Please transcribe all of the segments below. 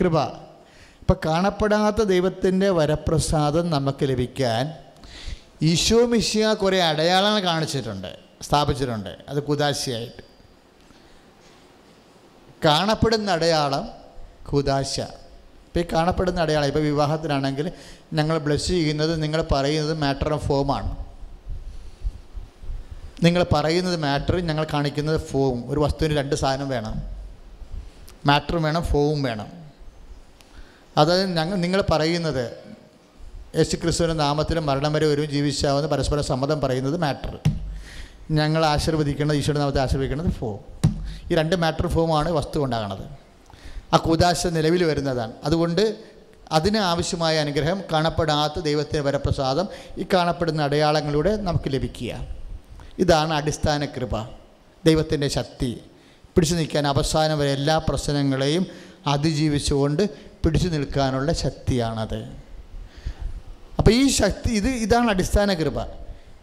കൃപ. ഇപ്പം കാണപ്പെടാത്ത ദൈവത്തിന്റെ വരപ്രസാദം നമുക്ക് ലഭിക്കാൻ ഈശോ മിശിയ കുറേ അടയാളങ്ങൾ കാണിച്ചിട്ടുണ്ട് സ്ഥാപിച്ചിട്ടുണ്ട്. അത് കുദാശയായിട്ട്. കാണപ്പെടുന്ന അടയാളം കുദാശ. ഇപ്പം ഈ കാണപ്പെടുന്ന അടയാളം ഇപ്പോൾ വിവാഹത്തിനാണെങ്കിൽ ഞങ്ങൾ ബ്ലസ് ചെയ്യുന്നത് നിങ്ങൾ പറയുന്നത് മാറ്റർ ഓഫ് ഫോമാണ് നിങ്ങൾ പറയുന്നത് മാറ്റർ ഞങ്ങൾ കാണിക്കുന്നത് ഫോം. ഒരു വസ്തുവിന് രണ്ട് സാധനം വേണം. മാറ്ററും വേണം ഫോവും വേണം. അതായത് ഞങ്ങൾ നിങ്ങൾ പറയുന്നത് യേശു ക്രിസ്തുവിന്റെ നാമത്തിൽ മരണം വരെ ഒരു ജീവിച്ചാവുന്ന പരസ്പരം സമ്മതം പറയുന്നത് മാറ്റർ ഞങ്ങൾ ആശീർവദിക്കുന്നത് ഈശോയുടെ നാമത്തെ ആശീർവദിക്കുന്നത് ഫോം ഈ രണ്ട് മാറ്റർ ഫോമാണ് വസ്തു ഉണ്ടാകുന്നത് ആ കുദാശ നിലവിൽ വരുന്നതാണ്. അതുകൊണ്ട് അതിന് ആവശ്യമായ അനുഗ്രഹം കാണപ്പെടാത്ത ദൈവത്തിന്റെ വരപ്രസാദം ഈ കാണപ്പെടുന്ന അടയാളങ്ങളിലൂടെ നമുക്ക് ലഭിക്കുക. ഇതാണ് അടിസ്ഥാന കൃപ. ദൈവത്തിന്റെ ശക്തി. പിടിച്ചു നിൽക്കാൻ അവസാനം വരെ എല്ലാ പ്രശ്നങ്ങളെയും അതിജീവിച്ചുകൊണ്ട് പിടിച്ചു നിൽക്കാനുള്ള ശക്തിയാണത്. അപ്പോൾ ഈ ശക്തി ഇത് ഇതാണ് അടിസ്ഥാന കൃപ.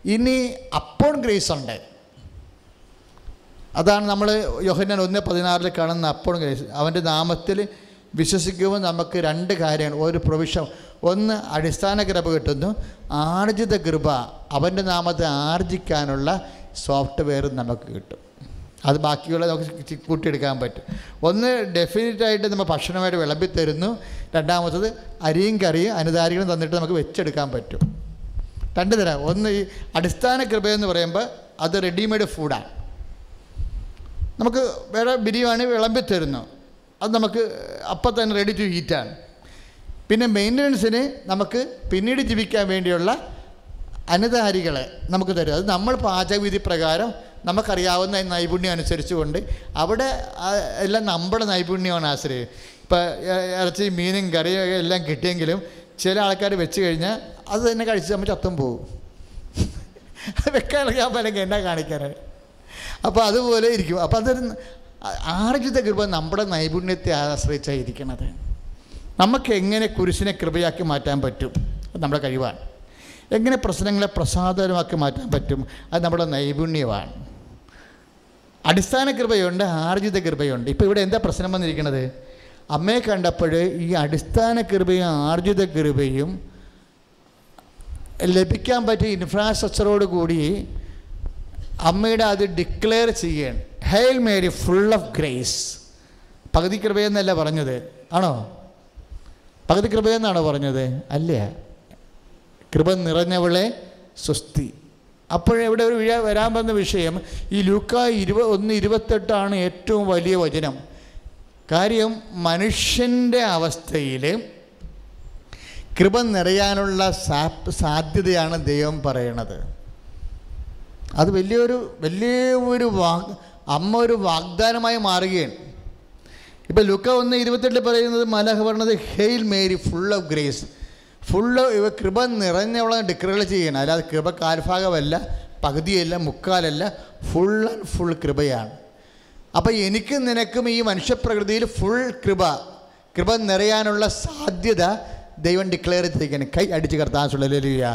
ഇനി അപ്പോൺ ഗ്രേസ് ഉണ്ട്. അതാണ് നമ്മൾ യോഹന്നാൻ ഒന്ന് പതിനാറിൽ കാണുന്ന അപ്പോൾ ഗ്രേസ് അവന്റെ നാമത്തിൽ വിശ്വസിക്കുമ്പോൾ നമുക്ക് രണ്ട് കാര്യങ്ങൾ ഒരു പ്രൊവിഷൻ ഒന്ന് അടിസ്ഥാന കൃപ കിട്ടുന്നു ആർജിത കൃപ. അവന്റെ നാമത്തെ ആർജിക്കാനുള്ള സോഫ്റ്റ്വെയർ നമുക്ക് കിട്ടും. അത് ബാക്കിയുള്ള നമുക്ക് കൂട്ടിയെടുക്കാൻ പറ്റും. ഒന്ന് ഡെഫിനറ്റായിട്ട് നമ്മൾ ഭക്ഷണമായിട്ട് വിളമ്പി തരുന്നു. രണ്ടാമത്തത് അരിയും കറിയും അനുദാരികളും തന്നിട്ട് നമുക്ക് വെച്ചെടുക്കാൻ പറ്റും. രണ്ട് തരം. ഒന്ന് ഈ അടിസ്ഥാന കൃപയെന്ന് പറയുമ്പോൾ അത് റെഡിമെയ്ഡ് ഫുഡാണ് നമുക്ക് വേറെ ബിരിയാണി വിളമ്പി തരുന്നു. അത് നമുക്ക് അപ്പം തന്നെ റെഡി ടു ഈറ്റാണ് പിന്നെ മെയിന്റനൻസിന് നമുക്ക് പിന്നീട് ജീവിക്കാൻ വേണ്ടിയുള്ള അനുദാരികളെ നമുക്ക് തരും. അത് നമ്മൾ പാചകവിധി പ്രകാരം നമുക്കറിയാവുന്ന നൈപുണ്യം അനുസരിച്ചുകൊണ്ട് അവിടെ എല്ലാം നമ്മുടെ നൈപുണ്യമാണ് ആശ്രയം. ഇപ്പം ഇറച്ചി മീനും കറിയും എല്ലാം കിട്ടിയെങ്കിലും ചില ആൾക്കാർ വെച്ച് കഴിഞ്ഞാൽ അത് തന്നെ കഴിച്ച് നമ്മൾ ചത്തും പോകും വെക്കാനൊക്കെ എന്നെ എന്നാ കാണിക്കാനാണ് അപ്പോൾ അതുപോലെ ഇരിക്കും. അപ്പോൾ അതൊരു ആർജിത കൃപ നമ്മുടെ നൈപുണ്യത്തെ ആശ്രയിച്ചായിരിക്കണത്. നമുക്ക് എങ്ങനെ കുരിശിനെ കൃപയാക്കി മാറ്റാൻ പറ്റും? അത് നമ്മുടെ കഴിവാണ്. എങ്ങനെ പ്രശ്നങ്ങളെ പ്രസാദകരമാക്കി മാറ്റാൻ പറ്റും? അത് നമ്മുടെ നൈപുണ്യമാണ്. അടിസ്ഥാന കൃപയുണ്ട് ആർജിത കൃപയുണ്ട്. ഇപ്പോൾ ഇവിടെ എന്താ പ്രശ്നം വന്നിരിക്കുന്നത് അമ്മയെ കണ്ടപ്പോൾ ഈ അടിസ്ഥാന കൃപയും ആർജിത കൃപയും ലഭിക്കാൻ പറ്റിയ ഇൻഫ്രാസ്ട്രക്ചറോട് കൂടി അമ്മയുടെ അത് ഡിക്ലെയർ ചെയ്യണം. Hail Mary full of grace പകുതി കൃപയെന്നല്ല പറഞ്ഞത്. ആണോ? പകുതി കൃപയെന്നാണോ പറഞ്ഞത്? അല്ല. കൃപ നിറഞ്ഞവളെ സ്വസ്തി. അപ്പോഴെവിടെ ഒരു വിഴ വരാൻ വന്ന വിഷയം ഈ ലൂക്ക ഇരുപ ഒന്ന് ഇരുപത്തെട്ടാണ് ഏറ്റവും വലിയ വചനം. കാര്യം മനുഷ്യന്റെ അവസ്ഥയിൽ കൃപ നിറയാനുള്ള സാധ്യതയാണ് ദൈവം പറയണത്. അത് വലിയൊരു വലിയ ഒരു അമ്മ ഒരു വാഗ്ദാനമായി മാറുകയാണ്. ഇപ്പം ലുക്ക ഒന്ന് ഇരുപത്തെട്ടിൽ പറയുന്നത് മലഹ പറഞ്ഞത് hail Mary full of grace. Full ഇവ കൃപ നിറഞ്ഞവളാണ് ഡിക്ലെയർ ചെയ്യണം അല്ലാതെ കൃപ കാൽഭാഗമല്ല പകുതിയല്ല മുക്കാലല്ല ഫുൾ ആൻഡ് ഫുൾ കൃപയാണ് അപ്പം എനിക്കും നിനക്കും ഈ മനുഷ്യപ്രകൃതിയിൽ ഫുൾ കൃപ കൃപ നിറയാനുള്ള സാധ്യത ദൈവം ഡിക്ലെയർ ചെയ്തിരിക്കുകയാണ് കൈ അടിച്ച് കർത്താൻ ഹലലിയ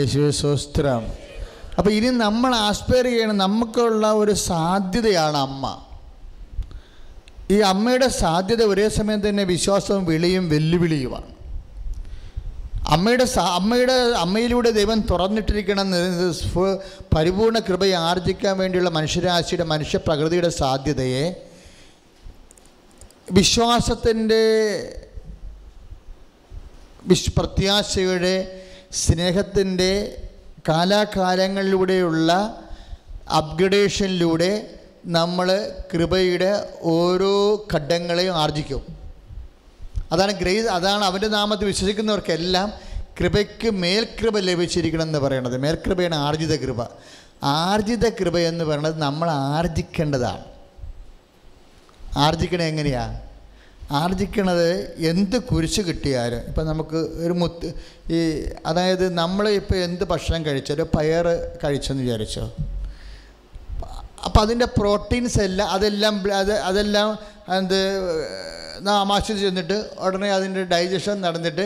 യേശുവെ സ്വസ്ത്രം അപ്പോൾ ഇനി നമ്മൾ ആസ്പയർ ചെയ്യണം. നമുക്കുള്ള ഒരു സാധ്യതയാണ് അമ്മ. ഈ അമ്മയുടെ സാധ്യത ഒരേ സമയം തന്നെ വിശ്വാസവും വിളിയും വെല്ലുവിളിയുമാണ്. അമ്മയുടെ അമ്മയുടെ അമ്മയിലൂടെ ദൈവം തുറന്നിട്ടിരിക്കണം പരിപൂർണ കൃപയെ ആർജിക്കാൻ വേണ്ടിയുള്ള മനുഷ്യരാശിയുടെ മനുഷ്യപ്രകൃതിയുടെ സാധ്യതയെ വിശ്വാസത്തിന്റെ വിശ് പ്രത്യാശയുടെ സ്നേഹത്തിന്റെ കാലാകാലങ്ങളിലൂടെയുള്ള അപ്ഗ്രഡേഷനിലൂടെ നമ്മൾ കൃപയുടെ ഓരോ ഘട്ടങ്ങളെയും ആർജിക്കും. അതാണ് ഗ്രേസ് അതാണ് അവന്റെ നാമത്തിൽ വിശ്വസിക്കുന്നവർക്കെല്ലാം കൃപയ്ക്ക് മേൽകൃപ ലഭിച്ചിരിക്കണം എന്ന് പറയണത്. മേൽകൃപയാണ് ആർജിത കൃപ. ആർജിത കൃപ എന്ന് പറയുന്നത് നമ്മൾ ആർജിക്കേണ്ടതാണ്. ആർജിക്കണേ എങ്ങനെയാ? ആർജിക്കണത് എന്ത് കുരിശ് കിട്ടിയാലും ഇപ്പം നമുക്ക് ഒരു മുത്ത് ഈ അതായത് നമ്മൾ ഇപ്പോൾ എന്ത് ഭക്ഷണം കഴിച്ചാലും പയർ കഴിച്ചെന്ന് വിചാരിച്ചോ? അപ്പോൾ അതിന്റെ പ്രോട്ടീൻസ് എല്ലാം അതെല്ലാം അത് അതെല്ലാം എന്ത് ആമാശയത്തിൽ ചെന്നിട്ട് ഉടനെ അതിന്റെ ഡൈജഷൻ നടന്നിട്ട്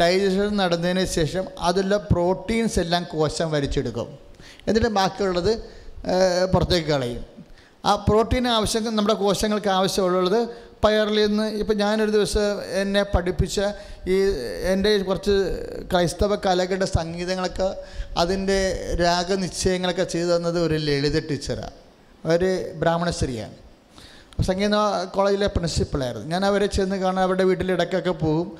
ഡൈജഷൻ നടന്നതിന് ശേഷം അതിലുള്ള പ്രോട്ടീൻസ് എല്ലാം കോശം വലിച്ചെടുക്കും. എന്നിട്ട് ബാക്കിയുള്ളത് പുറത്തേക്ക് കളയും. ആ പ്രോട്ടീൻ ആവശ്യം നമ്മുടെ കോശങ്ങൾക്ക് ആവശ്യമുള്ളത് പയറിൽ നിന്ന് ഇപ്പം ഞാനൊരു ദിവസം എന്നെ പഠിപ്പിച്ച ഈ എന്റെ കുറച്ച് ക്രൈസ്തവ കലകളുടെ സംഗീതങ്ങളൊക്കെ അതിന്റെ രാഗനിശ്ചയങ്ങളൊക്കെ ചെയ്തു തന്നത് ഒരു ലളിത ടീച്ചറാണ് ഒരു ബ്രാഹ്മണശ്രീയാണ്. സംഗീത കോളേജിലെ പ്രിൻസിപ്പളായിരുന്നു. ഞാൻ അവരെ ചെന്ന് കാണാൻ അവരുടെ വീട്ടിൽ ഇടയ്ക്കൊക്കെ പോകും.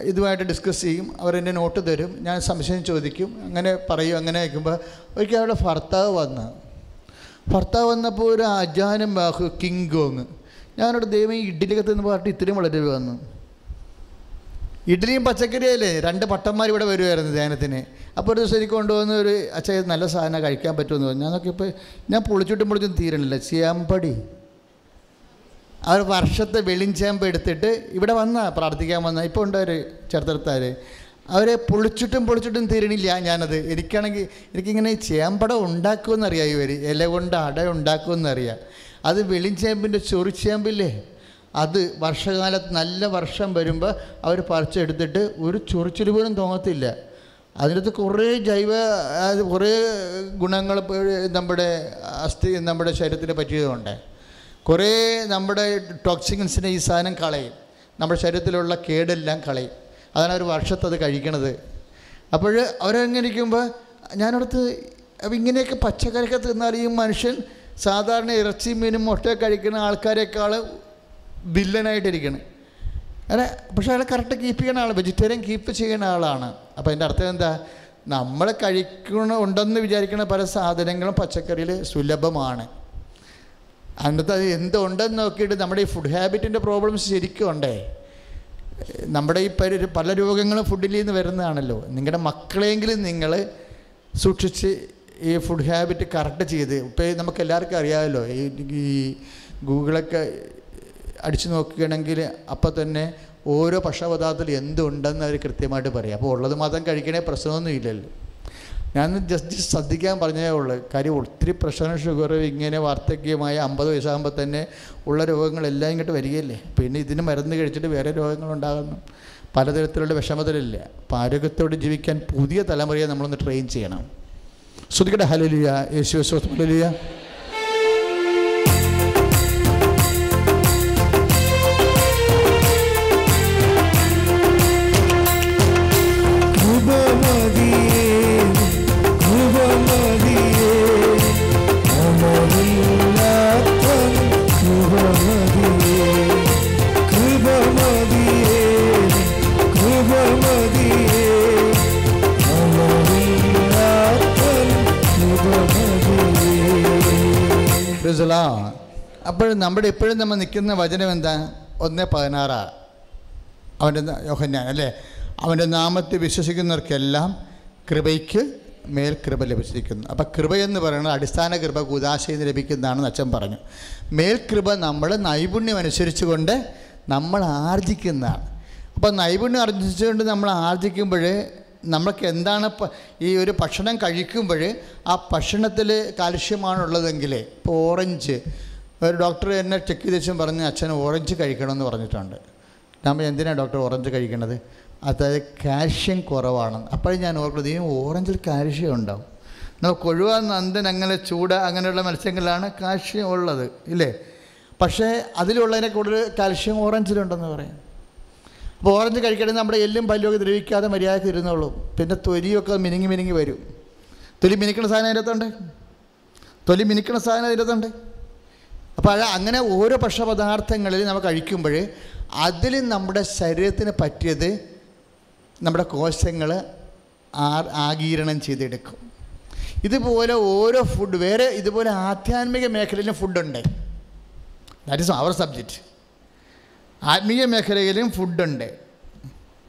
ഇതുമായിട്ട് ഡിസ്കസ് ചെയ്യും. അവരെന്നെ നോട്ട് തരും. ഞാൻ സംശയം ചോദിക്കും. അങ്ങനെ പറയും. അങ്ങനെ വയ്ക്കുമ്പോൾ ഒരിക്കൽ അവരുടെ ഭർത്താവ് വന്ന് ഭർത്താവ് വന്നപ്പോൾ ഒരു അജാനും ബാഹു കിങ് ഗോങ് ഞാനോട് ദൈവം ഈ നിന്ന് പറഞ്ഞിട്ട് ഇത്രയും വളരെ വന്നു. ഇഡ്ഡലിയും പച്ചക്കറിയല്ലേ? രണ്ട് പട്ടന്മാർ ഇവിടെ വരുമായിരുന്നു ധ്യാനത്തിന്. അപ്പോൾ ഒരു ദിവസം എനിക്ക് കൊണ്ടുവന്ന് ഒരു അച്ഛൻ നല്ല സാധനം കഴിക്കാൻ പറ്റുമെന്ന് പറഞ്ഞു. ഞാനൊക്കെ ഇപ്പോൾ ഞാൻ പൊളിച്ചിട്ടും പൊളിച്ചും തീരണില്ല. ചേമ്പടി അവർ വർഷത്തെ വെളിഞ്ചേമ്പ് എടുത്തിട്ട് ഇവിടെ വന്ന പ്രാർത്ഥിക്കാൻ വന്ന. ഇപ്പോൾ ഉണ്ട് ഒരു അവരെ പൊളിച്ചിട്ടും പൊളിച്ചിട്ടും തീരണില്ല ഞാനത്. എനിക്കാണെങ്കിൽ എനിക്കിങ്ങനെ ചേമ്പട ഉണ്ടാക്കുമെന്നറിയാം ഇവർ ഇല കൊണ്ട് അട ഉണ്ടാക്കുമെന്നറിയാം. അത് വെളിഞ്ചേമ്പിന്റെ ചൊറിച്ചേമ്പില്ലേ അത് വർഷകാലത്ത് നല്ല വർഷം വരുമ്പോൾ അവർ പറിച്ചെടുത്തിട്ട് ഒരു ചൊറിച്ചിൽ പോലും തോന്നത്തില്ല അതിനകത്ത് കുറേ ജൈവ കുറേ ഗുണങ്ങൾ നമ്മുടെ അസ്ഥി നമ്മുടെ ശരീരത്തിന് പറ്റിയതുകൊണ്ട്. കുറേ നമ്മുടെ ടോക്സിൻസിനെ ഈ സാധനം കളയും. നമ്മുടെ ശരീരത്തിലുള്ള കേടെല്ലാം കളയും. അതാണ് ഒരു വർഷത്തത് കഴിക്കണത്. അപ്പോൾ അവരങ്ങനെ ഇരിക്കുമ്പോൾ ഞാനടുത്ത് അപ്പം ഇങ്ങനെയൊക്കെ പച്ചക്കറിയൊക്കെ തിന്നാൽ ഈ മനുഷ്യൻ സാധാരണ ഇറച്ചി മീനും മുട്ടയൊക്കെ കഴിക്കുന്ന ആൾക്കാരെക്കാൾ വില്ലനായിട്ടിരിക്കണം. അല്ല പക്ഷേ അയാൾ കറക്റ്റ് കീപ്പ് ചെയ്യുന്ന ആൾ വെജിറ്റേറിയൻ കീപ്പ് ചെയ്യുന്ന ആളാണ്. അപ്പോൾ അതിന്റെ അർത്ഥം എന്താ? നമ്മൾ കഴിക്കണ ഉണ്ടെന്ന് വിചാരിക്കുന്ന പല സാധനങ്ങളും പച്ചക്കറിയിൽ സുലഭമാണ്. അതിനകത്ത് അത് എന്തുണ്ടെന്ന് നോക്കിയിട്ട് നമ്മുടെ ഈ ഫുഡ് ഹാബിറ്റിന്റെ പ്രോബ്ലംസ് ശരിക്കും ഉണ്ടേ? നമ്മുടെ ഈ പരി പല രോഗങ്ങളും ഫുഡിൽ നിന്ന് വരുന്നതാണല്ലോ. നിങ്ങളുടെ മക്കളെങ്കിലും നിങ്ങൾ സൂക്ഷിച്ച് ഈ ഫുഡ് ഹാബിറ്റ് കറക്റ്റ് ചെയ്ത്. ഇപ്പോൾ നമുക്ക് എല്ലാവർക്കും അറിയാമല്ലോ ഈ ഗൂഗിളൊക്കെ അടിച്ചു നോക്കുകയാണെങ്കിൽ അപ്പോൾ തന്നെ ഓരോ ഭക്ഷണപദാർത്ഥത്തിൽ എന്തുണ്ടെന്ന് അവർ കൃത്യമായിട്ട് പറയും. അപ്പോൾ ഉള്ളത് മാത്രം കഴിക്കണേ പ്രശ്നമൊന്നും ഇല്ലല്ലോ ഞാൻ ജസ്റ്റ് ശ്രദ്ധിക്കാൻ പറഞ്ഞേ ഉള്ളൂ. കാര്യം ഒത്തിരി പ്രഷർ ഷുഗർ ഇങ്ങനെ വാർദ്ധക്യമായ അമ്പത് വയസ്സാകുമ്പോൾ തന്നെ ഉള്ള രോഗങ്ങളെല്ലാം ഇങ്ങോട്ട് വരികയല്ലേ? പിന്നെ ഇതിന് മരുന്ന് കഴിച്ചിട്ട് വേറെ രോഗങ്ങളുണ്ടാകുന്നു. പലതരത്തിലുള്ള വിഷമതലില്ല അപ്പോൾ ആരോഗ്യത്തോടെ ജീവിക്കാൻ പുതിയ തലമുറയെ നമ്മളൊന്ന് ട്രെയിൻ ചെയ്യണം. ശ്രുതിക്കട്ടെ ഹലലിയ യേശു ഹലലിയ അപ്പോൾ നമ്മുടെ ഇപ്പോഴും നമ്മൾ നിൽക്കുന്ന വചനം എന്താ? ഒന്ന് പതിനാറാ. അവന്റെ യോഹന്യാൻ അല്ലേ? അവന്റെ നാമത്തിൽ വിശ്വസിക്കുന്നവർക്കെല്ലാം കൃപയ്ക്ക് മേൽ കൃപ ലഭിച്ചിരിക്കുന്നു. അപ്പം കൃപ എന്ന് പറയുന്നത് അടിസ്ഥാന കൃപ കുദാശയിൽ നിന്ന് ലഭിക്കുന്നതാണെന്ന് അച്ഛൻ പറഞ്ഞു. മേൽകൃപ നമ്മൾ നൈപുണ്യം അനുസരിച്ച് കൊണ്ട് നമ്മൾ ആർജിക്കുന്നതാണ്. അപ്പോൾ നൈപുണ്യം ആർജിച്ചുകൊണ്ട് നമ്മൾ ആർജിക്കുമ്പോൾ നമ്മൾക്ക് എന്താണ് ഈ ഒരു ഭക്ഷണം കഴിക്കുമ്പോൾ ആ ഭക്ഷണത്തിൽ കാൽഷ്യമാണുള്ളതെങ്കിൽ ഇപ്പോൾ ഓറഞ്ച് ഒരു ഡോക്ടർ എന്നെ ചെക്ക് ചെയ്ത് ശേഷം പറഞ്ഞ് അച്ഛൻ ഓറഞ്ച് കഴിക്കണമെന്ന് പറഞ്ഞിട്ടുണ്ട്. ഞാൻ എന്തിനാണ് ഡോക്ടർ ഓറഞ്ച് കഴിക്കണത്? അതായത് കാൽഷ്യം കുറവാണെന്ന്. അപ്പോഴും ഞാൻ ഓർക്കുന്നത് ഈ ഓറഞ്ചിൽ കാൽഷ്യം ഉണ്ടാവും. നമുക്ക് കൊഴുവ നന്ദൻ അങ്ങനെ ചൂട അങ്ങനെയുള്ള മത്സ്യങ്ങളിലാണ് കാൽഷ്യം ഉള്ളത് ഇല്ലേ? പക്ഷേ അതിലുള്ളതിനെ കൂടുതൽ കാൽഷ്യം ഓറഞ്ചിലുണ്ടെന്ന് പറയും. അപ്പോൾ ഓറഞ്ച് കഴിക്കണമെങ്കിൽ നമ്മുടെ എല്ലും പല്ലുമൊക്കെ ദ്രവിക്കാതെ മര്യാദയ്ക്ക് ഇരുന്നുള്ളൂ പിന്നെ തൊലിയൊക്കെ മിനുങ്ങി മിനുങ്ങി വരും. തൊലി മിനുക്കണ സാധനം അതിനകത്തുണ്ട് തൊലി മിനുക്കണ സാധനം അതിനകത്തുണ്ട് അപ്പോൾ അത് അങ്ങനെ ഓരോ ഭക്ഷണപദാർത്ഥങ്ങളിൽ നമ്മൾ കഴിക്കുമ്പോൾ അതിൽ നമ്മുടെ ശരീരത്തിന് പറ്റിയത് നമ്മുടെ കോശങ്ങൾ ആഗീരണം ചെയ്തെടുക്കും. ഇതുപോലെ ഓരോ ഫുഡ് വേറെ ഇതുപോലെ ആധ്യാത്മിക മേഖലയിലും ഫുഡുണ്ട് ദാറ്റ് ഇസ് അവർ സബ്ജക്റ്റ് ആത്മീയ മേഖലയിലും ഫുഡുണ്ട്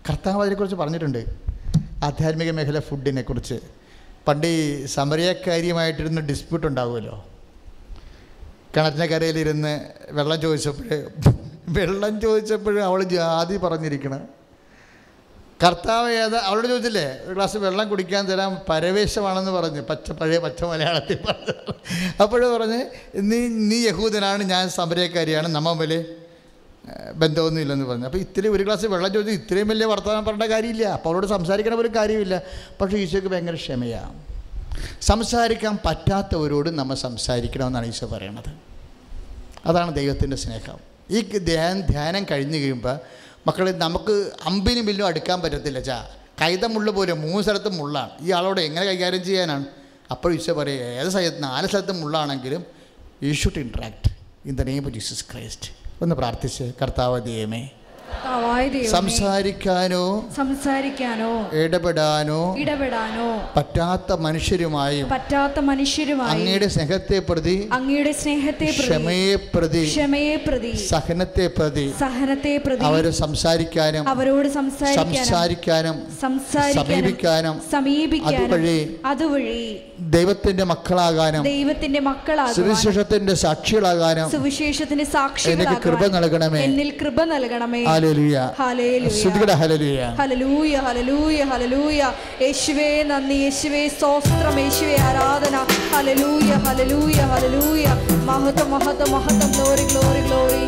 കർത്താവ് അതിനെക്കുറിച്ച് പറഞ്ഞിട്ടുണ്ട്. ആധ്യാത്മിക മേഖല ഫുഡിനെക്കുറിച്ച് പണ്ട് ഈ സമരക്കാരിയുമായിട്ടിരുന്ന് ഡിസ്പ്യൂട്ട് ഉണ്ടാവുമല്ലോ. കിണറ്റിന്റെ കരയിലിരുന്ന് വെള്ളം ചോദിച്ചപ്പോൾ വെള്ളം ചോദിച്ചപ്പോഴും അവൾ ജാതി പറഞ്ഞിരിക്കണം. കർത്താവ് ഏതാ അവളോട് ചോദിച്ചില്ലേ ഒരു ഗ്ലാസ് വെള്ളം കുടിക്കാൻ തരാൻ പരവേശമാണെന്ന് പറഞ്ഞ് പച്ച പഴയ പച്ച മലയാളത്തിൽ പറഞ്ഞു. അപ്പോഴും പറഞ്ഞ് നീ നീ യഹൂദനാണ് ഞാൻ സമരക്കാരിയാണ് നമ്മ വലിയ ബന്ധമൊന്നുമില്ലെന്ന് പറഞ്ഞു. അപ്പോൾ ഇത്രയും ഒരു ഗ്ലാസ് വെള്ളം ചോദിച്ചു ഇത്രയും വലിയ വർത്തമാനം പറയേണ്ട കാര്യമില്ല. അപ്പോൾ അവളോട് സംസാരിക്കണ പോലും കാര്യമില്ല. പക്ഷേ ഈശോയ്ക്ക് ഭയങ്കര ക്ഷമയാണ്. സംസാരിക്കാൻ പറ്റാത്തവരോട് നമ്മൾ സംസാരിക്കണമെന്നാണ് ഈശോ പറയണത്. അതാണ് ദൈവത്തിന്റെ സ്നേഹം. ഈ ധ്യാനം ധ്യാനം കഴിഞ്ഞ് കഴിയുമ്പോൾ മക്കളെ നമുക്ക് അമ്പിനും ബില്ലും അടുക്കാൻ പറ്റത്തില്ല ചാ. കൈത മുള്ള പോലെ മൂന്ന് സ്ഥലത്തും മുള്ളാണ്. ഈ ആളോട് എങ്ങനെ കൈകാര്യം ചെയ്യാനാണ്? അപ്പോൾ ഈശോ പറയുക ഏത് സ്ഥലത്ത് നാല് സ്ഥലത്തും മുള്ളാണെങ്കിലും you should interact in the name of Jesus Christ ഒന്ന് പ്രാർത്ഥിച്ച് കർത്താവ് ദൈവമേ, സംസാരിക്കാനോ സംസാരിക്കാനോ ഇടപെടാനോ ഇടപെടാനോ പറ്റാത്ത മനുഷ്യരുമായും പറ്റാത്ത മനുഷ്യരുമായി അങ്ങയുടെ സ്നേഹത്തെ പ്രതി അങ്ങയുടെ സ്നേഹത്തെ ക്ഷമയെ പ്രതി ക്ഷമയെ പ്രതി സഹനത്തെ പ്രതി സഹനത്തെ പ്രതി അവർ സംസാരിക്കാനും അവരോട് സംസാരിക്കാനും സമീപിക്കാനും സമീപിക്കാനും അതുവഴി അതുവഴി ദൈവത്തിന്റെ മക്കളാകാനും ദൈവത്തിന്റെ മക്കളാകാനും സുവിശേഷത്തിന്റെ സാക്ഷികളാകാനും സുവിശേഷത്തിന്റെ എനിക്ക് കൃപ നൽകണമേ. എന്നിൽ കൃപ നൽകണമേ. യേശുവേ നന്ദി. യേശുവേ സ്തോത്രം. യേശുവേ ആരാധന. ഹലലൂയ ഹലലൂയ ഹലലൂയ മഹത്വം മഹത്വം മഹത്വം. ഗ്ലോറി ഗ്ലോറി ഗ്ലോറി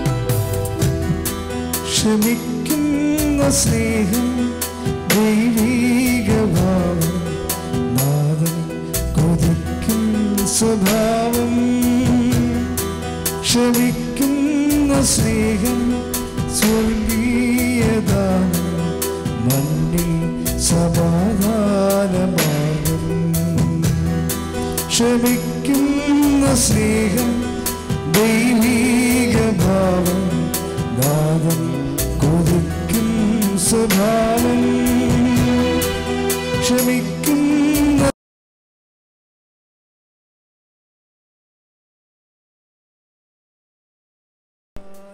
ക്ഷമിക്കുന്ന സ്നേഹം ദൈവീക ഭാവം നാദം കൊതിക്കും സ്വഭാവം. ക്ഷമിക്കുന്ന സ്നേഹം സ്വർഗീയദാനം മണ്ണിൽ സമാധാനമാകും ക്ഷമിക്കുന്ന സ്നേഹം ദൈവീക ഭാവം നാദം കൊതിക്കും സ്വഭാവം. ക്ഷമിക്കുന്ന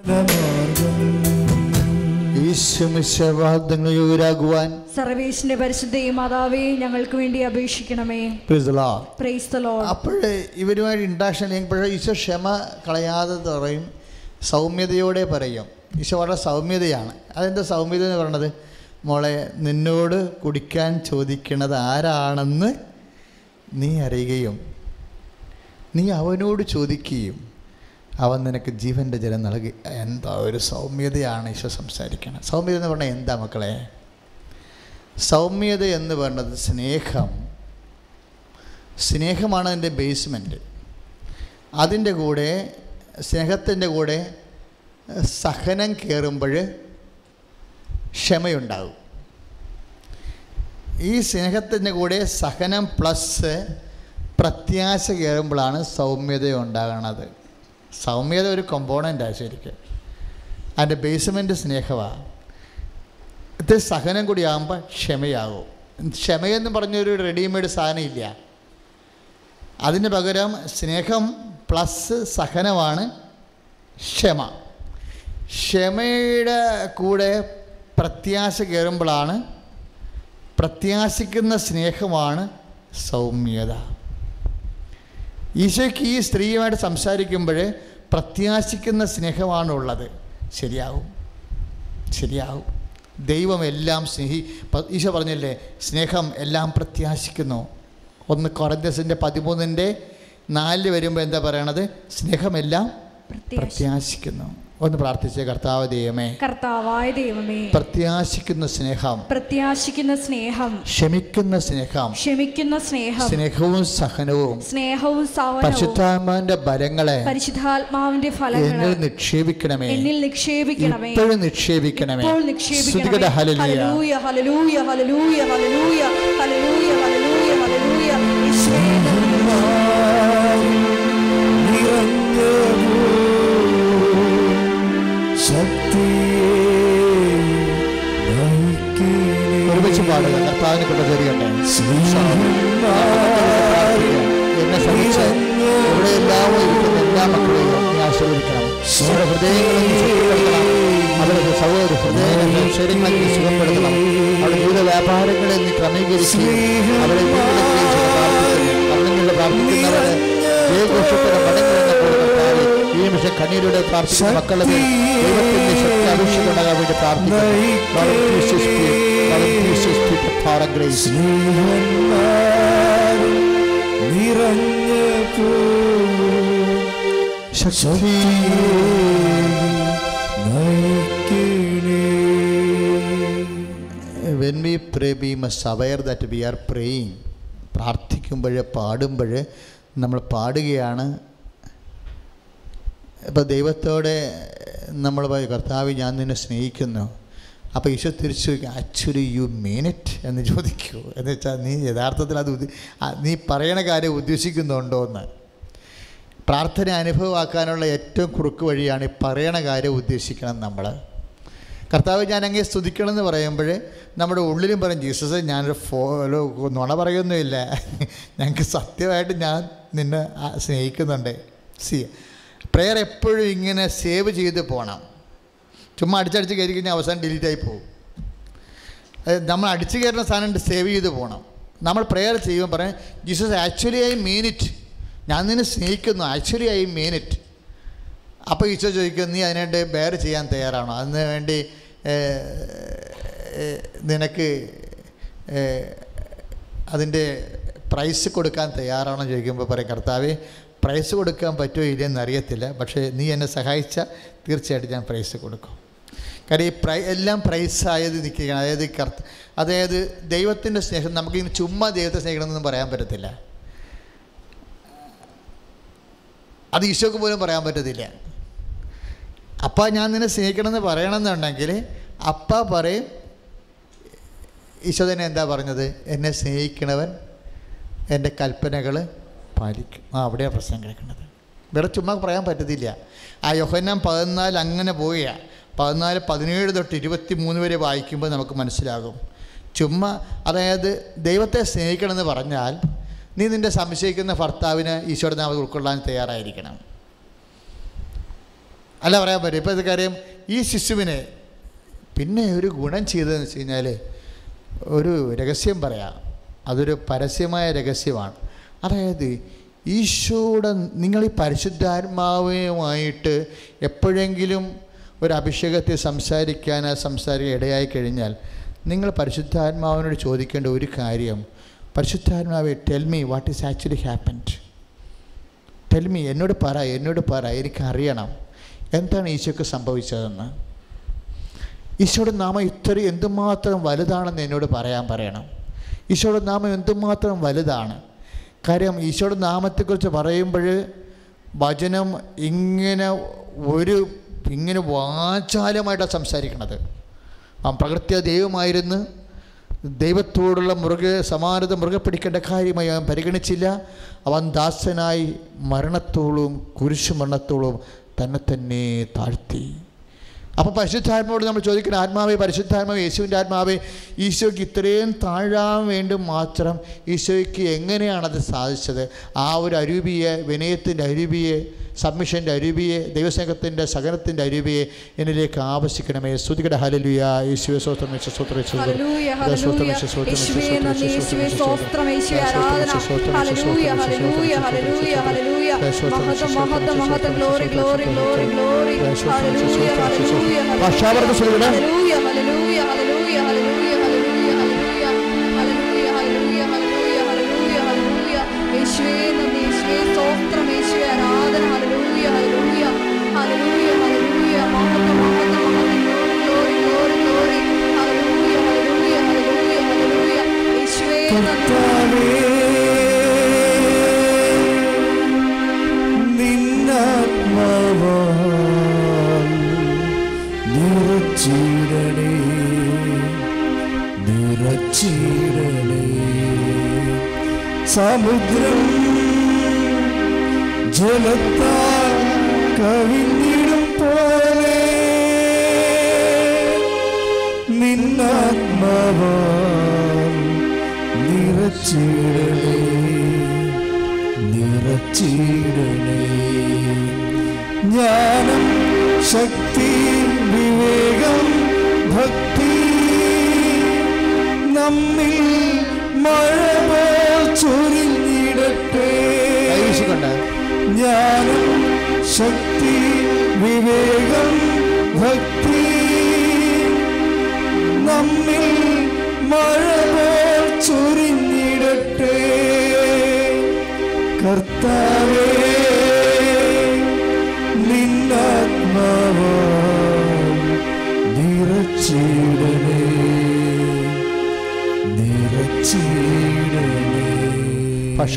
മാർഗം സർവേശിന്റെ മാതാവേ ഞങ്ങൾക്ക് വേണ്ടി അപേക്ഷിക്കണമേ. അപ്പോഴേ ഇവരുമായിട്ട് ഇൻട്രാക്ഷൻ ചെയ്യുമ്പോൾ ഈശോ ക്ഷമ കളയാതെ പറയും. സൗമ്യതയോടെ പറയും. ഈശോ വളരെ സൗമ്യതയാണ്. അതെന്താ സൗമ്യത എന്ന് പറയണത് മോളെ നിന്നോട് കുടിക്കാൻ ചോദിക്കണത് ആരാണെന്ന് നീ അറിയുകയും നീ അവനോട് ചോദിക്കുകയും അവൻ നിനക്ക് ജീവന്റെ ജലം നൽകി. എന്താ ഒരു സൗമ്യതയാണ് ഈശോ സംസാരിക്കുന്നത് സൗമ്യത എന്ന് പറഞ്ഞാൽ എന്താ മക്കളെ? സൗമ്യത എന്ന് പറയുന്നത് സ്നേഹം. സ്നേഹമാണ് അതിന്റെ ബേസ്മെന്റ് അതിന്റെ കൂടെ സ്നേഹത്തിന്റെ കൂടെ സഹനം കയറുമ്പോൾ ക്ഷമയുണ്ടാകും ഈ സ്നേഹത്തിന്റെ കൂടെ സഹനം പ്ലസ് പ്രത്യാശ കയറുമ്പോഴാണ് സൗമ്യത ഉണ്ടാകുന്നത് സൗമ്യത ഒരു കമ്പോണന്റാണ് ശരിക്കും. അതിന്റെ ബേസ്മെന്റ് സ്നേഹമാണ് ഇത് സഹനം കൂടി ആകുമ്പോൾ ക്ഷമയാകും ക്ഷമയെന്ന് പറഞ്ഞൊരു റെഡിമെയ്ഡ് സാധനം ഇല്ല. അതിന് പകരം സ്നേഹം പ്ലസ് സഹനമാണ് ക്ഷമ. ക്ഷമയുടെ കൂടെ പ്രത്യാശ കയറുമ്പോഴാണ് പ്രത്യാശിക്കുന്ന സ്നേഹമാണ് സൗമ്യത. ഈശോയ്ക്ക് ഈ സ്ത്രീയുമായിട്ട് സംസാരിക്കുമ്പോൾ പ്രത്യാശിക്കുന്ന സ്നേഹമാണ് ഉള്ളത് ശരിയാവും. ശരിയാവും. ദൈവം എല്ലാം സ്നേഹി ഈശോ പറഞ്ഞില്ലേ സ്നേഹം എല്ലാം പ്രത്യാശിക്കുന്നു. ഒന്ന് കൊറന്തസിന്റെ പതിമൂന്നിന്റെ നാലിൽ വരുമ്പോൾ എന്താ പറയണത്? സ്നേഹമെല്ലാം പ്രത്യാശ പ്രത്യാശിക്കുന്നു. ഒന്ന് പ്രാർത്ഥിച്ചേ കർത്താവ് ദൈവമേ കർത്താവായ ദൈവമേ പ്രത്യാശിക്കുന്ന സ്നേഹം പ്രത്യാശിക്കുന്ന സ്നേഹം ക്ഷമിക്കുന്ന സ്നേഹം ക്ഷമിക്കുന്ന സ്നേഹം സ്നേഹവും സഹനവും സ്നേഹവും സഹനവും പരിശുദ്ധാത്മാവിന്റെ ബലങ്ങളെ പരിശുദ്ധാത്മാവിന്റെ എന്നിൽ ഫലങ്ങൾ നിക്ഷേപിക്കണമേ. എന്നിൽ നിക്ഷേപിക്കണമേ. ഇപ്പോഴും നിക്ഷേപിക്കണമേ. ഇപ്പോൾ നിക്ഷേപിക്കണമേ. ഹല്ലേലൂയ. ഹല്ലേലൂയ ഹല്ലേലൂയ ഹല്ലേലൂയ ഹല്ലേലൂയ ഹല്ലേലൂയ ഹല്ലേലൂയ ഹല്ലേലൂയ. കർത്താവിന് കൃപ ചൊരിയട്ടെ എന്നെ സഹിച്ച് ഇവിടെ എല്ലാവരും ഇരിക്കുന്ന എല്ലാ മക്കളെയും നീ ആശീർവദിക്കണം. അവരുടെ ഹൃദയങ്ങളെ സുഖപ്പെടുത്തണം അവരുടെ സഹോദര ഹൃദയങ്ങളെ ശരീരങ്ങളെ നീ സുഖപ്പെടുത്തണം അവരുടെ ജീവിത വ്യാപാരങ്ങളെ നീ ക്രമീകരിക്കുകയും അവരെ പ്രാർത്ഥിക്കുന്നവരെ ജയഘോഷത്തിന് ഈ നിമിഷം കണ്ണീരുടെ പ്രാർത്ഥിക്കുന്ന മക്കളുടെ ദൈവത്തിന്റെ ശക്തി അഭിഷേകം ഉണ്ടാകാൻ വേണ്ടി പ്രാർത്ഥിക്കുന്നു. Lord, സൃഷ്ടിപ്പെട്ട ഗ്രേസ് നിറഞ്ഞു when we pray be must aware that we are praying പ്രാർത്ഥിക്കുമ്പോൾ പാടുമ്പോൾ നമ്മൾ പാടുകയാണ്. ഇപ്പോൾ ദൈവത്തോടെ നമ്മൾ കർത്താവ് ഞാൻ നിന്നെ സ്നേഹിക്കുന്നു. അപ്പോൾ ഈശോ തിരിച്ചു ചോദിക്കും ആക്ച്വലി യു മീൻ ഇറ്റ് എന്ന് ചോദിക്കൂ. എന്ന് വെച്ചാൽ നീ യഥാർത്ഥത്തിൽ അത് നീ പറയണ കാര്യം ഉദ്ദേശിക്കുന്നുണ്ടോ? എന്ന്. പ്രാർത്ഥന അനുഭവമാക്കാനുള്ള ഏറ്റവും കുറുക്ക് വഴിയാണ് ഈ പറയണ കാര്യം ഉദ്ദേശിക്കണം നമ്മൾ കർത്താവ് ഞാൻ സ്തുതിക്കണം എന്ന് പറയുമ്പോൾ നമ്മുടെ ഉള്ളിലും പറയും ജീസസ് ഞാനൊരു ഫോലോ നുണ പറയുന്നുമില്ല. ഞങ്ങൾക്ക് സത്യമായിട്ട് ഞാൻ നിന്നെ സ്നേഹിക്കുന്നുണ്ട്. സി പ്രെയർ എപ്പോഴും ഇങ്ങനെ സേവ് ചെയ്ത് പോകണം ചുമ്മാ അടിച്ചടിച്ച് കയറി കഴിഞ്ഞാൽ അവസാനം ഡിലീറ്റ് ആയി പോകും. നമ്മൾ അടിച്ചു കയറുന്ന സാധനം സേവ് ചെയ്ത് പോകണം നമ്മൾ പ്രെയർ ചെയ്യുമ്പോൾ പറയും Jesus actually I mean it ഞാൻ നിന്നെ സ്നേഹിക്കുന്നു. ആക്ച്വലി ഐ മീൻ ഇറ്റ് അപ്പോൾ ഈശോ ചോദിക്കും നീ അതിനായിട്ട് ബെയർ ചെയ്യാൻ തയ്യാറാണോ? അതിന് വേണ്ടി നിനക്ക് അതിന്റെ പ്രൈസ് കൊടുക്കാൻ തയ്യാറാണോ? ചോദിക്കുമ്പോൾ പറയും കർത്താവേ പ്രൈസ് കൊടുക്കാൻ പറ്റുമോ ഇല്ലയെന്ന് അറിയത്തില്ല പക്ഷേ നീ എന്നെ സഹായിച്ചാൽ തീർച്ചയായിട്ടും ഞാൻ പ്രൈസ് കൊടുക്കും. കാര്യം ഈ പ്രൈ എല്ലാം പ്രൈസായത് നിൽക്കുകയാണ്. അതായത് കർത്ത അതായത് ദൈവത്തിന്റെ സ്നേഹം നമുക്കിങ്ങനെ ചുമ്മാ ദൈവത്തെ സ്നേഹിക്കണമെന്നൊന്നും പറയാൻ പറ്റത്തില്ല. അത് ഈശോക്ക് പോലും പറയാൻ പറ്റത്തില്ല. അപ്പ ഞാൻ നിന്നെ സ്നേഹിക്കണമെന്ന് പറയണമെന്നുണ്ടെങ്കിൽ അപ്പ പറയും ഈശോ തന്നെ എന്താ പറഞ്ഞത്? എന്നെ സ്നേഹിക്കണവൻ എന്റെ കൽപ്പനകൾ പാലിക്കും. ആ അവിടെയാണ് പ്രശ്നം കിടക്കുന്നത്. ഇവിടെ ചുമ്മാ പറയാൻ പറ്റത്തില്ല. ആ യോഹന്നാൻ പതിനാല് അങ്ങനെ പോവുകയാണ്. പതിനാല് പതിനേഴ് തൊട്ട് ഇരുപത്തി മൂന്ന് വരെ വായിക്കുമ്പോൾ നമുക്ക് മനസ്സിലാകും. ചുമ്മാ അതായത് ദൈവത്തെ സ്നേഹിക്കണമെന്ന് പറഞ്ഞാൽ നീ നിന്റെ സംശയിക്കുന്ന ഭർത്താവിന് ഈശോയുടെ നാമത്തിൽ ഉൾക്കൊള്ളാൻ തയ്യാറായിരിക്കണം. അല്ല പറയാൻ പറ്റും. ഇപ്പോൾ കാര്യം ഈ ശിശുവിനെ പിന്നെ ഒരു ഗുണം ചെയ്തതെന്ന് വെച്ച് കഴിഞ്ഞാൽ ഒരു രഹസ്യം പറയാം. അതൊരു പരസ്യമായ രഹസ്യമാണ്. അതായത് ഈശോയുടെ നിങ്ങൾ ഈ പരിശുദ്ധാത്മാവുമായിട്ട് എപ്പോഴെങ്കിലും ഒരു അഭിഷേകത്തെ സംസാരിക്കാൻ ആ സംസാരിക്കാൻ ഇടയായി കഴിഞ്ഞാൽ നിങ്ങൾ പരിശുദ്ധാത്മാവിനോട് ചോദിക്കേണ്ട ഒരു കാര്യം. പരിശുദ്ധാത്മാവെ tell me what is actually happened tell me എന്നോട് പറ എന്നോട് പറ എനിക്കറിയണം. എന്താണ് ഈശോക്ക് സംഭവിച്ചതെന്ന്? ഈശോയുടെ നാമം ഇത്ര എന്തുമാത്രം വലുതാണെന്ന് എന്നോട് പറയാൻ പറയണം. ഈശോയുടെ നാമം എന്തുമാത്രം വലുതാണ്? കാര്യം ഈശോയുടെ നാമത്തെക്കുറിച്ച് പറയുമ്പോൾ വചനം ഇങ്ങനെ ഒരു ഇങ്ങനെ വാചാലമായിട്ടാണ് സംസാരിക്കണത്. ആ പ്രകൃത്യ ദൈവമായിരുന്നു ദൈവത്തോടുള്ള മൃഗ സമാനത മൃഗ പിടിക്കേണ്ട കാര്യമായി അവൻ പരിഗണിച്ചില്ല. അവൻ ദാസനായി മരണത്തോളവും കുരിശു മരണത്തോളവും തന്നെ തന്നെ താഴ്ത്തി. അപ്പോൾ പരിശുദ്ധാത്മാവോട് നമ്മൾ ചോദിക്കുന്ന ആത്മാവേ പരിശുദ്ധാത്മാവ് യേശുവിന്റെ ആത്മാവേ ഈശോയ്ക്ക് ഇത്രയും താഴാൻ വേണ്ടി മാത്രം ഈശോയ്ക്ക് എങ്ങനെയാണത് സാധിച്ചത്? ആ ഒരു അരൂപിയെ വിനയത്തിന്റെ അരൂപിയെ സബ്മിഷന്റെ അരുവിയെ ദൈവസ്നേഹത്തിന്റെ സഹനത്തിന്റെ അരുവിയെ എന്നിലേക്ക് ആവശ്യിക്കണമേ ശ്രുതികട ഹലലുയ യേശുവെ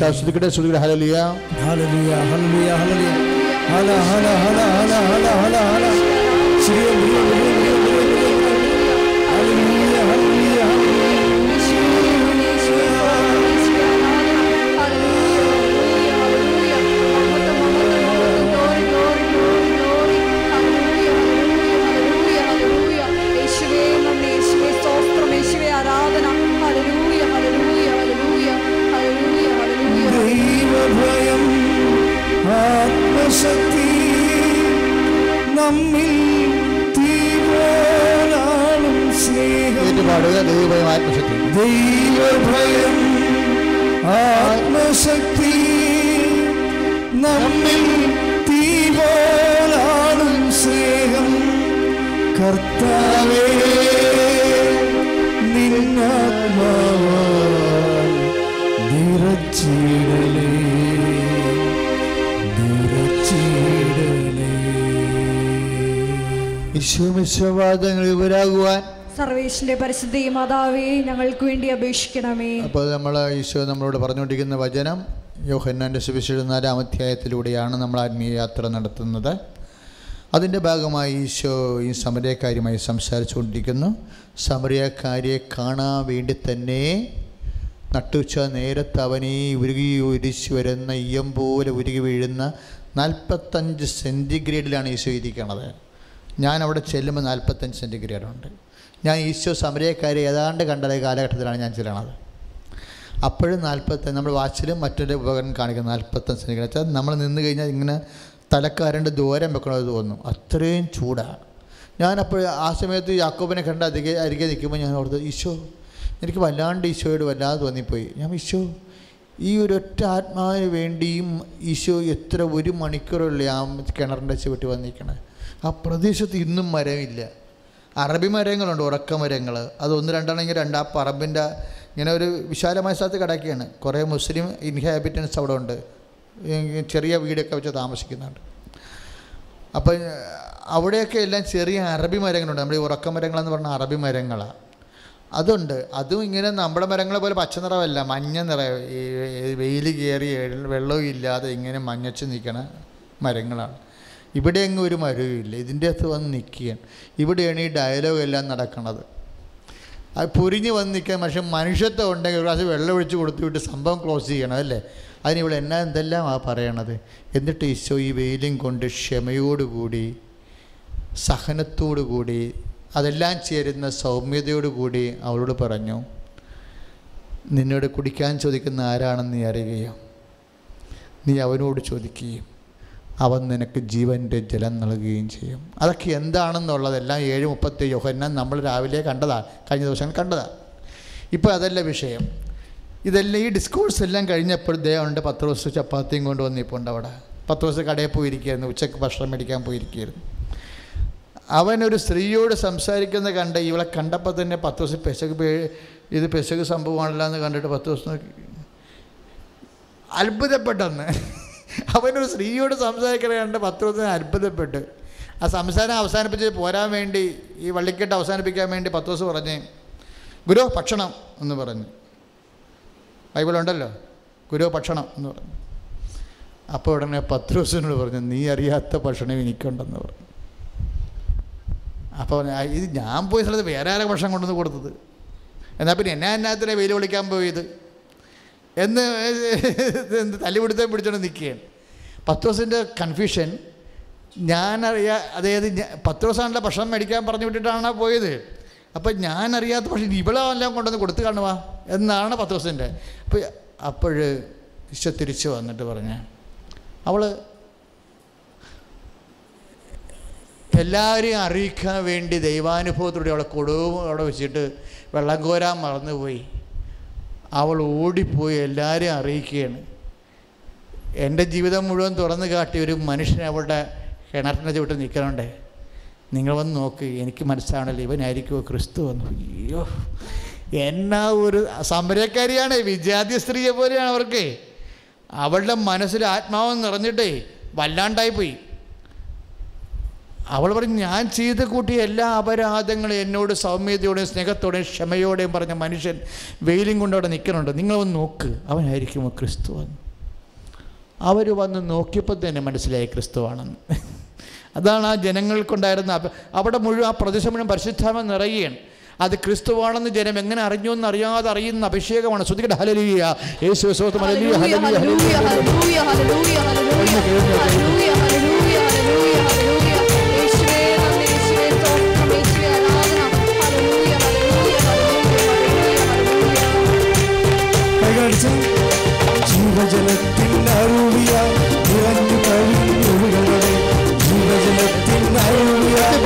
നിറച്ചിടണേ പക്ഷാശ്രുതിക്കട്ടെ ശ്രുതിക്കട്ടെ ഹലലിയ ഹല്ലേലൂയ ഹല്ലേലൂയ ഹല്ലേലൂയ ഹല ഹല ഹല ഹല ഹല സർവേശന്റെ പരിശുദ്ധ മാതാവേ ഞങ്ങൾക്ക് വേണ്ടി അപേക്ഷിക്കണമേ. അപ്പോൾ നമ്മൾ ഈശോ നമ്മളോട് പറഞ്ഞുകൊണ്ടിരിക്കുന്ന വചനം യോഹന്നാന്റെ സുവിശേഷം നാലാം അധ്യായത്തിലൂടെയാണ് നമ്മൾ ആത്മീയ യാത്ര നടത്തുന്നത്. അതിന്റെ ഭാഗമായി ഈശോ ഈ സമരക്കാരിയുമായി സംസാരിച്ചുകൊണ്ടിരിക്കുന്നു. സമരക്കാരിയെ കാണാൻ വേണ്ടി തന്നെ നട്ടുച്ച നേരത്ത് അവനെ ഉരുകി ഉരിച്ചു വരുന്ന ഇയം പോലെ ഉരുകി വീഴുന്ന നാൽപ്പത്തഞ്ച് സെന്റിഗ്രേഡിലാണ് ഈശോ ഇരിക്കണത്. ഞാൻ അവിടെ ചെല്ലുമ്പോൾ നാൽപ്പത്തഞ്ച് സെന്റിഗ്രേഡ് ഉണ്ട് ഞാൻ ഈശോ സമരക്കാരെ ഏതാണ്ട് കണ്ട കാലഘട്ടത്തിലാണ് ഞാൻ ചെല്ലണത് അപ്പോഴും നാൽപ്പത്തി നമ്മൾ വാച്ചിലും മറ്റൊരു ഉപകരണം കാണിക്കുന്ന നാൽപ്പത്തഞ്ച് സെന്റിഗ്രേഡ് വെച്ചാൽ നമ്മൾ നിന്ന് കഴിഞ്ഞാൽ ഇങ്ങനെ തലക്കാരണ്ട് ദൂരം വെക്കണമെന്ന് തോന്നും അത്രയും ചൂടാണ്. ഞാനപ്പോൾ ആ സമയത്ത് യാക്കോബിനെ കണ്ട അധികം അരികെ നിൽക്കുമ്പോൾ ഞാൻ ഓർത്ത് ഈശോ എനിക്ക് വല്ലാണ്ട് ഈശോയോട് വല്ലാതെ തോന്നിപ്പോയി. ഞാൻ ഈശോ ഈ ഒറ്റ ആത്മാവിന് വേണ്ടിയും ഈശോ എത്ര ഒരു മണിക്കൂറുള്ള ആ കിണറിന്റെ ചുവട്ടി വന്നിരിക്കണേ. ആ പ്രദേശത്ത് ഇന്നും മരമില്ല. അറബി മരങ്ങളുണ്ട് ഉറക്ക മരങ്ങൾ അത് ഒന്ന് രണ്ടാണെങ്കിൽ രണ്ട്. പറമ്പിന്റെ ഇങ്ങനെ ഒരു വിശാലമായ സ്ഥലത്ത് കിടക്കുകയാണ്. കുറേ മുസ്ലിം ഇൻഹാബിറ്റൻസ് അവിടെ ഉണ്ട്. ചെറിയ വീടൊക്കെ വെച്ച് താമസിക്കുന്നുണ്ട്. അപ്പം അവിടെയൊക്കെ എല്ലാം ചെറിയ അറബി മരങ്ങളുണ്ട്. നമ്മുടെ ഈ ഉറക്ക മരങ്ങളെന്ന് പറഞ്ഞാൽ അറബി മരങ്ങളാണ് അതുണ്ട്. അതും ഇങ്ങനെ നമ്മുടെ മരങ്ങളെ പോലെ പച്ച നിറമല്ല. മഞ്ഞ നിറം. വെയിൽ കയറി വെള്ളവും ഇല്ലാതെ ഇങ്ങനെ മഞ്ഞച്ച് നിൽക്കണ മരങ്ങളാണ്. ഇവിടെ അങ്ങ് ഒരു മരവുമില്ല ഇതിന്റെ അകത്ത് വന്ന് നിൽക്കുകയാണ്. ഇവിടെയാണ് ഈ ഡയലോഗ് എല്ലാം നടക്കുന്നത്. അത് പൊരിഞ്ഞ് വന്ന് നിൽക്കാൻ പക്ഷേ മനുഷ്യത്വം ഉണ്ടെങ്കിൽ ഒരു പ്രാവശ്യം വെള്ളം ഒഴിച്ച് കൊടുത്തു വിട്ട് സംഭവം ക്ലോസ് ചെയ്യണം അല്ലേ? അതിന് ഇവിടെ എന്നാ എന്തെല്ലാം ആ പറയണത്? എന്നിട്ട് ഈശോ ഈ വെയിലും കൊണ്ട് ക്ഷമയോടുകൂടി സഹനത്തോടുകൂടി അതെല്ലാം ചേരുന്ന സൗമ്യതയോടുകൂടി അവളോട് പറഞ്ഞു നിന്നോട് കുടിക്കാൻ ചോദിക്കുന്ന ആരാണെന്ന് നീ അറിയുകയോ? നീ അവനോട് ചോദിക്കുകയും. അവൻ നിനക്ക് ജീവന്റെ ജലം നൽകുകയും ചെയ്യും. അതൊക്കെ എന്താണെന്നുള്ളതെല്ലാം ഏഴ് മുപ്പത്തി യോഹന്നാൻ നമ്മൾ രാവിലെ കണ്ടതാണ് കഴിഞ്ഞ ദിവസം കണ്ടതാണ്. ഇപ്പോൾ അതല്ല വിഷയം. ഇതെല്ലാം ഈ ഡിസ്കോഴ്സ് എല്ലാം കഴിഞ്ഞപ്പോൾ ദേവുണ്ട് പത്ത് ദിവസം ചപ്പാത്തിയും കൊണ്ട് വന്നിപ്പോൾ അവിടെ. പത്ത് ദിവസം കടയിൽ പോയിരിക്കുകയായിരുന്നു ഉച്ചയ്ക്ക് ഭക്ഷണം മേടിക്കാൻ പോയിരിക്കുകയായിരുന്നു. അവനൊരു സ്ത്രീയോട് സംസാരിക്കുന്ന കണ്ട് ഇവളെ കണ്ടപ്പോൾ തന്നെ പത്ത് ദിവസം പെശക് ഇത് പെശക് സംഭവമാണല്ലോ എന്ന് കണ്ടിട്ട് പത്ത് ദിവസം അത്ഭുതപ്പെട്ടെന്ന്. അവനൊരു സ്ത്രീയോട് സംസാരിക്കണ കണ്ട് ദിവസം അത്ഭുതപ്പെട്ട്. ആ സംസാരം അവസാനിപ്പിച്ച് പോരാൻ വേണ്ടി ഈ വള്ളിക്കെട്ട് അവസാനിപ്പിക്കാൻ വേണ്ടി പത്ത് ദിവസം പറഞ്ഞ് ഗുരു ഭക്ഷണം എന്ന് പറഞ്ഞു. ബൈബിളുണ്ടല്ലോ ഗുരു ഭക്ഷണം എന്ന് പറഞ്ഞു. അപ്പോൾ ഉടനെ പത്ത് ദിവസത്തിനോട് പറഞ്ഞു നീ അറിയാത്ത ഭക്ഷണം എനിക്കുണ്ടെന്ന് പറഞ്ഞു. അപ്പോൾ ഇത് ഞാൻ പോയ സ്ഥലത്ത് വേറെ ആരെ ഭക്ഷണം കൊണ്ടുവന്ന് കൊടുത്തത്? എന്നാൽ പിന്നെ എന്നാ എന്നാത്തിനെ വെയിൽ വിളിക്കാൻ പോയത്? എന്ന് തല്ലിപിടുത്തം പിടിച്ചോണ്ട് നിൽക്കുകയാണ് പത്രോസിന്റെ കൺഫ്യൂഷൻ ഞാനറിയാ അതായത് പത്രോസാണല്ലോ ഭക്ഷണം മേടിക്കാൻ പറഞ്ഞു വിട്ടിട്ടാണ് പോയത്? അപ്പം ഞാനറിയാത്ത പക്ഷേ ഇവളെല്ലാം കൊണ്ടുവന്ന് കൊടുത്തു കാണുവാ എന്നാണ് പത്ത് ദിവസത്തിന്റെ അപ്പോൾ അപ്പോൾ ഈശോ തിരിച്ച് വന്നിട്ട് പറഞ്ഞ അവൾ എല്ലാവരെയും അറിയിക്കാൻ വേണ്ടി ദൈവാനുഭവത്തിലൂടെ അവളെ കൊടുവും അവിടെ വെച്ചിട്ട് വെള്ളം കോരാൻ മറന്നുപോയി. അവൾ ഓടിപ്പോയി എല്ലാവരെയും അറിയിക്കുകയാണ്. എന്റെ ജീവിതം മുഴുവൻ തുറന്നു കാട്ടി ഒരു മനുഷ്യൻ അവളുടെ കിണറ്റിന്റെ ചുവട്ട് നിൽക്കണുണ്ടേ. നിങ്ങൾ വന്ന് നോക്ക് എനിക്ക് മനസ്സിലാവണല്ലോ ഇവനായിരിക്കുമോ ക്രിസ്തു വന്നു അയ്യോ എന്നാ ഒരു സമരക്കാരിയാണ് വിജാതി സ്ത്രീയെ പോലെയാണ് അവർക്ക്. അവളുടെ മനസ്സിൽ ആത്മാവ് നിറഞ്ഞിട്ടേ വല്ലാണ്ടായിപ്പോയി. അവൾ പറഞ്ഞു ഞാൻ ചെയ്ത് കൂട്ടിയ എല്ലാ അപരാധങ്ങളും എന്നോട് സൗമ്യതയോടെയും സ്നേഹത്തോടെയും ക്ഷമയോടെയും പറഞ്ഞ മനുഷ്യൻ വെയിലും കൊണ്ട് അവിടെ നിൽക്കുന്നുണ്ട്. നിങ്ങൾ വന്ന് നോക്ക് അവനായിരിക്കും ക്രിസ്തു എന്ന് അവർ വന്ന് നോക്കിയപ്പോൾ തന്നെ മനസ്സിലായി ക്രിസ്തുവാണെന്ന്. അതാണ് ആ ജനങ്ങൾക്കുണ്ടായിരുന്ന അവിടെ മുഴുവൻ ആ പ്രദേശം മുഴുവൻ പരിശുദ്ധാമ നിറയുകയാണ്. അത് ക്രിസ്തുവാണെന്ന് ജനം എങ്ങനെ അറിഞ്ഞു എന്ന് അറിയാതെ അറിയുന്ന അഭിഷേകമാണ്. ശ്രുതികട ഹലലിയ യേശു വിശ്വാസം ഹല്ലേലൂയ, ഹല്ലേലൂയ, ഹല്ലേലൂയ, ഹല്ലേലൂയ, ഹല്ലേലൂയ.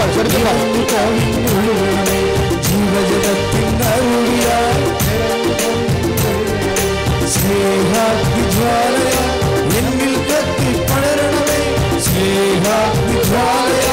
അരുവിയ നിറഞ്ഞു കവിഞ്ഞൊഴുകണമേ ജീവജലത്തിൽ അരുവിയ സ്നേഹാഗ്നിജ്വാലയ എന്നിൽ കത്തി പടരണമേ സ്നേഹാഗ്നിജ്വാലയ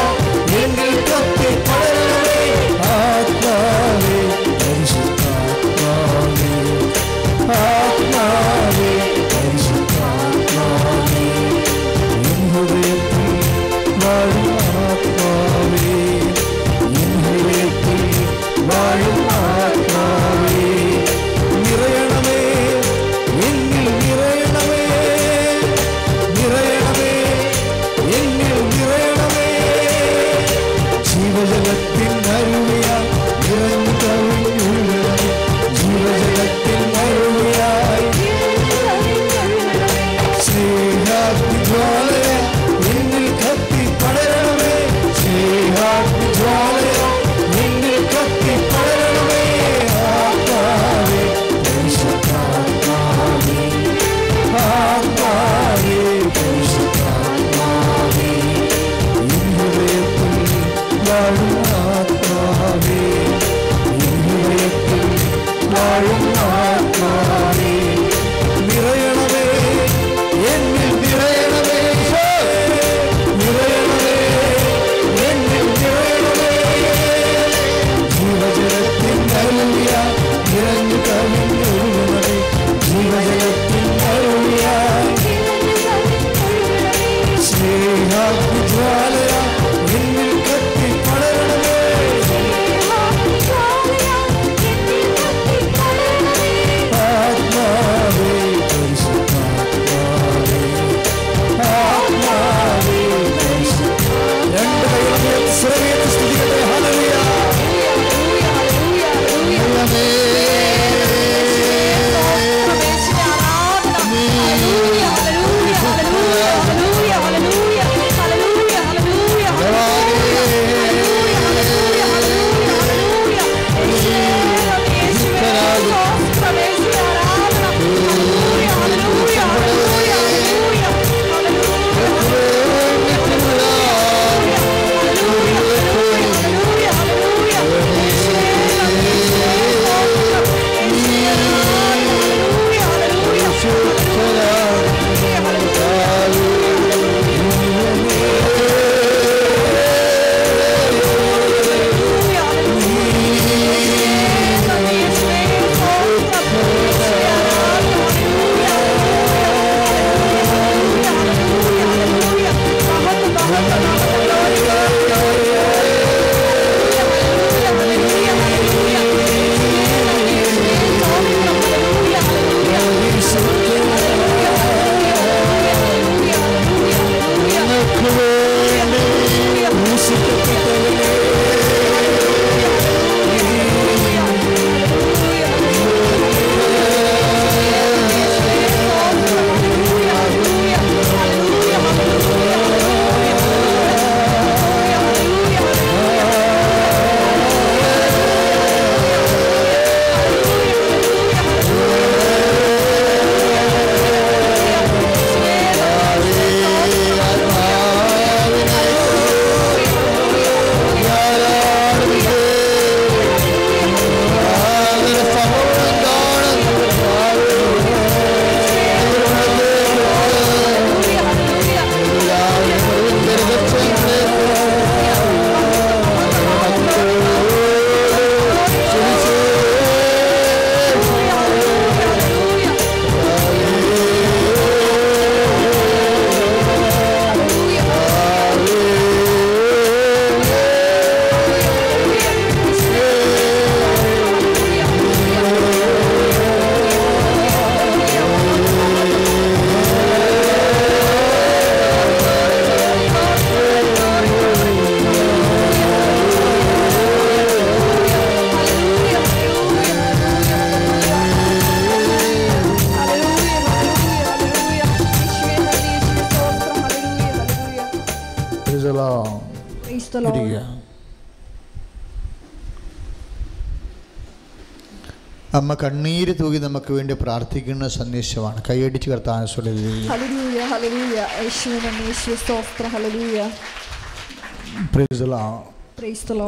അമ്മ കണ്ണീര് തൂകി നമുക്ക് വേണ്ടി പ്രാർത്ഥിക്കുന്ന സന്ദേശമാണ്. കൈയടിച്ച് കർത്താൻ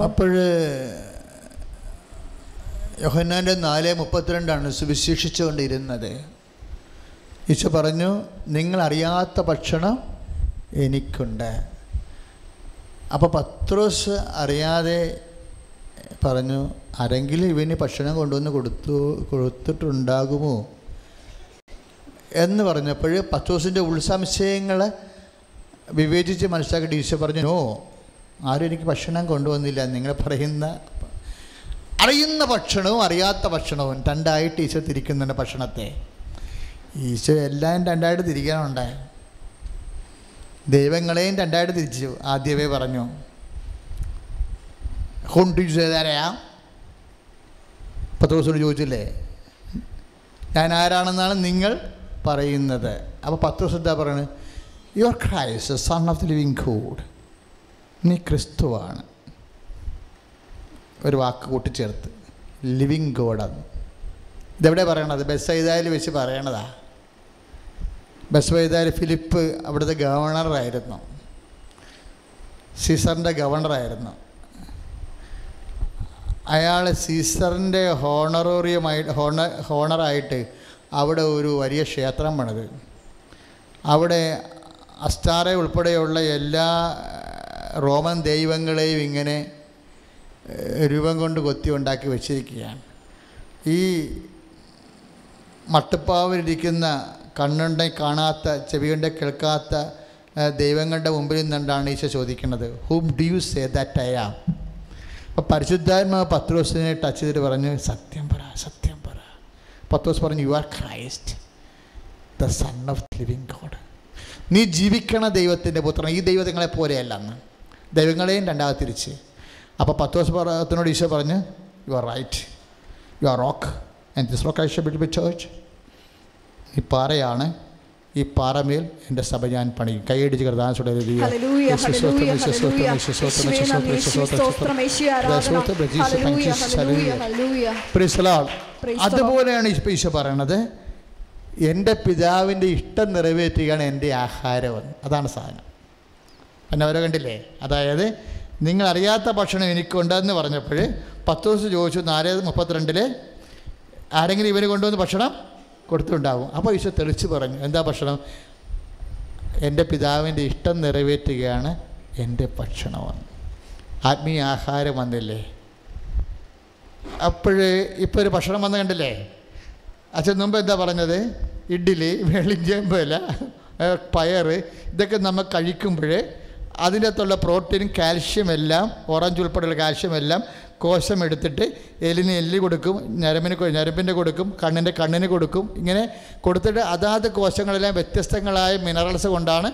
അപ്പോഴ് യോഹന്നാന്റെ നാല് മുപ്പത്തിരണ്ടാണ് സുവിശേഷിച്ചുകൊണ്ടിരുന്നത്. ഈശോ പറഞ്ഞു നിങ്ങൾ അറിയാത്ത ഭക്ഷണം എനിക്കുണ്ട്. അപ്പോൾ പത്രോസ് അറിയാതെ പറഞ്ഞു ആരെങ്കിലും ഇവന് ഭക്ഷണം കൊണ്ടുവന്ന് കൊടുത്തു കൊടുത്തിട്ടുണ്ടാകുമോ? എന്ന് പറഞ്ഞപ്പോൾ പത്തോസിന്റെ ഉൾസംശയങ്ങളെ വിവേചിച്ച് മനസ്സിലാക്കിയിട്ട് ഈശോ പറഞ്ഞു നോ ആരും എനിക്ക് ഭക്ഷണം കൊണ്ടുവന്നില്ല. നിങ്ങൾ പറയുന്ന അറിയുന്ന ഭക്ഷണവും അറിയാത്ത ഭക്ഷണവും രണ്ടായിട്ട് ഈശോ തിരിക്കുന്നുണ്ട് ഭക്ഷണത്തെ. ഈശോ എല്ലാം രണ്ടായിട്ട് തിരിക്കാനുണ്ട് ദൈവങ്ങളെയും രണ്ടായിട്ട് തിരിച്ചു ആദ്യമേ പറഞ്ഞു. കൊണ്ടിരിച്ചതാരാ പത്ത് ദിവസം ചോദിച്ചില്ലേ? ഞാൻ ആരാണെന്നാണ് നിങ്ങൾ പറയുന്നത്. അപ്പോൾ പത്ത് ദിവസം എന്താ പറയുന്നത് you are son of the living God നീ ക്രിസ്തുവാണ്. ഒരു വാക്ക് കൂട്ടിച്ചേർത്ത്. ലിവിങ് ഗോഡാണ് ഇതെവിടെ പറയണത്? ബസ് വെച്ച് പറയണതാ. ബസ് ചെയ്തായാലും ഫിലിപ്പ് അവിടുത്തെ ഗവർണറായിരുന്നു. സീസറിന്റെ ഗവർണറായിരുന്നു. അയാൾ സീസറിന്റെ ഹോണറോറിയമായി ഹോണ ഹോണറായിട്ട് അവിടെ ഒരു വലിയ ക്ഷേത്രം പണിത്. അവിടെ അസ്റ്റാറെ ഉൾപ്പെടെയുള്ള എല്ലാ റോമൻ ദൈവങ്ങളെയും ഇങ്ങനെ രൂപം കൊണ്ട് കൊത്തി ഉണ്ടാക്കി വെച്ചിരിക്കുകയാണ്. ഈ മട്ടുപ്പാവിലിരിക്കുന്ന കണ്ണുണ്ടെ കാണാത്ത ചെവി കൊണ്ട് കേൾക്കാത്ത ദൈവങ്ങളുടെ മുമ്പിൽ നിന്നാണ് ഈശോ ചോദിക്കുന്നത് whom do you say that I am അപ്പോൾ പരിശുദ്ധാത്മാവ് പത്രോസിനെ ടച്ച് ചെയ്തിട്ട് പറഞ്ഞു സത്യം പറ സത്യം പറ. പത്രോസ് പറഞ്ഞു you are Christ the son of living God നീ ജീവിക്കണ ദൈവത്തിന്റെ പുത്രൻ ഈ ദൈവങ്ങളെ പോലെയല്ല അന്ന് ദൈവങ്ങളെയും രണ്ടാമത് തിരിച്ച്. അപ്പോൾ പത്രോസ് പറത്തിനോട് ഈശോ പറഞ്ഞ് you are right you are rock and this rock I shall build be church ഈ പാറയാണ് ഈ പാറമേൽ എന്റെ സഭ ഞാൻ പണിയും. കൈയടിച്ച്. അതുപോലെയാണ് ഇപ്പം ഈശോ പറയണത് എന്റെ പിതാവിന്റെ ഇഷ്ടം നിറവേറ്റുകയാണ് എന്റെ ആഹാരം അതാണ് സാധനം. പിന്നെ അവരെ കണ്ടില്ലേ? അതായത് നിങ്ങൾ അറിയാത്ത ഭക്ഷണം എനിക്കുണ്ടെന്ന് പറഞ്ഞപ്പോൾ പത്ത് ദിവസം ചോദിച്ചു നാല് മുപ്പത്തിരണ്ടിൽ ആരെങ്കിലും ഇവന് കൊണ്ടുവന്ന് ഭക്ഷണം? കൊടുത്തിട്ടുണ്ടാവും അപ്പോൾ ഈശോ തെളിച്ച് പറഞ്ഞു എന്താ ഭക്ഷണം? എന്റെ പിതാവിന്റെ ഇഷ്ടം നിറവേറ്റുകയാണ് എന്റെ ഭക്ഷണമെന്ന് ആത്മീയ ആഹാരം വന്നില്ലേ? അപ്പോഴേ ഇപ്പോൾ ഒരു ഭക്ഷണം വന്ന് കണ്ടില്ലേ? അച്ഛൻ മുമ്പ് എന്താ പറഞ്ഞത്? ഇഡ്ഡലി വെളിഞ്ചേമ്പല പയർ ഇതൊക്കെ നമ്മൾ കഴിക്കുമ്പോൾ അതിന്റെ അകത്തുള്ള പ്രോട്ടീനും കാൽഷ്യം എല്ലാം ഓറഞ്ച് ഉൾപ്പെടെയുള്ള കാൽഷ്യം എല്ലാം കോശം എടുത്തിട്ട് എല്ലിന് എല്ലി കൊടുക്കും ഞരമ്പിന് ഞരമ്പിന്റെ കൊടുക്കും കണ്ണിന്റെ കണ്ണിന് കൊടുക്കും. ഇങ്ങനെ കൊടുത്തിട്ട് അതാത് കോശങ്ങളെല്ലാം വ്യത്യസ്തങ്ങളായ മിനറൽസ് കൊണ്ടാണ്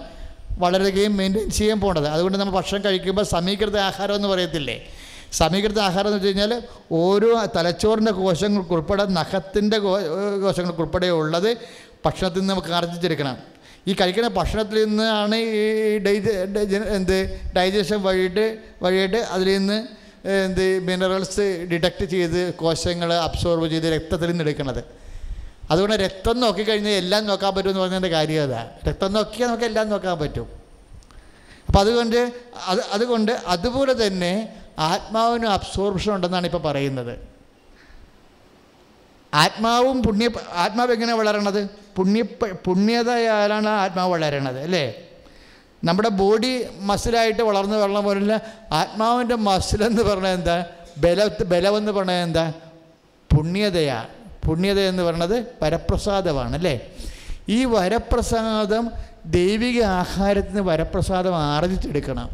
വളരുകയും മെയിന്റെയിൻ ചെയ്യാൻ പോകേണ്ടത് അതുകൊണ്ട് നമ്മൾ ഭക്ഷണം കഴിക്കുമ്പോൾ സമീകൃത ആഹാരം എന്ന് പറയത്തില്ലേ? സമീകൃത ആഹാരം എന്ന് വെച്ച് കഴിഞ്ഞാൽ ഓരോ തലച്ചോറിന്റെ കോശങ്ങൾക്കുൾപ്പെടെ നഖത്തിന്റെ കോശങ്ങൾക്കുൾപ്പെടെ ഉള്ളത് ഭക്ഷണത്തിൽ നിന്ന് നമുക്ക് ആർജിച്ചെടുക്കണം. ഈ കഴിക്കുന്ന ഭക്ഷണത്തിൽ നിന്നാണ് ഈ ഡൈജ- എന്ത്? ഡൈജഷൻ വഴിയിട്ട് വഴിയിട്ട് അതിൽ നിന്ന് എന്ത് മിനറൽസ് ഡിറ്റക്ട് ചെയ്ത് കോശങ്ങൾ അബ്സോർബ് ചെയ്ത് രക്തത്തിൽ നിന്ന് എടുക്കുന്നത് അതുകൊണ്ട് രക്തം നോക്കിക്കഴിഞ്ഞാൽ എല്ലാം നോക്കാൻ പറ്റും എന്ന് പറഞ്ഞതിന്റെ കാര്യം അതാണ് രക്തം നോക്കിയാൽ നമുക്ക് എല്ലാം നോക്കാൻ പറ്റും. അപ്പം അതുകൊണ്ട് അത് അതുകൊണ്ട് അതുപോലെ തന്നെ ആത്മാവിന് അബ്സോർപ്ഷൻ ഉണ്ടെന്നാണ് ഇപ്പോൾ പറയുന്നത്. ആത്മാവും പുണ്യ ആത്മാവ് എങ്ങനെ വളരണത്? പുണ്യ പുണ്യതയാലാണ് ആത്മാവ് വളരണത് അല്ലേ? നമ്മുടെ ബോഡി മസിലായിട്ട് വളർന്നു വരണം പോലെ ആത്മാവിന്റെ മസിലെന്ന് പറഞ്ഞാൽ എന്താ? ബല ബലമെന്ന് പറഞ്ഞാൽ എന്താ? പുണ്യതയാണ് പുണ്യത എന്ന് പറയുന്നത് വരപ്രസാദമാണ് അല്ലേ? ഈ വരപ്രസാദം ദൈവിക ആഹാരത്തിന് വരപ്രസാദം ആർജിച്ചെടുക്കണം.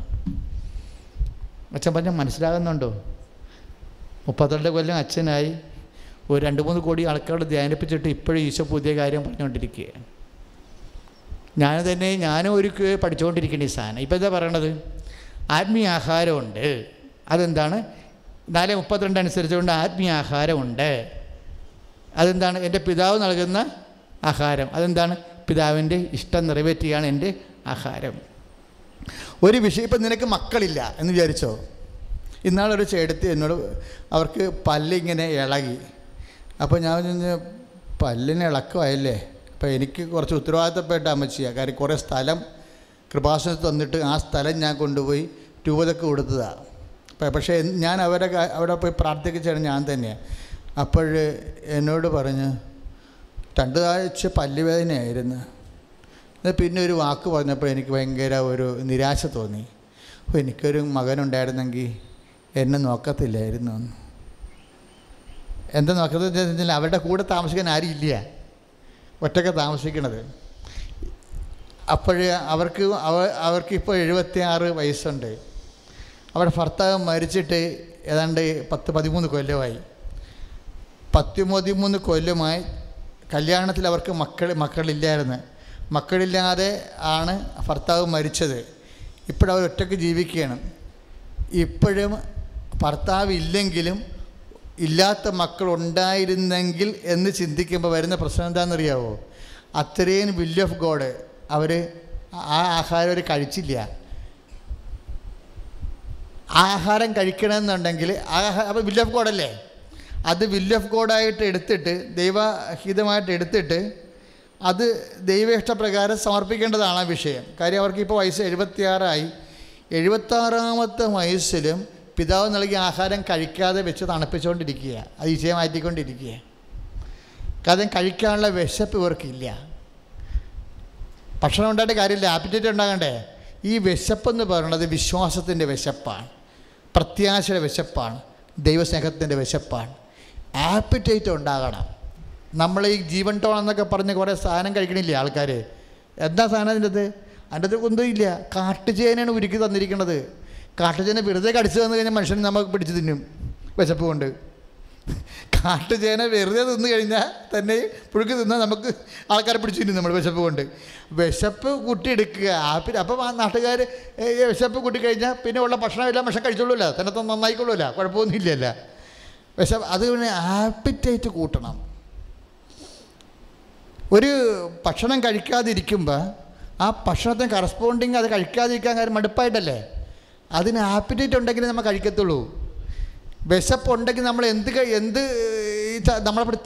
അച്ഛൻ പറഞ്ഞാൽ മനസ്സിലാകുന്നുണ്ടോ? മുപ്പത്തിരണ്ട് കൊല്ലം അച്ഛനായി. ഒരു രണ്ട് മൂന്ന് കോടി ആൾക്കാരോട് ധ്യാനിപ്പിച്ചിട്ട് ഇപ്പോഴും ഈശോ പുതിയ കാര്യം പറഞ്ഞുകൊണ്ടിരിക്കുകയാണ്. ഞാൻ തന്നെ ഞാനും ഒരു പഠിച്ചുകൊണ്ടിരിക്കേണ്ട ഈ സാധനം. ഇപ്പം എന്താ പറയണത്? ആത്മീയ ആഹാരമുണ്ട്. അതെന്താണ്? നാല് മുപ്പത്തിരണ്ട് അനുസരിച്ചുകൊണ്ട് ആത്മീയ ആഹാരമുണ്ട്. അതെന്താണ്? എന്റെ പിതാവ് നൽകുന്ന ആഹാരം. അതെന്താണ്? പിതാവിന്റെ ഇഷ്ടം നിറവേറ്റുകയാണ് എന്റെ ആഹാരം. ഒരു വിഷയം ഇപ്പം നിനക്ക് മക്കളില്ല എന്ന് വിചാരിച്ചോ? ഇന്നാളൊരു ചേട്ടത്തി എന്നോട് അവർക്ക് പല്ലിങ്ങനെ ഇളകി. അപ്പോൾ ഞാൻ പല്ലിന് ഇളക്കമായല്ലേ? അപ്പോൾ എനിക്ക് കുറച്ച് ഉത്തരവാദിത്തപ്പെട്ട അമ്മച്ചിയാണ് കാര്യം കുറേ സ്ഥലം കൃപാസനത്ത് തന്നിട്ട് ആ സ്ഥലം ഞാൻ കൊണ്ടുപോയി രൂപതക്ക് കൊടുത്തതാണ് അപ്പം പക്ഷേ ഞാൻ അവരെ അവിടെ പോയി പ്രാർത്ഥിക്കിച്ചാണ് ഞാൻ തന്നെയാണ് അപ്പോൾ എന്നോട് പറഞ്ഞ് രണ്ട് ആഴ്ച പല്ലുവേദനയായിരുന്നു. പിന്നെ ഒരു വാക്ക് പറഞ്ഞപ്പോൾ എനിക്ക് ഭയങ്കര ഒരു നിരാശ തോന്നി. അപ്പോൾ എനിക്കൊരു മകനുണ്ടായിരുന്നെങ്കിൽ എന്നെ നോക്കത്തില്ലായിരുന്നു. എന്താ വെച്ചാൽ അവരുടെ കൂടെ താമസിക്കാൻ ആരും ഇല്ല. ഒറ്റയ്ക്ക് താമസിക്കണത്. അപ്പോഴേ അവർക്ക് അവ അവർക്കിപ്പോൾ എഴുപത്തിയാറ് വയസ്സുണ്ട്. അവരുടെ ഭർത്താവ് മരിച്ചിട്ട് ഏതാണ്ട് പത്ത് പതിമൂന്ന് കൊല്ലമായി. പത്ത് പതിമൂന്ന് കൊല്ലമായി കല്യാണത്തിൽ അവർക്ക് മക്കൾ മക്കളില്ലായിരുന്നു. മക്കളില്ലാതെ ആണ് ഭർത്താവ് മരിച്ചത്. ഇപ്പോഴവർ ഒറ്റയ്ക്ക് ജീവിക്കുകയാണ്. ഇപ്പോഴും ഭർത്താവ് ഇല്ലെങ്കിലും ഇല്ലാത്ത മക്കൾ ഉണ്ടായിരുന്നെങ്കിൽ എന്ന് ചിന്തിക്കുമ്പോൾ വരുന്ന പ്രശ്നം എന്താണെന്നറിയാവോ? അത്രയും വില്ല് ഓഫ് ഗോഡ് അവർ ആ ആഹാരം അവർ കഴിച്ചില്ല. ആഹാരം കഴിക്കണമെന്നുണ്ടെങ്കിൽ ആഹാ അപ്പോൾ വില്ല് ഓഫ് ഗോഡല്ലേ അത് വില്ല് ഓഫ് ഗോഡായിട്ട് എടുത്തിട്ട് ദൈവഹിതമായിട്ട് എടുത്തിട്ട് അത് ദൈവേഷ്ടപ്രകാരം സമർപ്പിക്കേണ്ടതാണ് ആ വിഷയം. കാര്യം അവർക്ക് ഇപ്പോൾ വയസ്സ് എഴുപത്തിയാറായി. എഴുപത്താറാമത്തെ വയസ്സിലും പിതാവ് നൽകിയ ആഹാരം കഴിക്കാതെ വെച്ച് തണുപ്പിച്ചുകൊണ്ടിരിക്കുക അത് മാറ്റിക്കൊണ്ടിരിക്കുക കാരണം കഴിക്കാനുള്ള വിശപ്പ് ഇവർക്കില്ല. ഭക്ഷണം ഉണ്ടായിട്ട് കാര്യമില്ല. ആപ്പിറ്റേറ്റ് ഉണ്ടാകണ്ടേ? ഈ വിശപ്പെന്ന് പറയുന്നത് വിശ്വാസത്തിന്റെ വിശപ്പാണ്. പ്രത്യാശയുടെ വിശപ്പാണ്. ദൈവസ്നേഹത്തിന്റെ വിശപ്പാണ്. ആപ്പിറ്റേറ്റ് ഉണ്ടാകണം. നമ്മൾ ഈ ജീവൻ ടോൺ എന്നൊക്കെ പറഞ്ഞ് കുറേ സാധനം കഴിക്കണില്ലേ ആൾക്കാർ എന്താ സാധനം അതിന്റെ അത് അതിന്റെ അത് ഒന്നും ഇല്ല. കാട്ടുചേനയാണ് ഉരുക്കി തന്നിരിക്കുന്നത് കാട്ടുചേന വെറുതെ കടിച്ചു തന്നു കഴിഞ്ഞാൽ മനുഷ്യൻ നമുക്ക് പിടിച്ചു തിന്നും വിശപ്പ് കൊണ്ട്. കാട്ടുചേന വെറുതെ തിന്നു കഴിഞ്ഞാൽ തന്നെ പുഴുക്ക് തിന്നാൽ നമുക്ക് ആൾക്കാരെ പിടിച്ചു തിന്നും നമ്മൾ വിശപ്പ് കൊണ്ട്. വിശപ്പ് കൂട്ടിയെടുക്കുക. പിന്നെ അപ്പം ആ നാട്ടുകാർ വിശപ്പ് കൂട്ടിക്കഴിഞ്ഞാൽ പിന്നെ ഉള്ള ഭക്ഷണമെല്ലാം ഭക്ഷണം കഴിച്ചോളൂല്ല തന്നെ തന്നെ കുഴപ്പമൊന്നും കുഴപ്പമൊന്നുമില്ലല്ല വിശപ്പ് അത് പിന്നെ ആപ്പിറ്റേറ്റ് കൂട്ടണം. ഒരു ഭക്ഷണം കഴിക്കാതിരിക്കുമ്പോൾ ആ ഭക്ഷണത്തിന് കറസ്പോണ്ടിങ് അത് കഴിക്കാതിരിക്കാൻ കാര്യം മടുപ്പായിട്ടല്ലേ? അതിന് ആപ്പിറ്റേറ്റ് ഉണ്ടെങ്കിൽ നമ്മൾ കഴിക്കത്തുള്ളൂ. വിശപ്പുണ്ടെങ്കിൽ നമ്മൾ എന്ത് എന്ത്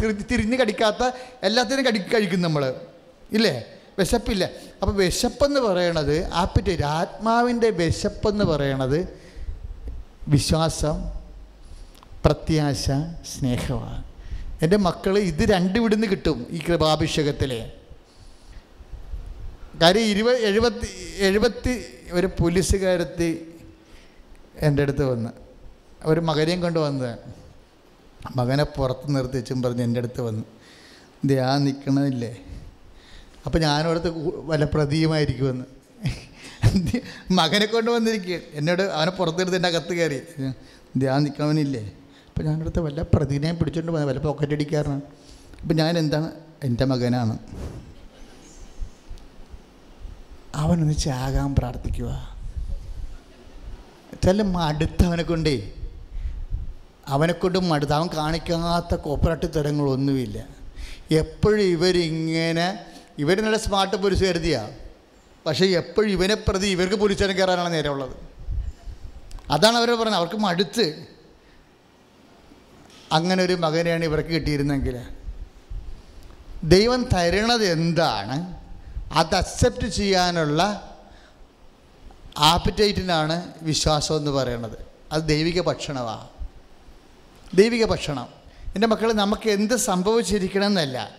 തിരി- തിരിഞ്ഞ് കടിക്കാത്ത എല്ലാത്തിനും കടി കഴിക്കും നമ്മൾ ഇല്ലേ? വിശപ്പില്ല. അപ്പോൾ വിശപ്പെന്ന് പറയണത് ആപ്പിറ്റേറ്റ് ആത്മാവിന്റെ വിശപ്പെന്ന് പറയണത് വിശ്വാസം പ്രത്യാശ സ്നേഹമാണ്. എന്റെ മക്കൾ ഇത് രണ്ടും ഇവിടുന്ന് കിട്ടും ഈ കൃപാഭിഷേകത്തിലെ. കാര്യം ഇരുപത് എഴുപത്തി എഴുപത്തി ഒരു പോലീസുകാരത്തി എന്റെ അടുത്ത് വന്ന്. ഒരു മകനെയും കൊണ്ട് വന്നത് മകനെ പുറത്ത് നിർത്തിച്ചും പറഞ്ഞ് എന്റെ അടുത്ത് വന്ന്. ധ്യാ നിൽക്കണമില്ലേ അപ്പോൾ ഞാനവിടുത്തെ വല്ല പ്രതീയമായിരിക്കുമെന്ന് മകനെ കൊണ്ട് വന്നിരിക്കുക എന്നോട് അവനെ പുറത്തെടുത്ത് എന്റെ അകത്ത് കയറി. ദേ നിൽക്കണമെന്നില്ലേ അപ്പോൾ ഞാനടുത്ത് വല്ല പ്രതിനെയും പിടിച്ചുകൊണ്ട് വന്നത് വല്ല പോക്കറ്റ് അടിക്കാറാണ്. അപ്പം ഞാൻ എന്താണ്? എന്റെ മകനാണ്. അവനൊന്ന് ചാകാൻ പ്രാർത്ഥിക്കുക ചില മടുത്തവനെ കൊണ്ടേ? അവനെ കൊണ്ട് മടുത്ത്. അവൻ കാണിക്കാത്ത കോപ്പറേറ്റ് തരങ്ങളൊന്നുമില്ല. എപ്പോഴും ഇവരിങ്ങനെ നല്ല സ്മാർട്ട് പോലീസ് കരുതിയാണ് പക്ഷേ എപ്പോഴും ഇവനെ പ്രതി ഇവർക്ക് പോലീസുകാരൻ കയറാനാണ് നേരമുള്ളത് അതാണ് അവർ പറഞ്ഞത്. അവർക്ക് മടുത്ത്. അങ്ങനെ ഒരു മകനെയാണ് ഇവർക്ക് കിട്ടിയിരുന്നെങ്കിൽ. ദൈവം തരണത് എന്താണ്? അത് അക്സെപ്റ്റ് ചെയ്യാനുള്ള ആപ്പിറ്റൈറ്റിനാണ് വിശ്വാസം എന്ന് പറയുന്നത്. അത് ദൈവിക ഭക്ഷണമാണ് ദൈവിക ഭക്ഷണം. എന്റെ മക്കൾ നമുക്ക് എന്ത് സംഭവിച്ചിരിക്കണം എന്നല്ല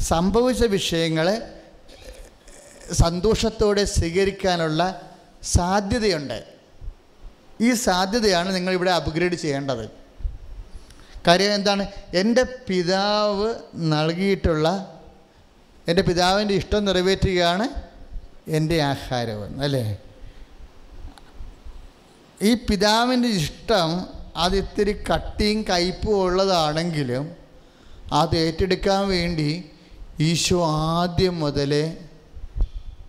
സംഭവിച്ച വിഷയങ്ങൾ സന്തോഷത്തോടെ സ്വീകരിക്കാനുള്ള സാധ്യതയുണ്ട്. ഈ സാധ്യതയാണ് നിങ്ങളിവിടെ അപ്ഗ്രേഡ് ചെയ്യേണ്ടത്. കാര്യം എന്താണ്? എന്റെ പിതാവ് നൽകിയിട്ടുള്ള എന്റെ പിതാവിന്റെ ഇഷ്ടം നിറവേറ്റുകയാണ് എന്റെ ആഹാരവും അല്ലേ? ഈ പിതാവിന്റെ ഇഷ്ടം അത് ഇത്തിരി കട്ടിയും കയ്പും ഉള്ളതാണെങ്കിലും അത് ഏറ്റെടുക്കാൻ വേണ്ടി ഈശോ ആദ്യം മുതലേ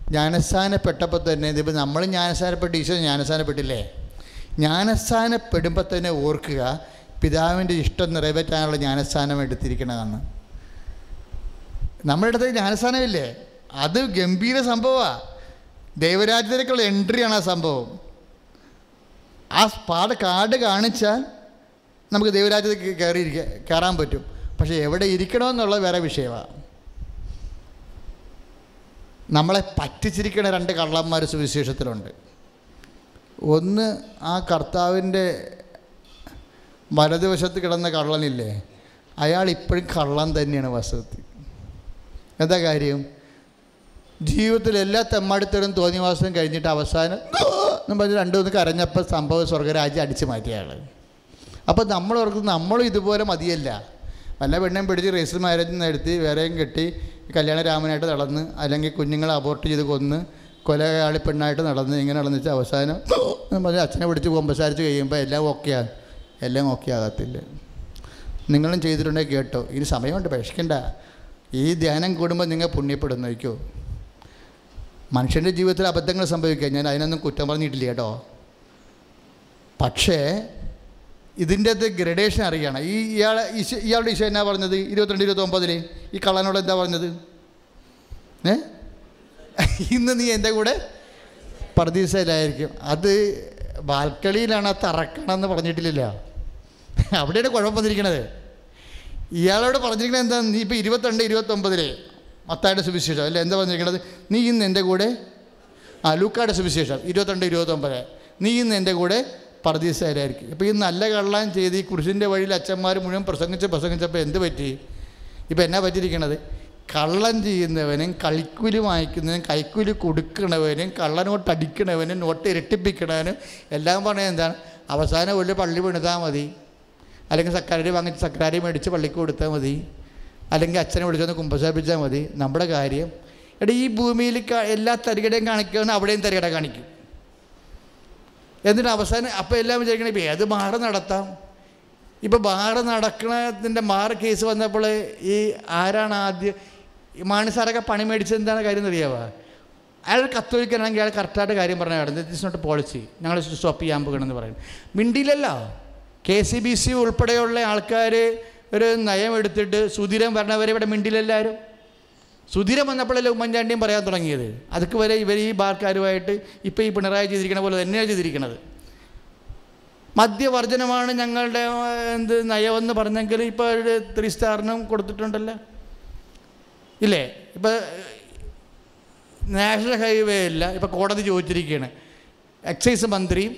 ജ്ഞാനസ്ഥാനപ്പെട്ടപ്പോൾ തന്നെ ഇതിപ്പോൾ നമ്മൾ ജ്ഞാനസ്ഥാനപ്പെട്ട് ഈശോ ജ്ഞാനസ്ഥാനപ്പെട്ടില്ലേ? ജ്ഞാനസ്ഥാനപ്പെടുമ്പോൾ തന്നെ ഓർക്കുക പിതാവിന്റെ ഇഷ്ടം നിറവേറ്റാനുള്ള ജ്ഞാനസ്ഥാനം എടുത്തിരിക്കണമെന്ന് നമ്മുടെ അടുത്ത് ജ്ഞാനസ്ഥാനമില്ലേ? അത് ഗംഭീര സംഭവമാണ്. ദൈവരാജ്യത്തിലേക്കുള്ള എൻട്രിയാണ് ആ സംഭവം. ആ പാട് കാർഡ് കാണിച്ചാൽ നമുക്ക് ദൈവരാജ്യത്തിൽ കയറിയിരിക്കുക കയറാൻ പറ്റും. പക്ഷേ എവിടെ ഇരിക്കണമെന്നുള്ളത് വേറെ വിഷയമാണ് നമ്മളെ പറ്റിച്ചിരിക്കണ രണ്ട് കള്ളന്മാർ സുവിശേഷത്തിലുണ്ട്. ഒന്ന് ആ കർത്താവിന്റെ വലതുവശത്ത് കിടന്ന കള്ളനില്ലേ? അയാൾ ഇപ്പോഴും കള്ളൻ തന്നെയാണ് വസ്തുത്തിൽ എന്താ കാര്യം? ജീവിതത്തിൽ എല്ലാ തെമ്മാടിത്തരും തോന്നിവാസം കഴിഞ്ഞിട്ട് അവസാനം എന്ന് പറഞ്ഞ് രണ്ടു മൂന്ന് കരഞ്ഞപ്പോൾ സംഭവം സ്വർഗരാജ്യം അടിച്ചു മാറ്റിയാണ് ആൾ അപ്പോൾ ഓർക്കുന്നത് നമ്മളും ഇതുപോലെ മതിയല്ല. വല്ല പെണ്ണും പിടിച്ച് രജിസ്റ്റർ മാരേജ് നടത്തി വേറെയും കെട്ടി കല്യാണ രാമനായിട്ട് നടന്ന് അല്ലെങ്കിൽ കുഞ്ഞുങ്ങളെ അബോർട്ട് ചെയ്ത് കൊന്ന് കൊലയാളി പെണ്ണായിട്ട് നടന്ന് ഇങ്ങനെ നടന്ന് വെച്ചാൽ അവസാനം പറഞ്ഞാൽ അച്ഛനെ പിടിച്ച് കൊമ്പസാരിച്ച് കഴിയുമ്പോൾ എല്ലാം ഓക്കെയാണ് എല്ലാം ഓക്കെ ആകത്തില്ല. നിങ്ങളും ചെയ്തിട്ടുണ്ടെങ്കിൽ കേട്ടോ. ഇനി സമയമുണ്ട് വിഷക്കണ്ട ഈ ധ്യാനം കൂടുമ്പോൾ നിങ്ങൾ പുണ്യപ്പെടുന്നു വയ്ക്കോ മനുഷ്യന്റെ ജീവിതത്തിൽ അബദ്ധങ്ങൾ സംഭവിക്കുക. ഞാൻ അതിനൊന്നും കുറ്റം പറഞ്ഞിട്ടില്ല കേട്ടോ. പക്ഷേ ഇതിന്റെ അത് ഗ്രഡേഷൻ അറിയണം. ഈ ഇയാളെ ഈശോ ഇയാളുടെ ഈശോ എന്നാ പറഞ്ഞത്? ഇരുപത്തിരണ്ട് ഇരുപത്തൊമ്പതിൽ ഈ കള്ളനോട് എന്താ പറഞ്ഞത്? ഏ? ഇന്ന് നീ എന്റെ കൂടെ പർദീസയിലായിരിക്കും. അത് ബാൽക്കളിയിലാണ് തറക്കണം എന്ന് പറഞ്ഞിട്ടില്ല അവിടെയാണ് കുഴപ്പം വന്നിരിക്കണത്. ഇയാളോട് പറഞ്ഞിരിക്കണത് എന്താ? നീ ഇപ്പോൾ ഇരുപത്തിരണ്ട് ഇരുപത്തൊമ്പതിലെ മത്തായുടെ സുവിശേഷം. അല്ലേ? എന്താ പറഞ്ഞിരിക്കുന്നത് നീ ഇന്ന് എന്റെ കൂടെ ആ ലൂക്കായുടെ സുവിശേഷം ഇരുപത്തിരണ്ട് ഇരുപത്തൊമ്പത്. നീ ഇന്ന് എന്റെ കൂടെ പർദീസയിലായിരിക്കും ഇപ്പോൾ ഈ നല്ല കള്ളാൻ ചെയ്ത് ഈ കുരിശിന്റെ വഴിയിൽ അച്ഛന്മാർ മുഴുവൻ പ്രസംഗിച്ച് പ്രസംഗിച്ചപ്പോൾ എന്ത് പറ്റി? ഇപ്പോൾ എന്നാ പറ്റിയിരിക്കണത്? കള്ളം ചെയ്യുന്നവനും കളിക്കൂലി വാങ്ങിക്കുന്നവനും കൈക്കൂലി കൊടുക്കണവനും കള്ളനോട്ട് അടിക്കണവനും നോട്ട് ഇരട്ടിപ്പിക്കണവനും എല്ലാം പറഞ്ഞത് എന്താണ്? അവസാനം ഒരു പള്ളി പണിതാൽ മതി. അല്ലെങ്കിൽ സക്കാരി വാങ്ങിച്ച് സക്കാരി മേടിച്ച് പള്ളിക്ക് കൊടുത്താൽ മതി. അല്ലെങ്കിൽ അച്ഛനെ വിളിച്ചൊന്ന് കുമ്പസാപ്പിച്ചാൽ മതി. നമ്മുടെ കാര്യം എടാ ഈ ഭൂമിയിൽ എല്ലാ തരികടയും കാണിക്കുകയാണ് അവിടെയും തരികട കാണിക്കും. എന്നിട്ട് അവസാനം അപ്പോൾ എല്ലാം വിചാരിക്കണം ഇപ്പം ഏത് ബാറ് നടത്താം? ഇപ്പോൾ ബാറ് നടക്കണതിന്റെ ബാറ് കേസ് വന്നപ്പോൾ ഈ ആരാണ് ആദ്യം ഈ മാണി സാറൊക്കെ പണി മേടിച്ചത് എന്താണ് കാര്യം എന്നറിയാവോ അയാൾ കത്തോലിക്കനാണെങ്കിൽ അയാൾ കറക്റ്റായിട്ട് കാര്യം പറഞ്ഞാൽ ദിസ് നോട്ട് പോളിസി ഞങ്ങൾ സ്റ്റോപ്പ് ചെയ്യാൻ പോകണമെന്ന് പറയുന്നത് മിണ്ടിയിലല്ല കെ സി ബി സി ഉൾപ്പെടെയുള്ള ആൾക്കാർ ഒരു നയം എടുത്തിട്ട് സുധീരം വരണവരെ ഇവിടെ മിണ്ടിലെല്ലാവരും സുധീരം വന്നപ്പോഴല്ലേ ഉമ്മൻചാണ്ടിയും പറയാൻ തുടങ്ങിയത്. അതൊക്കെ വരെ ഇവർ ഈ ബാർക്കാരുമായിട്ട് ഇപ്പോൾ ഈ പിണറായി ചെയ്തിരിക്കണ പോലെ തന്നെയാണ് ചെയ്തിരിക്കുന്നത് മദ്യവർജനമാണ് ഞങ്ങളുടെ എന്ത് നയമെന്ന് പറഞ്ഞെങ്കിൽ ഇപ്പോൾ ഒരു ത്രീ സ്റ്റാറിനും കൊടുത്തിട്ടുണ്ടല്ലോ. ഇല്ലേ? ഇപ്പം നാഷണൽ ഹൈവേ അല്ല ഇപ്പോൾ കോടതി ചോദിച്ചിരിക്കുകയാണ്. എക്സൈസ് മന്ത്രിയും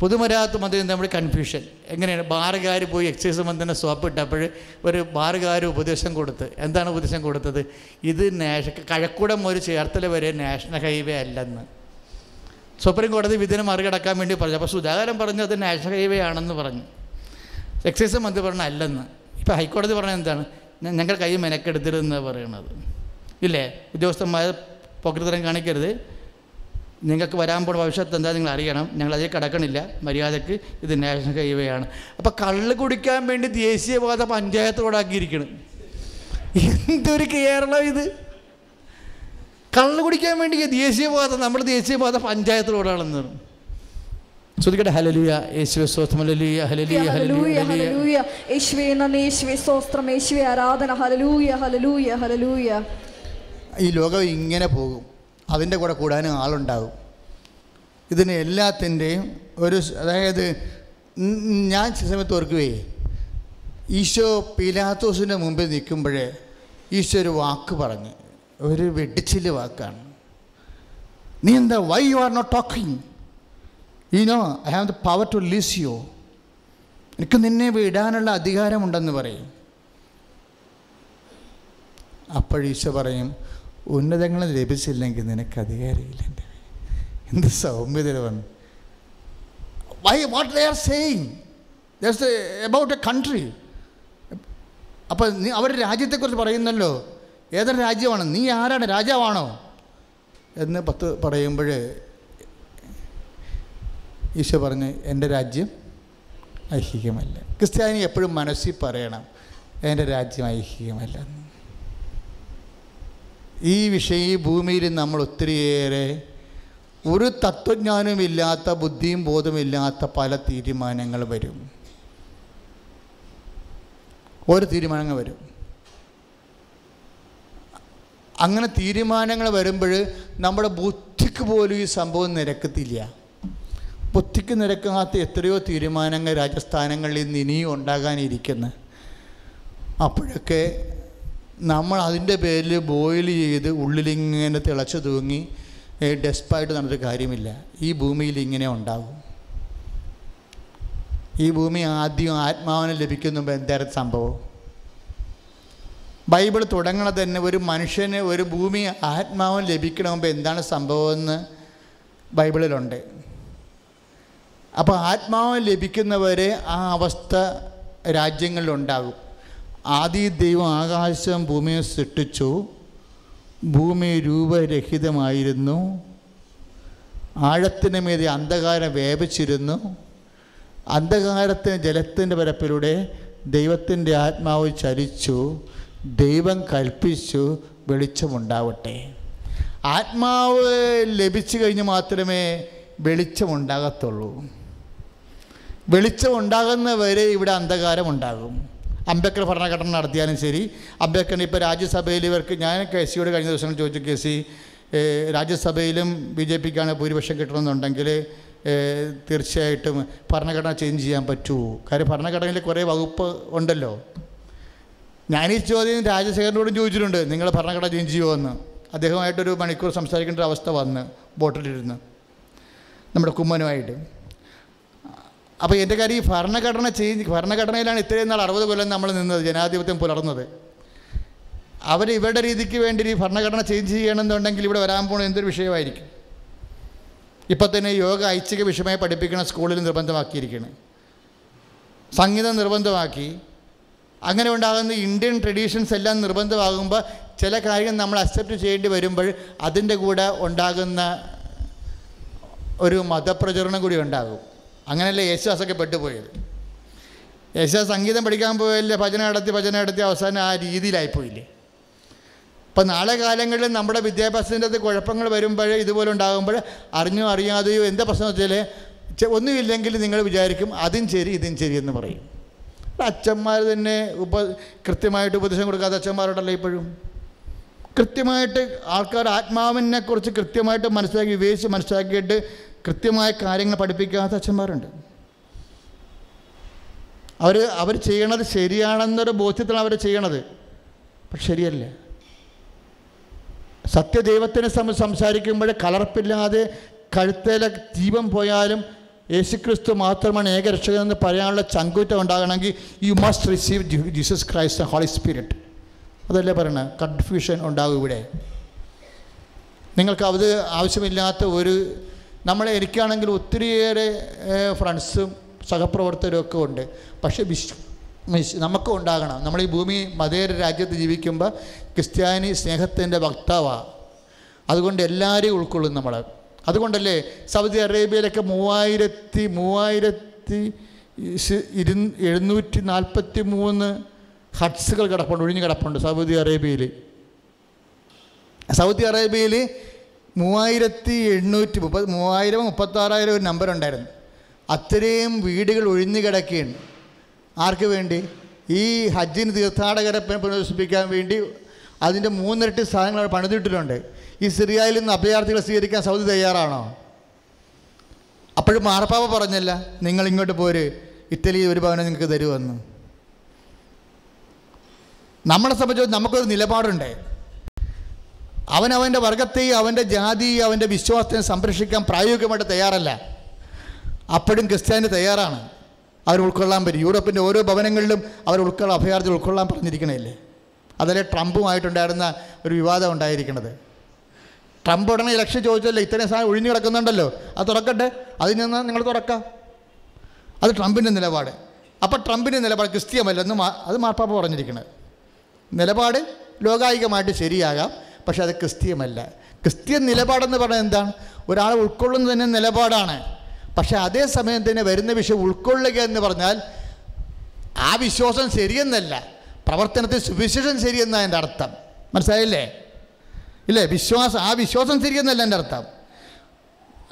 പൊതുമരാമത്ത് മന്ത്രി നമ്മുടെ കൺഫ്യൂഷൻ എങ്ങനെയാണ്? ബാറുകാർ പോയി എക്സൈസ് മന്ത്രിനെ സ്വാപ്പ് ഇട്ടപ്പോൾ ഒരു ബാറുകാർ ഉപദേശം കൊടുത്ത്. എന്താണ് ഉപദേശം കൊടുത്തത്? ഇത് നാഷ കഴക്കൂടം ഒരു ചേർത്തല വരെ നാഷണൽ ഹൈവേ അല്ലെന്ന്. സുപ്രീം കോടതി വിധിനെ മറികടക്കാൻ വേണ്ടി പറഞ്ഞു. അപ്പോൾ സുധാകരൻ പറഞ്ഞു അത് നാഷണൽ ഹൈവേ ആണെന്ന് പറഞ്ഞു. എക്സൈസ് മന്ത്രി പറഞ്ഞ അല്ലെന്ന്. ഇപ്പോൾ ഹൈക്കോടതി പറഞ്ഞത് എന്താണ്? "ഞ- ഞങ്ങൾ കൈ മെനക്കെടുത്തിരുന്നാണ് പറയണത് ഇല്ലേ? ഉദ്യോഗസ്ഥന്മാർ പോക്കൃതരം കാണിക്കരുത്. നിങ്ങൾക്ക് വരാൻ പോകുന്ന ഭവിഷ്യത്ത് എന്താ നിങ്ങൾ അറിയണം. ഞങ്ങൾ അതിൽ കിടക്കണില്ല. മര്യാദയ്ക്ക് ഇത് നാഷണൽ ഹൈവേ ആണ് അപ്പോൾ കള്ള് കുടിക്കാൻ വേണ്ടി ദേശീയപാത പഞ്ചായത്തോടാക്കിയിരിക്കണം. എന്തൊരു കേരളം ഇത്? കള്ള് കുടിക്കാൻ വേണ്ടി ദേശീയപാത നമ്മൾ ദേശീയപാത പഞ്ചായത്തോടാണെന്ന് പറഞ്ഞു ശ്രദ്ധിക്കട്ടെ. ഹലലുയ യേശുവെ സ്വസ്ഥം ഹലലുയ ഹലലുയ ഹല്ലേലൂയ ഹലലുയ ഹലലുയ ഹല്ലേലൂയ. യേശുവേ നന്ദി. യേശുവേ സ്തോത്രം. യേശുവേ ആരാധന. ഹല്ലേലൂയ ഹല്ലേലൂയ ഹല്ലേലൂയ. ഈ ലോകം ഇങ്ങനെ പോകും. അതിന്റെ കൂടെ കൂടാനും ആളുണ്ടാകും. ഇതിന് എല്ലാത്തിന്റെയും ഒരു അതായത് ഞാൻ ചില സമയത്ത് ഓർക്കുകയേ ഈശോ പീലാത്തോസിന്റെ മുമ്പിൽ നിൽക്കുമ്പോഴേ ഈശോ ഒരു വാക്ക് പറഞ്ഞ് ഒരു വെടിച്ചിൽ വാക്കാണ്. നീ എന്താ why you are not talking ഈ no I have the power to release you എനിക്ക് നിന്നെ വിടാനുള്ള അധികാരമുണ്ടെന്ന് പറയും. അപ്പോഴീശോ പറയും ഉന്നതങ്ങൾ ലഭിച്ചില്ലെങ്കിൽ നിനക്ക് അധികാരമില്ല എന്റെ എന്ത് സൗമ്യതരമാണ് why what they are saying just about a country അപ്പോൾ നീ അവർ രാജ്യത്തെക്കുറിച്ച് പറയുന്നല്ലോ. ഏതൊരു രാജ്യമാണ്? നീ ആരാണ്? രാജാവാണോ? എന്ന് പത്ത് പറയുമ്പോൾ ഈശോ പറഞ്ഞ് എന്റെ രാജ്യം ഐഹികമല്ല. ക്രിസ്ത്യാനി എപ്പോഴും മനസ്സിൽ പറയണം എന്റെ രാജ്യം ഐഹികമല്ല. എന്ന് ഈ വിഷയം ഈ ഭൂമിയിൽ നമ്മൾ ഒത്തിരിയേറെ ഒരു തത്വജ്ഞാനമില്ലാത്ത ബുദ്ധിയും ബോധമില്ലാത്ത പല തീരുമാനങ്ങൾ വരും. ഓരോ തീരുമാനങ്ങൾ വരും. അങ്ങനെ തീരുമാനങ്ങൾ വരുമ്പോൾ നമ്മുടെ ബുദ്ധിക്ക് പോലും ഈ സംഭവം നിരക്കത്തില്ല. ബുദ്ധിക്ക് നിരക്കാത്ത എത്രയോ തീരുമാനങ്ങൾ രാജസ്ഥാനങ്ങളിൽ നിന്ന് ഇനിയും ഉണ്ടാകാനിരിക്കുന്നു. അപ്പോഴൊക്കെ നമ്മൾ അതിന്റെ പേരിൽ ബോയിൽ ചെയ്ത് ഉള്ളിലിങ്ങനെ തിളച്ചു തൂങ്ങി ഡെസ്പായിട്ട് നടന്നിട്ട് കാര്യമില്ല. ഈ ഭൂമിയിൽ ഇങ്ങനെ ഉണ്ടാകും ഈ ഭൂമി ആദ്യം ആത്മാവിനെ ലഭിക്കുന്ന മുമ്പ് സംഭവം? ബൈബിൾ തുടങ്ങണ തന്നെ ഒരു മനുഷ്യന് ഒരു ഭൂമി ആത്മാവിന് ലഭിക്കണ മുമ്പ് എന്താണ് സംഭവമെന്ന് ബൈബിളിലുണ്ട്. അപ്പോൾ ആത്മാവ് ലഭിക്കുന്നവരെ ആ അവസ്ഥ രാജ്യങ്ങളിലുണ്ടാകും. ആദ്യ ദൈവം ആകാശം ഭൂമിയെ സൃഷ്ടിച്ചു. ഭൂമി രൂപരഹിതമായിരുന്നു. ആഴത്തിന് മീതെ അന്ധകാരം വേപിച്ചിരുന്നു അന്ധകാരത്തിന് ജലത്തിന്റെ പരപ്പിലൂടെ ദൈവത്തിന്റെ ആത്മാവ് ചലിച്ചു. ദൈവം കൽപ്പിച്ചു വെളിച്ചമുണ്ടാവട്ടെ. ആത്മാവ് ലഭിച്ചു കഴിഞ്ഞ് മാത്രമേ വെളിച്ചമുണ്ടാകത്തുള്ളൂ. വെളിച്ചമുണ്ടാകുന്നവരെ ഇവിടെ അന്ധകാരം ഉണ്ടാകും അംബേദ്കർ ഭരണഘടന നടത്തിയാലും ശരി. അംബേദ്കറിന് ഇപ്പോൾ രാജ്യസഭയിൽ ഇവർക്ക് ഞാൻ കെ സിയോട് കഴിഞ്ഞ ദിവസം ചോദിച്ചു കെ സി രാജ്യസഭയിലും ബി ജെ പിക്കാണ് ഭൂരിപക്ഷം കിട്ടണമെന്നുണ്ടെങ്കിൽ തീർച്ചയായിട്ടും ഭരണഘടന ചേഞ്ച് ചെയ്യാൻ പറ്റുമോ കാര്യം ഭരണഘടനയിൽ കുറേ വകുപ്പ് ഉണ്ടല്ലോ. ഞാൻ ഈ ചോദ്യം രാജശേഖരനോടും ചോദിച്ചിട്ടുണ്ട് നിങ്ങൾ ഭരണഘടന ചേഞ്ച് ചെയ്യുമോ അദ്ദേഹമായിട്ടൊരു മണിക്കൂർ സംസാരിക്കേണ്ട ഒരു അവസ്ഥ വന്ന് ബോട്ടിലിരുന്ന്. നമ്മുടെ കുമ്മനുമായിട്ട്. അപ്പോൾ എന്റെ കാര്യം ഈ ഭരണഘടന ചേഞ്ച് ഭരണഘടനയിലാണ് ഇത്രയും നാൾ അറുപത് കൊല്ലം നമ്മൾ നിന്നത് ജനാധിപത്യം പുലർന്നത്. അവർ ഇവരുടെ രീതിക്ക് വേണ്ടി ഈ ഭരണഘടന ചേഞ്ച് ചെയ്യണമെന്നുണ്ടെങ്കിൽ ഇവിടെ വരാൻ പോകുന്ന എന്തൊരു വിഷയമായിരിക്കും? ഇപ്പം തന്നെ യോഗ ഐച്ഛിക വിഷയമായി പഠിപ്പിക്കുന്ന സ്കൂളിൽ നിർബന്ധമാക്കിയിരിക്കുകയാണ് സംഗീതം നിർബന്ധമാക്കി. അങ്ങനെ ഉണ്ടാകുന്ന ഇന്ത്യൻ ട്രഡീഷൻസ് എല്ലാം നിർബന്ധമാകുമ്പോൾ ചില കാര്യങ്ങൾ നമ്മൾ അക്സെപ്റ്റ് ചെയ്യേണ്ടി വരുമ്പോൾ അതിന്റെ കൂടെ ഉണ്ടാകുന്ന ഒരു മതപ്രചരണം കൂടി ഉണ്ടാകും. അങ്ങനെയല്ലേ യേശുദാസൊക്കെ പെട്ടുപോയത്. യേശുദാസ് സംഗീതം പഠിക്കാൻ പോയല്ലേ ഭജന നടത്തി ഭജന നടത്തി അവസാനം ആ രീതിയിലായിപ്പോയില്ലേ അപ്പം നാളെ കാലങ്ങളിൽ നമ്മുടെ വിദ്യാഭ്യാസത്തിന്റെ അത് കുഴപ്പങ്ങൾ വരുമ്പോൾ ഇതുപോലെ ഉണ്ടാകുമ്പോൾ അറിഞ്ഞോ അറിയാതെയോ എന്താ പ്രശ്നം വെച്ചാൽ ഒന്നുമില്ലെങ്കിൽ നിങ്ങൾ വിചാരിക്കും അതും ശരി ഇതും ശരി എന്ന് പറയും. അച്ഛന്മാർ തന്നെ ഉപ കൃത്യമായിട്ട് ഉപദേശം കൊടുക്കാത്ത അച്ഛന്മാരുണ്ടല്ലോ ഇപ്പോഴും. കൃത്യമായിട്ട് ആൾക്കാർ ആത്മാവിനെ കുറിച്ച് കൃത്യമായിട്ട് മനസ്സിലാക്കി വിവേചിച്ച് മനസ്സിലാക്കിയിട്ട് കൃത്യമായ കാര്യങ്ങൾ പഠിപ്പിക്കാത്ത അച്ഛന്മാരുണ്ട്. അവർ അവർ ചെയ്യണത് ശരിയാണെന്നൊരു ബോധ്യത്തിലാണ് അവർ ചെയ്യണത്. പക്ഷെ ശരിയല്ല. സത്യദൈവത്തിനെ സം സംസാരിക്കുമ്പോൾ കലർപ്പില്ലാതെ കഴുത്തേലെ ജീവൻ പോയാലും യേശുക്രിസ്തു മാത്രമാണ് ഏകരക്ഷകൻ എന്ന് പറയാനുള്ള ചങ്കൂറ്റം ഉണ്ടാകണമെങ്കിൽ you must receive Jesus Christ Holy Spirit അതല്ലേ പറയണത് കൺഫ്യൂഷൻ ഉണ്ടാകും ഇവിടെ. നിങ്ങൾക്ക് അത് ആവശ്യമില്ലാത്ത ഒരു നമ്മളെ എനിക്കാണെങ്കിൽ ഒത്തിരിയേറെ ഫ്രണ്ട്സും സഹപ്രവർത്തകരും ഒക്കെ ഉണ്ട്. പക്ഷേ വിശ്വ വിശ്- നമുക്കും ഉണ്ടാകണം. നമ്മൾ ഈ ഭൂമി മതേര രാജ്യത്ത് ജീവിക്കുമ്പോൾ ക്രിസ്ത്യാനി സ്നേഹത്തിന്റെ വക്താവാണ് അതുകൊണ്ട് എല്ലാവരെയും ഉൾക്കൊള്ളും നമ്മൾ. അതുകൊണ്ടല്ലേ സൗദി അറേബ്യയിലൊക്കെ മൂവായിരത്തി മൂവായിരത്തി ഇരു എഴുന്നൂറ്റി നാൽപ്പത്തി മൂന്ന് ഹട്ട്സുകൾ കിടപ്പുണ്ട് ഒഴിഞ്ഞ് കിടപ്പുണ്ട് സൗദി അറേബ്യയിൽ. സൗദി അറേബ്യയിൽ മൂവായിരത്തി എണ്ണൂറ്റി മുപ്പത് മൂവായിരം മുപ്പത്താറായിരം ഒരു നമ്പർ ഉണ്ടായിരുന്നു. അത്രയും വീടുകൾ ഒഴിഞ്ഞു കിടക്കുകയാണ്. ആർക്ക് വേണ്ടി? ഈ ഹജ്ജിന് തീർത്ഥാടകരെ പു- വേണ്ടി അതിന്റെ മൂന്നിരട്ടി സാധനങ്ങൾ പണിതിട്ടിട്ടുണ്ട്. ഈ സിറിയയിൽ നിന്ന് അഭയാർത്ഥികളെ സ്വീകരിക്കാൻ സൗദി തയ്യാറാണോ? അപ്പോഴും മാർപ്പാപ്പ പറഞ്ഞല്ല നിങ്ങൾ ഇങ്ങോട്ട് പോര് ഇറ്റലി ഒരു ഭവനം നിങ്ങൾക്ക് തരുമെന്ന്. നമ്മളെ സംബന്ധിച്ച് നമുക്കൊരു നിലപാടുണ്ട്. അവൻ വർഗത്തെയും അവന്റെ ജാതിയെയും അവന്റെ വിശ്വാസത്തെയും സംരക്ഷിക്കാൻ പ്രായോഗികമായിട്ട് തയ്യാറല്ല. അപ്പോഴും ക്രിസ്ത്യാനി തയ്യാറാണ്. അവർ ഉൾക്കൊള്ളാൻ പറ്റും. യൂറോപ്പിന്റെ ഓരോ ഭവനങ്ങളിലും അവർ ഉൾക്കൊള്ള അഭയാർത്ഥി ഉൾക്കൊള്ളാൻ പറഞ്ഞിരിക്കണേല്ലേ അതല്ലേ ട്രംപുമായിട്ടുണ്ടായിരുന്ന ഒരു വിവാദം ഉണ്ടായിരിക്കുന്നത് ട്രംപ് ഉടനെ ഇലക്ഷൻ ചോദിച്ചല്ലോ ഇത്രയും സാധനം ഒഴിഞ്ഞു കിടക്കുന്നുണ്ടല്ലോ. അത് തുറക്കട്ടെ. അതിൽ നിന്ന് നിങ്ങൾ തുറക്കാം. അത് ട്രംപിന്റെ നിലപാട്. അപ്പോൾ ട്രംപിന്റെ നിലപാട് ക്രിസ്ത്യമല്ലെന്ന് അത് മാർപ്പാപ്പ പറഞ്ഞിരിക്കുന്നത് നിലപാട് ലോകായികമായിട്ട് ശരിയാകാം. പക്ഷെ അത് ക്രിസ്തീയമല്ല. ക്രിസ്ത്യൻ നിലപാടെന്ന് പറയുന്നത് എന്താണ്? ഒരാളെ ഉൾക്കൊള്ളുന്നത് തന്നെ നിലപാടാണ്. പക്ഷേ അതേ സമയം തന്നെ വരുന്ന വിഷയം ഉൾക്കൊള്ളുക എന്ന് പറഞ്ഞാൽ ആ വിശ്വാസം ശരിയെന്നല്ല. പ്രവർത്തനത്തിൽ സുവിശേഷം ശരിയെന്നാണ് എന്റെ അർത്ഥം. മനസ്സിലായില്ലേ? ഇല്ലേ? വിശ്വാസം ആ വിശ്വാസം ശരിയെന്നല്ല എന്റെ അർത്ഥം.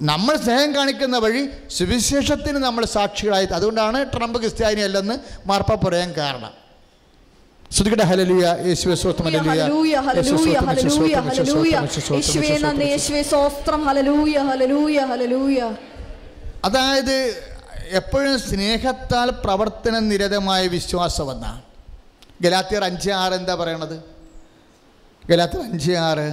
നമ്മൾ സ്നേഹം കാണിക്കുന്ന വഴി സുവിശേഷത്തിന് നമ്മൾ സാക്ഷികളായി. അതുകൊണ്ടാണ് ട്രംപ് ക്രിസ്ത്യാനി അല്ലെന്ന് മാർപ്പ പറയാൻ കാരണം. ശ്രുതികട്ടെ ഹല്ലേലൂയ യേശുവേ സ്തോത്രം ഹല്ലേലൂയ ഹല്ലേലൂയ ഹല്ലേലൂയ ഹല്ലേലൂയ യേശുവേ നന്ദി യേശുവേ സ്തോത്രം ഹല്ലേലൂയ ഹല്ലേലൂയ ഹല്ലേലൂയ അതായത് എപ്പോഴും സ്നേഹത്താൽ പ്രവർത്തന നിരതമായ വിശ്വാസം എന്നാണ് ഗലാത്തിയർ അഞ്ച് ആറ് എന്താ പറയണത്? ഗലാത്തിയർ അഞ്ച് ആറ്.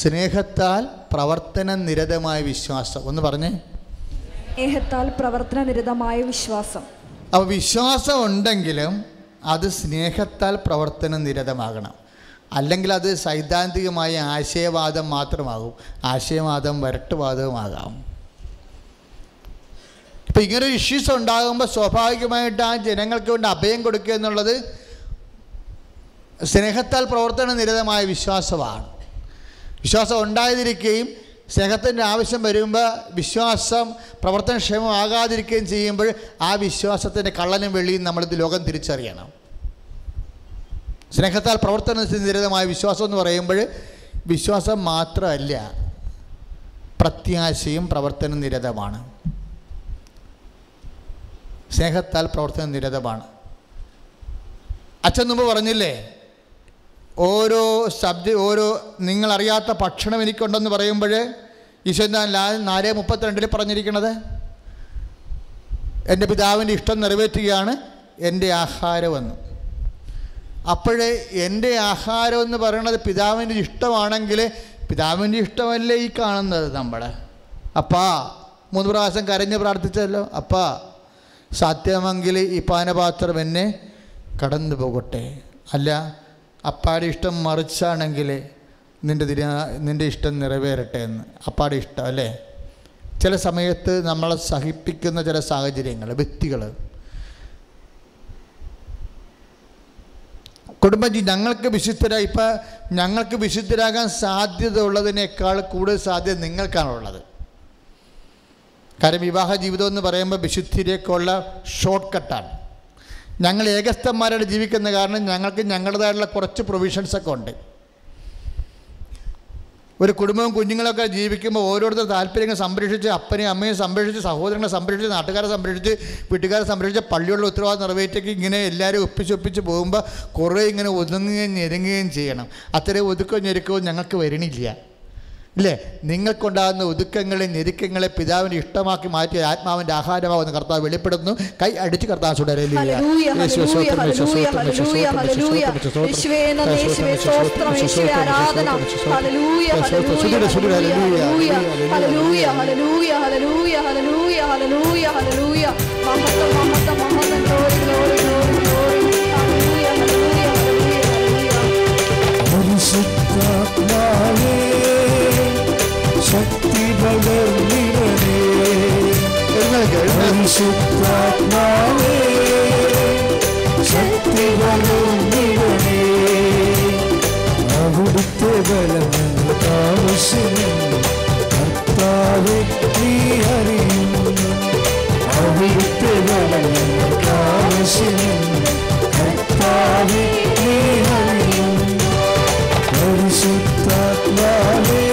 സ്നേഹത്താൽ പ്രവർത്തന നിരതമായ വിശ്വാസം. ഒന്ന് പറഞ്ഞേ. സ്നേഹത്താൽ പ്രവർത്തന നിരതമായ വിശ്വാസം. അപ്പോൾ വിശ്വാസം ഉണ്ടെങ്കിലും അത് സ്നേഹത്താൽ പ്രവർത്തന നിരതമാകണം. അല്ലെങ്കിൽ അത് സൈദ്ധാന്തികമായ ആശയവാദം മാത്രമാകും. ആശയവാദം വരട്ടുവാദവുമാകാം. ഇപ്പം ഇങ്ങനൊരു ഇഷ്യൂസ് ഉണ്ടാകുമ്പോൾ സ്വാഭാവികമായിട്ട് ആ ജനങ്ങൾക്ക് വേണ്ടി അഭയം കൊടുക്കുക എന്നുള്ളത് സ്നേഹത്താൽ പ്രവർത്തന നിരതമായ വിശ്വാസമാണ്. വിശ്വാസം ഉണ്ടായതിരിക്കുകയും സ്നേഹത്തിന്റെ ആവശ്യം വരുമ്പോൾ വിശ്വാസം പ്രവർത്തനക്ഷമമാകാതിരിക്കുകയും ചെയ്യുമ്പോൾ ആ വിശ്വാസത്തിന്റെ കള്ളനും വെള്ളിയും നമ്മളിത് ലോകം തിരിച്ചറിയണം. സ്നേഹത്താൽ പ്രവർത്തന നിരതമായ വിശ്വാസം എന്ന് പറയുമ്പോൾ വിശ്വാസം മാത്രമല്ല പ്രത്യാശയും പ്രവർത്തന നിരതമാണ്. സ്നേഹത്താൽ പ്രവർത്തന നിരതമാണ്. അച്ഛൻ മുമ്പ് പറഞ്ഞില്ലേ? ഓരോ ശബ്ദ ഓരോ നിങ്ങളറിയാത്ത ഭക്ഷണം എനിക്കുണ്ടെന്ന് പറയുമ്പോൾ ഈശോ ഞാൻ ലാ- നാല് മുപ്പത്തിരണ്ടിൽ പറഞ്ഞിരിക്കുന്നത് എന്റെ പിതാവിന്റെ ഇഷ്ടം നിറവേറ്റുകയാണ് എന്റെ ആഹാരമെന്ന് അപ്പോഴേ എന്റെ ആഹാരം എന്ന് പറയുന്നത് പിതാവിന്റെ ഇഷ്ടമാണെങ്കിൽ പിതാവിന്റെ ഇഷ്ടമല്ലേ ഈ കാണുന്നത് നമ്മുടെ അപ്പാ മൂന്ന് പ്രാവശ്യം കരഞ്ഞ് പ്രാർത്ഥിച്ചല്ലോ അപ്പാ സത്യമെങ്കിൽ ഈ പാനപാത്രം എന്നെ കടന്നു പോകട്ടെ അല്ല അപ്പാടെ ഇഷ്ടം മറിച്ചാണെങ്കിൽ നിന്റെ തിരി നിന്റെ ഇഷ്ടം നിറവേറട്ടെ എന്ന്. അപ്പാടെ ഇഷ്ടം അല്ലേ? ചില സമയത്ത് നമ്മളെ സഹിപ്പിക്കുന്ന ചില സാഹചര്യങ്ങൾ വ്യക്തികൾ. കുടുംബജി ഞങ്ങൾക്ക് വിശുദ്ധരാ ഇപ്പം ഞങ്ങൾക്ക് വിശുദ്ധരാകാൻ സാധ്യത ഉള്ളതിനേക്കാൾ കൂടുതൽ സാധ്യത നിങ്ങൾക്കാണുള്ളത് കാരണം വിവാഹ ജീവിതം എന്ന് പറയുമ്പോൾ വിശുദ്ധിയിലേക്കുള്ള ഷോർട്ട് കട്ടാണ് ഞങ്ങൾ ഏകസ്ഥന്മാരായിട്ട് ജീവിക്കുന്ന കാരണം ഞങ്ങൾക്ക് ഞങ്ങളുടേതായിട്ടുള്ള കുറച്ച് പ്രൊവിഷൻസൊക്കെ ഉണ്ട്. ഒരു കുടുംബവും കുഞ്ഞുങ്ങളൊക്കെ ജീവിക്കുമ്പോൾ ഓരോരുത്തർ താല്പര്യങ്ങൾ സംരക്ഷിച്ച് അപ്പനെയും അമ്മയും സംരക്ഷിച്ച് സഹോദരങ്ങളെ സംരക്ഷിച്ച് നാട്ടുകാരെ സംരക്ഷിച്ച് വീട്ടുകാരെ സംരക്ഷിച്ച് പള്ളിയുള്ള ഉത്തരവാദിത്വം നിറവേറ്റേക്ക് ഇങ്ങനെ എല്ലാവരും ഒപ്പിച്ചൊപ്പിച്ച് ഒപ്പിച്ച് പോകുമ്പോൾ കുറേ ഇങ്ങനെ ഒതുങ്ങുകയും ഞെരുങ്ങുകയും ചെയ്യണം. അത്രയും ഒതുക്കവും ഞെരുക്കവും ഞങ്ങൾക്ക് വരണില്ല. ഇല്ലേ നിങ്ങൾക്കുണ്ടാകുന്ന ഒതുക്കങ്ങളെ ഞെരുക്കങ്ങളെ പിതാവിന് ഇഷ്ടമാക്കി മാറ്റിയ ആത്മാവിന്റെ ആഹാരമാവുന്ന കർത്താവ് വെളിപ്പെടുന്നു കൈ അടിച്ച് കർത്താവ് ചുടരലില്ല ശക്തി എഴുന്നേൽക്ക്. പരിശുദ്ധാത്മാവേ ശക്തി പകർന്നിടണേ അവിടുത്തെ ബലം ഞങ്ങൾക്ക് ആവശ്യമുണ്ട് കർത്താവെ നീ അറിയുന്നു അവിടുത്തെ ബലം ഞങ്ങൾക്ക് ആവശ്യമുണ്ട് കർത്താവെ നീ അറിയുന്നു പരിശുദ്ധാത്മാവേ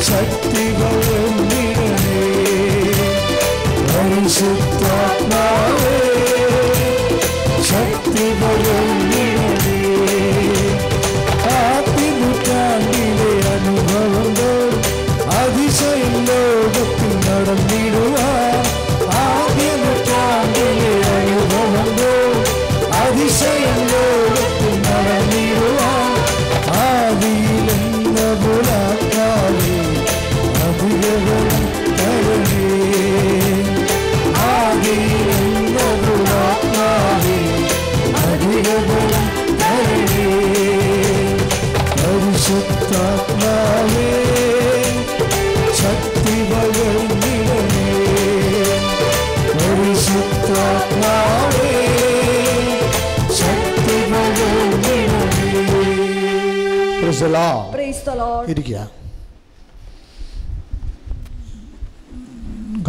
ശക്തികൾ എന്നിടണേ. പരിശുദ്ധാത്മാവേ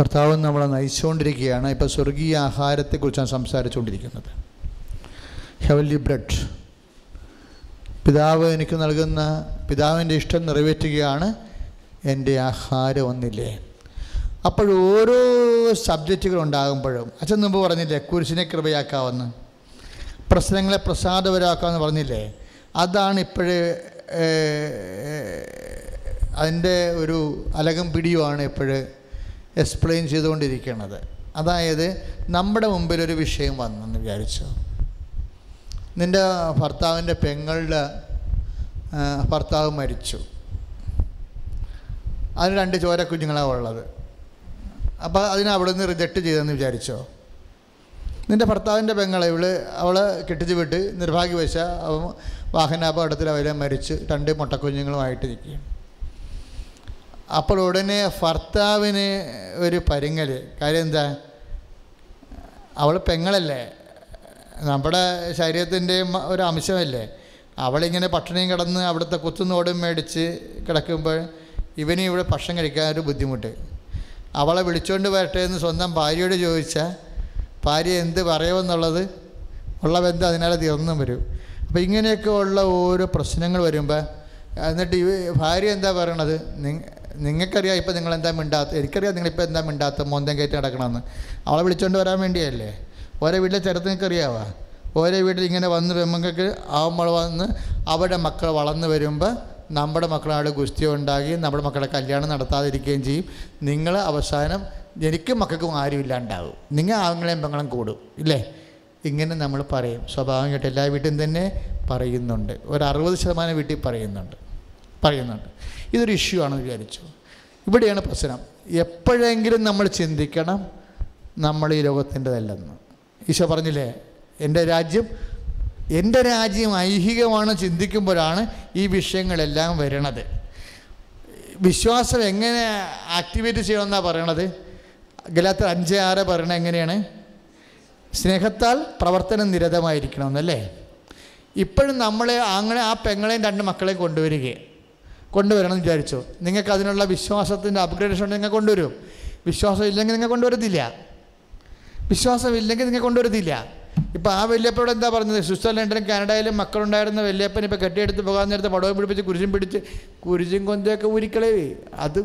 കർത്താവ് നമ്മളെ നയിച്ചുകൊണ്ടിരിക്കുകയാണ്. ഇപ്പോൾ സ്വർഗീയ ആഹാരത്തെക്കുറിച്ചാണ് സംസാരിച്ചുകൊണ്ടിരിക്കുന്നത്. ഹെവൻലി ബ്രഡ് പിതാവ് എനിക്ക് നൽകുന്ന പിതാവിന്റെ ഇഷ്ടം നിറവേറ്റുകയാണ് എന്റെ ആഹാരം ഒന്നില്ലേ? അപ്പോൾ ഓരോ സബ്ജക്റ്റുകൾ ഉണ്ടാകുമ്പോഴും അച്ഛൻ മുമ്പ് പറഞ്ഞില്ലേ കുരിശിനെ കൃപയാക്കാമെന്ന് പ്രശ്നങ്ങളെ പ്രസാദപരമാക്കാമെന്ന് പറഞ്ഞില്ലേ? അതാണ് ഇപ്പോഴേ അതിന്റെ ഒരു അലകം പിടിയുമാണ് ഇപ്പോഴ് എക്സ്പ്ലെയിൻ ചെയ്തുകൊണ്ടിരിക്കുന്നത് അതായത് നമ്മുടെ മുമ്പിൽ ഒരു വിഷയം വന്നെന്ന് വിചാരിച്ചു. നിന്റെ ഭർത്താവിന്റെ പെങ്ങളുടെ ഭർത്താവ് മരിച്ചു. അതിന് രണ്ട് ചോര കുഞ്ഞുങ്ങളാണ് ഉള്ളത്. അപ്പോൾ അതിനെ നിന്ന് റിജക്റ്റ് ചെയ്തെന്ന് വിചാരിച്ചോ. നിന്റെ ഭർത്താവിന്റെ പെങ്ങളെ ഇവൾ അവളെ കെട്ടിച്ച് വിട്ട് നിർഭാഗ്യവശ വാഹനാപകടത്തിൽ അവരെ മരിച്ച് രണ്ട് മുട്ടക്കുഞ്ഞുങ്ങളുമായിട്ടിരിക്കുകയാണ്. അപ്പോൾ ഉടനെ ഭർത്താവിന് ഒരു പരുങ്ങൽ കാര്യം എന്താ? അവൾ പെങ്ങളല്ലേ? നമ്മുടെ ശരീരത്തിന്റെയും ഒരു അംശമല്ലേ? അവളിങ്ങനെ പട്ടിണിയും കിടന്ന് അവിടുത്തെ കുത്തുനോടും മേടിച്ച് കിടക്കുമ്പോൾ ഇവന് ഇവിടെ ഭക്ഷണം കഴിക്കാൻ ഒരു ബുദ്ധിമുട്ട്. അവളെ വിളിച്ചുകൊണ്ട് വരട്ടെ എന്ന് സ്വന്തം ഭാര്യയോട് ചോദിച്ചാൽ ഭാര്യ എന്ത് പറയുമെന്നുള്ളത് ഉള്ള ബന്ധം അതിനാൽ തീർന്നും വരും. അപ്പോൾ ഇങ്ങനെയൊക്കെ ഉള്ള ഓരോ പ്രശ്നങ്ങൾ വരുമ്പോൾ എന്നിട്ട് ഭാര്യ എന്താ പറയണത്? നിങ്ങൾക്കറിയാം ഇപ്പം നിങ്ങൾ എന്താ മിണ്ടാത്ത എനിക്കറിയാം നിങ്ങളിപ്പോൾ എന്താ മിണ്ടാത്ത മോന്തം കയറ്റി നടക്കണമെന്ന്. അവളെ വിളിച്ചുകൊണ്ട് വരാൻ വേണ്ടിയല്ലേ? ഓരോ വീട്ടിലെ ചരിത്രം നിങ്ങൾക്ക് അറിയാവാ ഓരോ വീട്ടിൽ ഇങ്ങനെ വന്ന് പെമ്മങ്ങൾക്ക് ആവുമ്പോൾ വന്ന് അവരുടെ മക്കൾ വളർന്നു വരുമ്പോൾ നമ്മുടെ മക്കളോട് ഗുസ്തി ഉണ്ടാകുകയും നമ്മുടെ മക്കളെ കല്യാണം നടത്താതിരിക്കുകയും ചെയ്യും. നിങ്ങൾ അവസാനം എനിക്കും മക്കൾക്കും ആരും ഇല്ലാണ്ടാവും. നിങ്ങൾ ആങ്ങളെയും പെങ്ങളും കൂടും. ഇല്ലേ? ഇങ്ങനെ നമ്മൾ പറയും. സ്വാഭാവികമായിട്ട് എല്ലാ വീട്ടിലും തന്നെ പറയുന്നുണ്ട്. ഒരു അറുപത് ശതമാനം വീട്ടിൽ പറയുന്നുണ്ട്. പറയുന്നുണ്ട്. ഇതൊരു ഇഷ്യൂ ആണെന്ന് വിചാരിച്ചു. ഇവിടെയാണ് പ്രശ്നം. എപ്പോഴെങ്കിലും നമ്മൾ ചിന്തിക്കണം നമ്മൾ ഈ ലോകത്തിന്റെതല്ലെന്ന്. ഈശോ പറഞ്ഞില്ലേ എന്റെ രാജ്യം എന്റെ രാജ്യം ഐഹികമാണ് ചിന്തിക്കുമ്പോഴാണ് ഈ വിഷയങ്ങളെല്ലാം വരണത്. വിശ്വാസം എങ്ങനെ ആക്ടിവേറ്റ് ചെയ്യണമെന്നാണ് പറയണത്? ഗലാത്ത അഞ്ച് ആറ് പറയണത് എങ്ങനെയാണ്? സ്നേഹത്താൽ പ്രവർത്തനം നിരതമായിരിക്കണമെന്നല്ലേ? ഇപ്പോഴും നമ്മളെ അങ്ങനെ ആ പെങ്ങളെയും രണ്ട് മക്കളെയും കൊണ്ടുവരികയാണ്. കൊണ്ടുവരണം എന്ന് വിചാരിച്ചു. നിങ്ങൾക്ക് അതിനുള്ള വിശ്വാസത്തിന്റെ അപ്ഗ്രേഡേഷൻ ഉണ്ടെങ്കിൽ നിങ്ങൾ കൊണ്ടുവരും. വിശ്വാസം ഇല്ലെങ്കിൽ നിങ്ങൾ കൊണ്ടുവരത്തില്ല. വിശ്വാസം ഇല്ലെങ്കിൽ നിങ്ങൾ കൊണ്ടുവരത്തില്ല. ഇപ്പോൾ ആ വല്യപ്പനോട് എന്താ പറഞ്ഞത്? സ്വിറ്റ്സർലൻഡിലും കാനഡയിലും മക്കളുണ്ടായിരുന്ന വല്യപ്പൻ ഇപ്പോൾ കെട്ടിയെടുത്ത് പോകാൻ നേരത്തെ പടവും പിടിപ്പിച്ച് കുരിശും പിടിച്ച് കുരിശും കൊന്തയൊക്കെ ഊരിക്കളേ അത്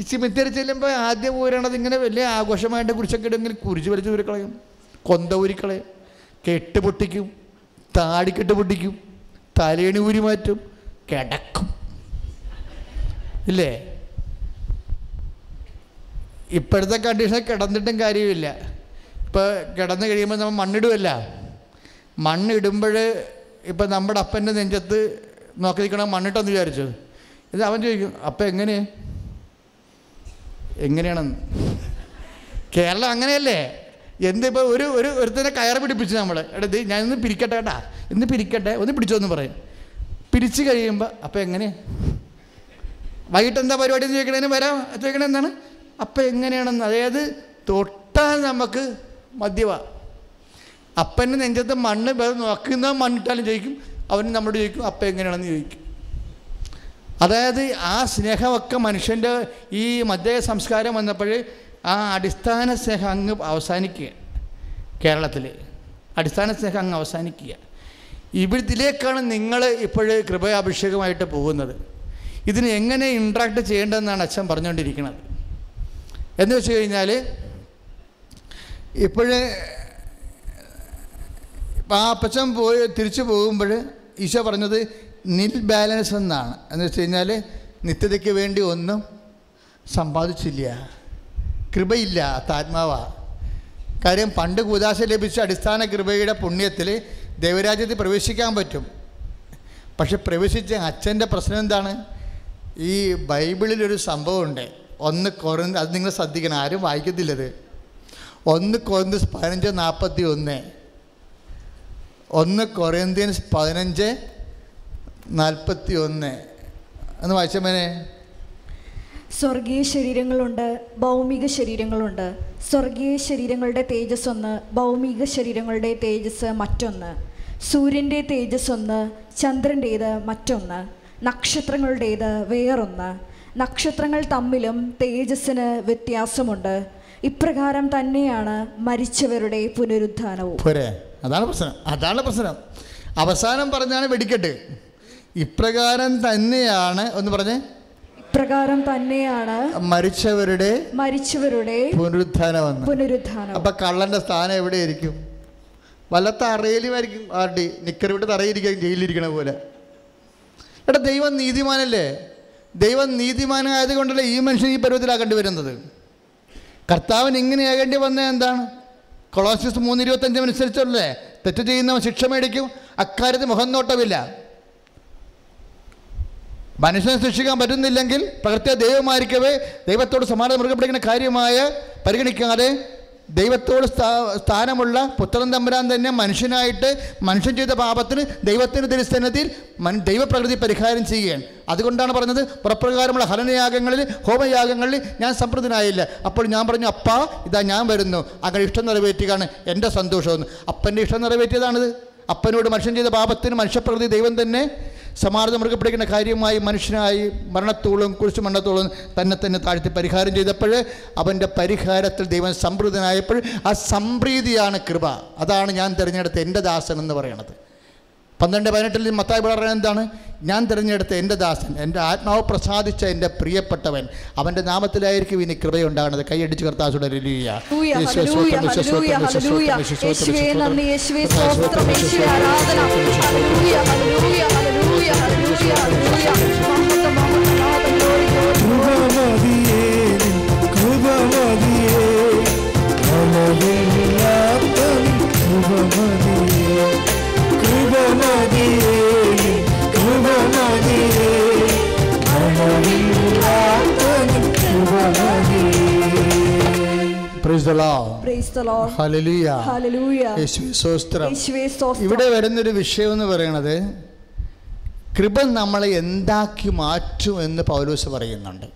ഈ സിമിത്തേരി ചെല്ലുമ്പോൾ ആദ്യം ഊരണത് ഇങ്ങനെ വലിയ ആഘോഷമായിട്ട് കുരിശൊക്കെ ഇടുമെങ്കിൽ കുരിശ് വലിച്ച് ഊരിക്കളയും. കൊന്ത ഊരിക്കളയും. കെട്ട് പൊട്ടിക്കും. താടിക്കെട്ട് പൊട്ടിക്കും. തലേണി ഊരി മാറ്റും കിടക്കും. ഇല്ലേ? ഇപ്പോഴത്തെ കണ്ടീഷൻ കിടന്നിട്ടും കാര്യമില്ല. ഇപ്പോൾ കിടന്നു കഴിയുമ്പോൾ നമ്മൾ മണ്ണിടുമല്ല മണ്ണിടുമ്പോൾ ഇപ്പം നമ്മുടെ അപ്പന്റെ നെഞ്ചത്ത് നോക്കി നിൽക്കണം മണ്ണിട്ടെന്ന് വിചാരിച്ചു. ഇത് അവൻ ചോദിക്കും അപ്പം എങ്ങനെ? എങ്ങനെയാണെന്ന് കേരളം അങ്ങനെയല്ലേ? എന്തിപ്പോൾ ഒരു ഒരു ഒരുത്തനെ കയർ പിടിപ്പിച്ചു നമ്മൾ എടുത്ത് ഞാൻ ഇന്ന് പിരിക്കട്ടെ കേട്ടാ. ഇന്ന് പിരിക്കട്ടെ ഒന്ന് പിടിച്ചോ എന്ന് പറയും. പിരിച്ച് കഴിയുമ്പോൾ അപ്പം എങ്ങനെ? വൈകിട്ട് എന്താ പരിപാടി എന്ന് ചോദിക്കണേന് വരാം. ചോദിക്കണേ എന്താണ്? അപ്പം എങ്ങനെയാണെന്ന്. അതായത് തൊട്ടാൽ നമുക്ക് മദ്യവ. അപ്പന്റെ നെഞ്ചത്ത് മണ്ണ് വേറെ നോക്കുന്ന മണ്ണിട്ടാലും ചോദിക്കും അവൻ നമ്മളോട് ചോദിക്കും അപ്പം എങ്ങനെയാണെന്ന്? ചോദിക്കും. അതായത് ആ സ്നേഹമൊക്കെ മനുഷ്യന്റെ ഈ മദ്യ സംസ്കാരം വന്നപ്പോൾ ആ അടിസ്ഥാന സ്നേഹം അങ്ങ് അവസാനിക്കുക. കേരളത്തിൽ അടിസ്ഥാന സ്നേഹം അങ്ങ് അവസാനിക്കുക. ഇവിടത്തിലേക്കാണ് നിങ്ങൾ ഇപ്പോൾ കൃപയാഭിഷേകമായിട്ട് പോകുന്നത്. ഇതിന് എങ്ങനെ ഇൻട്രാക്ട് ചെയ്യേണ്ടതെന്നാണ് അച്ഛൻ പറഞ്ഞുകൊണ്ടിരിക്കുന്നത് എന്ന് വെച്ച് കഴിഞ്ഞാൽ ഇപ്പോഴേ ഇപ്പം ആ അപ്പച്ചൻ പോയി തിരിച്ചു പോകുമ്പോൾ ഈശോ പറഞ്ഞത് നിൽ ബാലൻസ് എന്നാണ്. എന്ന് വെച്ച് കഴിഞ്ഞാൽ നിത്യതയ്ക്ക് വേണ്ടി ഒന്നും സമ്പാദിച്ചില്ല. കൃപയില്ല ആത്മാവാ. കാര്യം പണ്ട് കൂതാശ ലഭിച്ച അടിസ്ഥാന കൃപയുടെ പുണ്യത്തിൽ ദൈവരാജ്യത്തിൽ പ്രവേശിക്കാൻ പറ്റും. പക്ഷെ പ്രവേശിച്ച അച്ഛന്റെ പ്രശ്നം എന്താണ്? ഈ ബൈബിളിലൊരു സംഭവമുണ്ട്. ഒന്ന് കുറഞ്ഞ അത് നിങ്ങൾ ശ്രദ്ധിക്കണം ആരും വായിക്കത്തില്ലത്. ഒന്ന് കൊറിന്ത്യൻസ് പതിനഞ്ച് നാൽപ്പത്തി ഒന്ന്. ഒന്ന് കൊറിന്ത്യൻസ് പതിനഞ്ച് നാൽപ്പത്തി ഒന്ന്. എന്ന് വായിച്ചമ്മനെ സ്വർഗീയ ശരീരങ്ങളുണ്ട് ഭൗമിക ശരീരങ്ങളുണ്ട്. സ്വർഗീയ ശരീരങ്ങളുടെ തേജസ് ഒന്ന് ഭൗമിക ശരീരങ്ങളുടെ തേജസ് മറ്റൊന്ന്. സൂര്യന്റെ തേജസ് ഒന്ന് ചന്ദ്രന്റേത് മറ്റൊന്ന്. നക്ഷത്രങ്ങളുടേത് വേറൊന്ന്. നക്ഷത്രങ്ങൾ തമ്മിലും തേജസ്സിന് വ്യത്യാസമുണ്ട്. ഇപ്രകാരം തന്നെയാണ് മരിച്ചവരുടെ പുനരുത്ഥാനവും പോരെ. അതാണ് പ്രശ്നം. അതാണ് പ്രശ്നം. അവസാനം പറഞ്ഞാണ് വെടിക്കെട്ട്. ഇപ്രകാരം തന്നെയാണ് ഒന്ന് പറഞ്ഞേ. ഇപ്രകാരം തന്നെയാണ് മരിച്ചവരുടെ മരിച്ചവരുടെ പുനരുത്ഥാനം പുനരുദ്ധാനം അപ്പൊ കള്ളന്റെ സ്ഥാനം എവിടെയായിരിക്കും? വല്ല തറയിലുമായിരിക്കും നിക്കർ വിട്ട് തറയിരിക്കും ജയിലിരിക്കണ പോലെ. എടാ ദൈവം നീതിമാനല്ലേ? ദൈവം നീതിമാനായത് കൊണ്ടല്ലേ ഈ മനുഷ്യൻ ഈ പരുവത്തിലാക്കേണ്ടി വരുന്നത്? കർത്താവിന് ഇങ്ങനെയാകേണ്ടി വന്നത് എന്താണ്? കൊളോസിസ് മൂന്ന് ഇരുപത്തഞ്ച് അനുസരിച്ചല്ലേ? തെറ്റ് ചെയ്യുന്നവൻ ശിക്ഷ മേടിക്കും അക്കാര്യത്തിൽ മുഖം നോട്ടമില്ല മനുഷ്യനെ ശിക്ഷിക്കാൻ പറ്റുന്നില്ലെങ്കിൽ പ്രകൃത്യ ദൈവമായിരിക്കവേ ദൈവത്തോട് സമാനത മൃഗപ്പെടുക്കുന്ന കാര്യമായ പരിഗണിക്കാതെ ദൈവത്തോട് സ്ഥാ- സ്ഥാനമുള്ള പുത്രൻ തമ്പുരാൻ തന്നെ മനുഷ്യനായിട്ട് മനുഷ്യൻ ചെയ്ത പാപത്തിന് ദൈവത്തിന്റെ തിരുസ്ഥാനത്തിൽ മൻ ദൈവപ്രകൃതി പരിഹാരം ചെയ്യുകയാണ്. അതുകൊണ്ടാണ് പറഞ്ഞത് പുറപ്രകാരമുള്ള ഹലനയാഗങ്ങളിൽ ഹോമയാഗങ്ങളിൽ ഞാൻ സംപ്രദനായില്ല അപ്പോൾ ഞാൻ പറഞ്ഞു അപ്പാ ഇതാ ഞാൻ വരുന്നു. അങ്ങനെ ഇഷ്ടം നിറവേറ്റുകയാണ് എന്റെ സന്തോഷമെന്ന്. അപ്പന്റെ ഇഷ്ടം നിറവേറ്റിയതാണിത്. അപ്പനോട് മനുഷ്യൻ ചെയ്ത പാപത്തിന് മനുഷ്യപ്രകൃതി ദൈവം തന്നെ സമാർദ്ദം മൃഗപ്പിടിക്കുന്ന കാര്യമായി മനുഷ്യനായി മരണത്തോളം കുറിച്ച് മരണത്തോളം തന്നെ തന്നെ താഴ്ത്തി പരിഹാരം ചെയ്തപ്പോൾ അവന്റെ പരിഹാരത്തിൽ ദൈവം സംപ്രീതനായപ്പോൾ ആ സംപ്രീതിയാണ് കൃപ. അതാണ് ഞാൻ തിരഞ്ഞെടുത്ത എന്റെ ദാസൻ എന്ന് പറയണത്. പന്ത്രണ്ട് പതിനെട്ടിൽ മത്തായി പറയുന്നത് എന്താണ് ഞാൻ തിരഞ്ഞെടുത്ത എന്റെ ദാസൻ എന്റെ ആത്മാവ് പ്രസാദിച്ച എന്റെ പ്രിയപ്പെട്ടവൻ അവന്റെ നാമത്തിലായിരിക്കും ഇനി കൃപയുണ്ടാകുന്നത് കൈയടിച്ച് കർത്താസുടെ. കൃപമതിയേ കൃപമതിയേ ഇവിടെ വരുന്നൊരു വിഷയം എന്ന് പറയണത് കൃപ നമ്മളെ എന്താക്കി മാറ്റും എന്ന് പൗലൂസ് പറയുന്നുണ്ട്.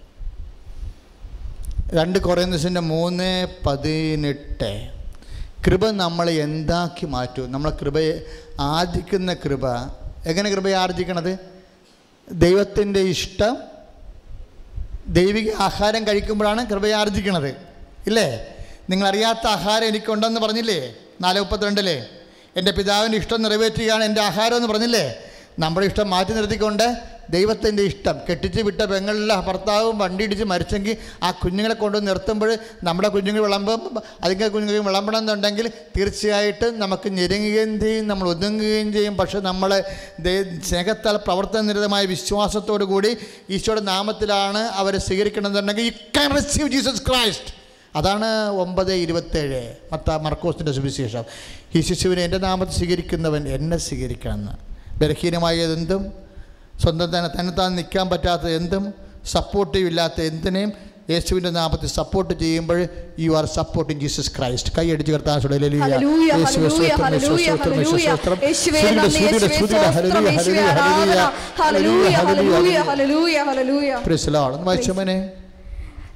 രണ്ട് കൊറേന്തസിന്റെ മൂന്ന് പതിനെട്ട്. കൃപ നമ്മളെ എന്താക്കി മാറ്റും? നമ്മളെ കൃപയെ ആർജിക്കുന്ന കൃപ. എങ്ങനെ കൃപയെ ആർജിക്കണത്? ദൈവത്തിന്റെ ഇഷ്ടം ദൈവിക ആഹാരം കഴിക്കുമ്പോഴാണ് കൃപയെ ആർജിക്കണത്. ഇല്ലേ? നിങ്ങളറിയാത്ത ആഹാരം എനിക്കുണ്ടെന്ന് പറഞ്ഞില്ലേ? നാല് മുപ്പത്തിരണ്ടിലേ. എന്റെ പിതാവിന്റെ ഇഷ്ടം നിറവേറ്റുകയാണ് എന്റെ ആഹാരം എന്ന് പറഞ്ഞില്ലേ? നമ്മുടെ ഇഷ്ടം മാറ്റി നിർത്തിക്കൊണ്ട് ദൈവത്തിന്റെ ഇഷ്ടം. കെട്ടിച്ച് വിട്ട പെങ്ങളിലെ ഭർത്താവും വണ്ടി ഇടിച്ച് മരിച്ചെങ്കിൽ ആ കുഞ്ഞുങ്ങളെ കൊണ്ട് നിർത്തുമ്പോൾ നമ്മുടെ കുഞ്ഞുങ്ങൾ വിളമ്പും അതിന്റെ കുഞ്ഞുങ്ങൾ വിളമ്പണം എന്നുണ്ടെങ്കിൽ തീർച്ചയായിട്ടും നമുക്ക് ഞെരുങ്ങുകയും ചെയ്യും നമ്മൾ ഒതുങ്ങുകയും ചെയ്യും. പക്ഷെ നമ്മൾ സ്നേഹത്താൽ പ്രവർത്തനനിരതമായ വിശ്വാസത്തോടു കൂടി ഈശോയുടെ നാമത്തിലാണ് അവരെ സ്വീകരിക്കണമെന്നുണ്ടെങ്കിൽ you can receive Jesus Christ അതാണ് ഒമ്പത് ഇരുപത്തേഴ്. മത്ത മർക്കോസിന്റെ സുവിശേഷം. ഈ ശിശുവിനെ എന്റെ നാമത്തിൽ സ്വീകരിക്കുന്നവൻ എന്നെ സ്വീകരിക്കണമെന്ന്. ബലഹീനമായതെന്തും സ്വന്തം തന്നെ തന്നെ താൻ നിൽക്കാൻ പറ്റാത്ത എന്തും സപ്പോർട്ടീവ് ഇല്ലാത്ത എന്തിനേയും യേശുവിന്റെ നാമത്തിൽ സപ്പോർട്ട് ചെയ്യുമ്പോൾ you are supporting Jesus Christ കൈയടിച്ച് കർത്താൻ. വായിച്ചമനെ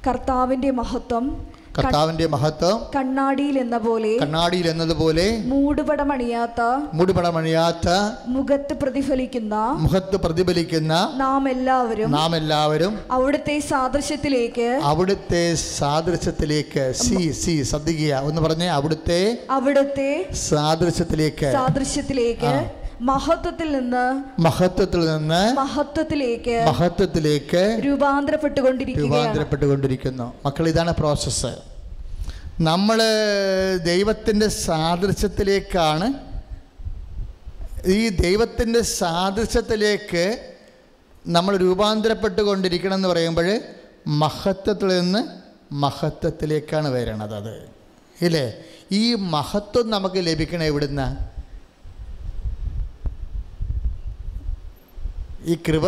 കർത്താവിന്റെ മഹത്വം കർത്താവിന്റെ മഹത്വം. കണ്ണാടിയിൽ എന്ന പോലെ കണ്ണാടിയിൽ എന്നതുപോലെ മൂടുപടമണിയാത്ത മൂടുപടമണിയാത്ത മുഖത്ത് പ്രതിഫലിക്കുന്ന മുഖത്ത് പ്രതിഫലിക്കുന്ന നാം എല്ലാവരും നാം എല്ലാവരും അവിടുത്തെ സാദൃശ്യത്തിലേക്ക് അവിടുത്തെ സാദൃശ്യത്തിലേക്ക് സി സി ശ്രദ്ധിക്കുക. ഒന്ന് പറഞ്ഞേ അവിടുത്തെ അവിടുത്തെ സാദൃശ്യത്തിലേക്ക്. സാദൃശ്യത്തിലേക്ക് മഹത്വത്തിൽ നിന്ന് മഹത്വത്തിൽ നിന്ന് മഹത്വത്തിലേക്ക് മഹത്വത്തിലേക്ക് രൂപാന്തരപ്പെട്ടുകൊണ്ടിരിക്കുന്നു രൂപാന്തരപ്പെട്ടുകൊണ്ടിരിക്കുന്നു. മക്കൾ ഇതാണ് പ്രോസസ്സ് നമ്മൾ ദൈവത്തിന്റെ സാദൃശ്യത്തിലേക്കാണ് ഈ ദൈവത്തിന്റെ സാദൃശ്യത്തിലേക്ക് നമ്മൾ രൂപാന്തരപ്പെട്ടുകൊണ്ടിരിക്കണം എന്ന് പറയുമ്പോൾ മഹത്വത്തിൽ നിന്ന് മഹത്വത്തിലേക്കാണ് വരണത് അത്. ഇല്ലേ? ഈ മഹത്വം നമുക്ക് ലഭിക്കണം എവിടുന്ന? ഈ കൃപ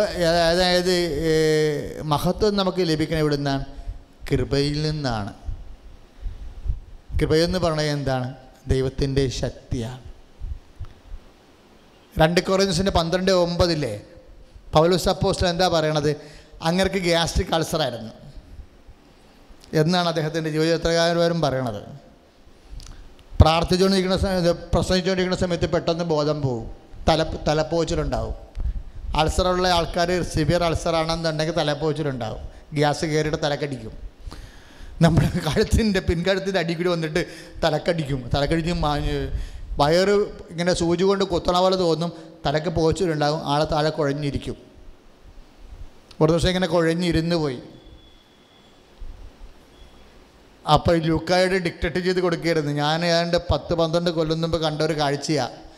അതായത് മഹത്വം നമുക്ക് ലഭിക്കണ നിന്നാണ് കൃപയിൽ നിന്നാണ്. കൃപയെന്ന് പറഞ്ഞത് എന്താണ്? ദൈവത്തിന്റെ ശക്തിയാണ്. രണ്ട് കൊറിയൻസിന്റെ പന്ത്രണ്ട് ഒമ്പതില്ലേ പൗലോസ് അപ്പോസ്റ്റൽ എന്താ പറയണത്? അങ്ങർക്ക് ഗ്യാസ്ട്രിക് അൾസറായിരുന്നു. എന്നാണ് അദ്ദേഹത്തിന്റെ ജീവിതത്രകാരവരും പറയണത്. പ്രാർത്ഥിച്ചുകൊണ്ടിരിക്കുന്ന സമയത്ത് പ്രസംഗിച്ചുകൊണ്ടിരിക്കുന്ന സമയത്ത് പെട്ടെന്ന് ബോധം പോകും തല തലപ്പോച്ചിലുണ്ടാവും. അൾസറുള്ള ആൾക്കാർ സിവിയർ അൾസറാണെന്നുണ്ടെങ്കിൽ തലപ്പോച്ചിലുണ്ടാവും ഗ്യാസ് കയറിയിട്ട് തലക്കടിക്കും. നമ്മുടെ കഴുത്തിന്റെ പിൻകഴുത്തിന്റെ അടിക്കൂടി വന്നിട്ട് തലക്കടിക്കും. തലക്കടിക്കും വയറ് ഇങ്ങനെ സൂചി കൊണ്ട് കുത്തണ പോലെ തോന്നും. തലക്ക് പോച്ചിലുണ്ടാകും ആളെ താഴെ കുഴഞ്ഞിരിക്കും. ഒരു ദിവസം ഇങ്ങനെ കുഴഞ്ഞിരുന്ന് പോയി. അപ്പോൾ ലുക്കായിട്ട് ഡിക്റ്റേറ്റ് ചെയ്ത് കൊടുക്കുകയായിരുന്നു. ഞാൻ ഏതാണ്ട് പത്ത് പന്ത്രണ്ട് കൊല്ലം മുമ്പ് കണ്ട ഒരു കാഴ്ചയാണ്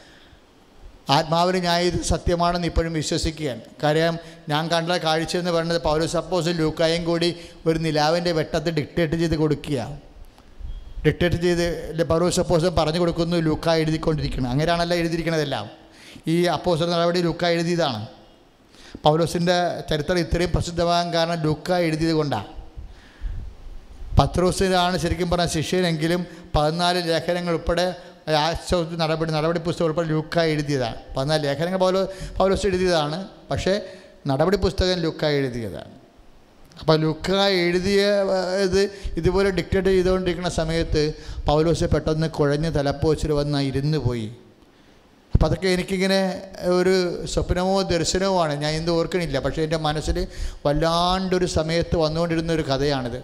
ആത്മാവിന് ഞാൻ ഇത് സത്യമാണെന്ന് ഇപ്പോഴും വിശ്വസിക്കുകയാണ്. കാര്യം ഞാൻ കണ്ട കാഴ്ച എന്ന് പറയുന്നത് പൗരോ സപ്പോസ് ലൂക്കായും കൂടി ഒരു നിലാവിന്റെ വെട്ടത്ത് ഡിക്റ്റേറ്റ് ചെയ്ത് കൊടുക്കുക. ഡിക്റ്റേറ്റ് ചെയ്ത് പൗരോ സപ്പോസ് പറഞ്ഞു കൊടുക്കുന്നു ലൂക്ക എഴുതിക്കൊണ്ടിരിക്കണം അങ്ങനെയാണല്ലോ എഴുതിയിരിക്കണതെല്ലാം ഈ അപ്പോസൽ നടപടി ലൂക്ക എഴുതിയതാണ്. പൗലോസിന്റെ ചരിത്രം ഇത്രയും പ്രസിദ്ധമാകാൻ കാരണം ലൂക്ക എഴുതിയത് കൊണ്ടാണ് പത്രോസിനാണ് ശരിക്കും പറഞ്ഞ ശിഷ്യനെങ്കിലും പതിനാല് ലേഖനങ്ങൾ ഉൾപ്പെടെ ആശോ നടപടി നടപടി പുസ്തകം ഉൾപ്പെടെ ലുക്കായി എഴുതിയതാണ്. പതിനാല് ലേഖനങ്ങൾ പൗലോ പൗലോസ് എഴുതിയതാണ്. പക്ഷേ നടപടി പുസ്തകം ലുക്കായി എഴുതിയതാണ്. അപ്പോൾ ലുക്കായി എഴുതിയ ഇത് ഇതുപോലെ ഡിക്റ്റേറ്റ് ചെയ്തുകൊണ്ടിരിക്കുന്ന സമയത്ത് പൗലോസ് പെട്ടെന്ന് കുഴഞ്ഞ് തലപ്പോച്ചിൽ വന്ന് ഇരുന്ന് പോയി. അപ്പോൾ അതൊക്കെ എനിക്കിങ്ങനെ ഒരു സ്വപ്നമോ ദർശനമോ ആണ്. ഞാൻ എന്ത് ഓർക്കണില്ല. പക്ഷേ എന്റെ മനസ്സിൽ വല്ലാണ്ടൊരു സമയത്ത് വന്നുകൊണ്ടിരുന്ന ഒരു കഥയാണിത്.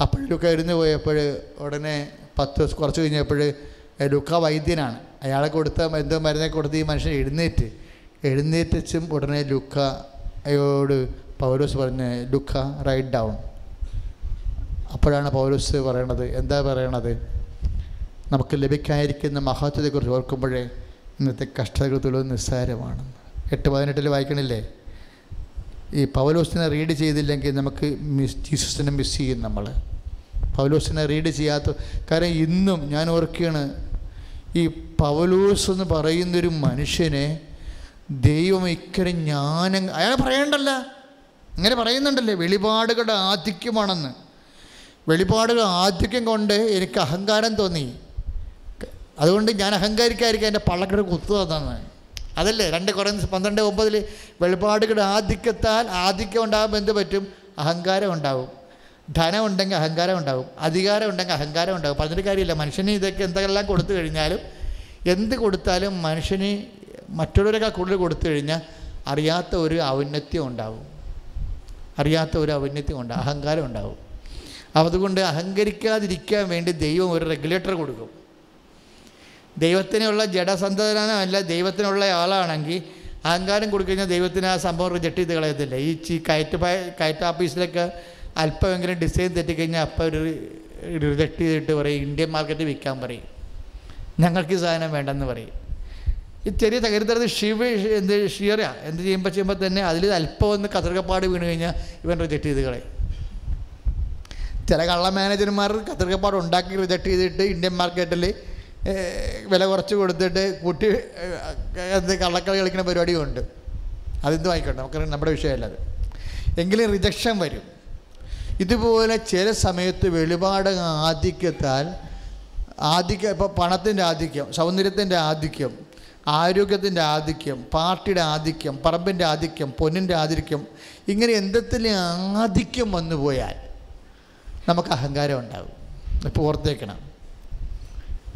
അപ്പോഴൊക്കെ ലുക്ക ഇരുന്ന് പോയപ്പോൾ ഉടനെ പത്ത് കുറച്ച് കഴിഞ്ഞപ്പോൾ ലുക്ക വൈദ്യനാണ് അയാളെ കൊടുത്ത എന്തോ മരുന്നെ കൊടുത്ത് ഈ മനുഷ്യൻ എഴുന്നേറ്റ്. എഴുന്നേറ്റും ഉടനെ ലുക്ക അയോട് പൗലോസ് പറഞ്ഞ് ലുക്ക റൈറ്റ് ഡൗൺ അപ്പോഴാണ് പൗലോസ് പറയണത്. എന്താ പറയണത്? നമുക്ക് ലഭിക്കാതിരിക്കുന്ന മഹത്വത്തെക്കുറിച്ച് ഓർക്കുമ്പോഴേ ഇന്നത്തെ കഷ്ടതകൾ തുള്ളത് നിസ്സാരമാണ്. എട്ട് പതിനെട്ടിൽ വായിക്കണില്ലേ? ഈ പൗലോസിനെ റീഡ് ചെയ്തില്ലെങ്കിൽ നമുക്ക് മിസ് ജീസസിനെ മിസ് ചെയ്യും നമ്മൾ പൗലോസിനെ റീഡ് ചെയ്യാത്ത കാരണം ഇന്നും ഞാൻ ഓർക്കുകയാണ്. ഈ പൗലോസ് എന്ന് പറയുന്നൊരു മനുഷ്യനെ ദൈവം ഇക്കരെ ഞാനങ് അയാൾ പറയണ്ടല്ല. അങ്ങനെ പറയുന്നുണ്ടല്ലേ വെളിപാടുകളുടെ ആധിക്യമാണെന്ന്. വെളിപാടുകൾ ആധിക്യം കൊണ്ട് എനിക്ക് അഹങ്കാരം തോന്നി. അതുകൊണ്ട് ഞാൻ അഹങ്കാരിക്കായിരിക്കും എന്റെ പള്ളക്കട കുത്തു അതല്ലേ രണ്ട് കുറേ പന്ത്രണ്ട് ഒമ്പതിൽ വെളിപാടുകളുടെ ആധിക്യത്താൽ ആധിക്യം ഉണ്ടാകുമ്പോൾ എന്ത് പറ്റും? അഹങ്കാരം ഉണ്ടാവും ധനം ഉണ്ടെങ്കിൽ അഹങ്കാരം ഉണ്ടാവും അധികാരം ഉണ്ടെങ്കിൽ അഹങ്കാരം ഉണ്ടാവും. പറഞ്ഞിട്ട് കാര്യമില്ല. മനുഷ്യന് ഇതൊക്കെ എന്തെല്ലാം കൊടുത്തു കഴിഞ്ഞാലും എന്ത് കൊടുത്താലും മനുഷ്യന് മറ്റുള്ളവരൊക്കെ കൂടുതൽ കൊടുത്തു കഴിഞ്ഞാൽ അറിയാത്ത ഒരു ഔന്നത്യം ഉണ്ടാവും. അറിയാത്ത ഒരു ഔന്നത്യം ഉണ്ടാവും അഹങ്കാരം ഉണ്ടാവും. അപ്പോൾ അതുകൊണ്ട് അഹങ്കരിക്കാതിരിക്കാൻ വേണ്ടി ദൈവം ഒരു റെഗുലേറ്റർ കൊടുക്കും. ദൈവത്തിനുള്ള ജഡസന്തതനമല്ല ദൈവത്തിനുള്ള ആളാണെങ്കിൽ അഹങ്കാരം കൊടുക്കഴിഞ്ഞാൽ ദൈവത്തിന് ആ സംഭവം റിജക്ട് ചെയ്ത് കളയത്തില്ല. ഈ കയറ്റ് കയറ്റ് ഓഫീസിലൊക്കെ അല്പമെങ്കിലും ഡിസൈൻ തെറ്റിക്കഴിഞ്ഞാൽ അപ്പം ഒരു റിജക്ട് ചെയ്തിട്ട് പറയും ഇന്ത്യൻ മാർക്കറ്റ് വിൽക്കാൻ പറയും. ഞങ്ങൾക്ക് ഈ സാധനം വേണ്ടെന്ന് പറയും. ഈ ചെറിയ തകരുത്തരത് ഷിവ് എന്ത് ഷിയറാ എന്ത് ചെയ്യുമ്പോൾ ചെയ്യുമ്പോൾ തന്നെ അതിൽ അല്പം ഒന്ന് കത്തിർക്കപ്പാട് വീണ് കഴിഞ്ഞാൽ ഇവൻ റിജക്ട് ചെയ്ത് കളയും. ചില കള്ള മാനേജർമാർ കത്തിർക്കപ്പാട് ഉണ്ടാക്കി റിജക്ട് ചെയ്തിട്ട് ഇന്ത്യൻ മാർക്കറ്റിൽ വില കുറച്ച് കൊടുത്തിട്ട് കൂട്ടി എന്ത് കള്ളക്കളി കളിക്കുന്ന പരിപാടിയും ഉണ്ട് അതെന്തും ആയിക്കോട്ടെ നമുക്ക് നമ്മുടെ വിഷയമല്ല അത്. എങ്കിലും റിജക്ഷൻ വരും. ഇതുപോലെ ചില സമയത്ത് വെളിപാട് ആധിക്യത്താൽ ആധിക്യം ഇപ്പോൾ പണത്തിന്റെ ആധിക്യം സൗന്ദര്യത്തിന്റെ ആധിക്യം ആരോഗ്യത്തിന്റെ ആധിക്യം പാർട്ടിയുടെ ആധിക്യം പറമ്പിന്റെ ആധിക്യം പൊന്നിന്റെ ആധിക്യം ഇങ്ങനെ എന്തെങ്കിലും ആധിക്യം വന്നു പോയാൽ നമുക്ക് അഹങ്കാരം ഉണ്ടാകും. ഇപ്പോൾ ഓർത്തേക്കണം.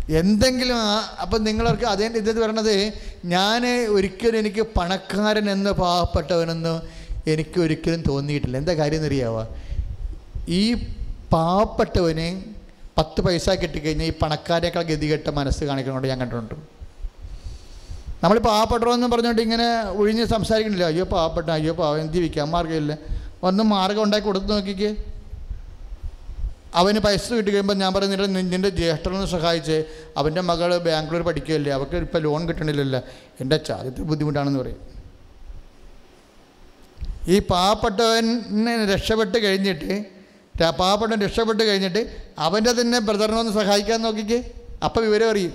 എന്തെങ്കിലും അപ്പം നിങ്ങളവർക്ക് അതേ ഇത് പറയണത് ഞാൻ ഒരിക്കലും എനിക്ക് പണക്കാരൻ എന്ന് പാവപ്പെട്ടവനെന്ന് എനിക്ക് ഒരിക്കലും തോന്നിയിട്ടില്ല. എന്താ കാര്യം എന്നറിയാവോ ഈ പാവപ്പെട്ടവന് പത്ത് പൈസ കിട്ടിക്കഴിഞ്ഞാൽ ഈ പണക്കാരേക്കാൾ ഗതികെട്ട മനസ്സ് കാണിക്കണോണ്ട് ഞാൻ കണ്ടിട്ടുണ്ട്. നമ്മൾ പാവപ്പെട്ടവരെന്ന് പറഞ്ഞുകൊണ്ട് ഇങ്ങനെ ഒഴിഞ്ഞ് സംസാരിക്കണില്ല. അയ്യോ പാവപ്പെട്ട അയ്യോ പാവം എന്ത് ജീവിക്കാൻ മാർഗമില്ല. ഒന്ന് മാർഗം ഉണ്ടാക്കി കൊടുത്തു നോക്കിക്കേ. അവന് പൈസ കിട്ടി കഴിയുമ്പോൾ ഞാൻ പറയുന്നില്ല നിന്റെ ജ്യേഷ്ഠനൊന്ന് സഹായിച്ച് അവന്റെ മകൾ ബാംഗ്ലൂർ പഠിക്കുകയല്ലേ? അവർക്ക് ഇപ്പോൾ ലോൺ കിട്ടണില്ലല്ലോ. എന്റെ ചാദ്യത്തിൽ ബുദ്ധിമുട്ടാണെന്ന് പറയും. ഈ പാവപ്പെട്ടവനെ രക്ഷപ്പെട്ട് കഴിഞ്ഞിട്ട് പാവപ്പെട്ടവൻ രക്ഷപ്പെട്ട് കഴിഞ്ഞിട്ട് അവന്റെ തന്നെ ബ്രദറിനെ ഒന്ന് സഹായിക്കാൻ നോക്കിക്കേ. അപ്പം വിവരം അറിയും.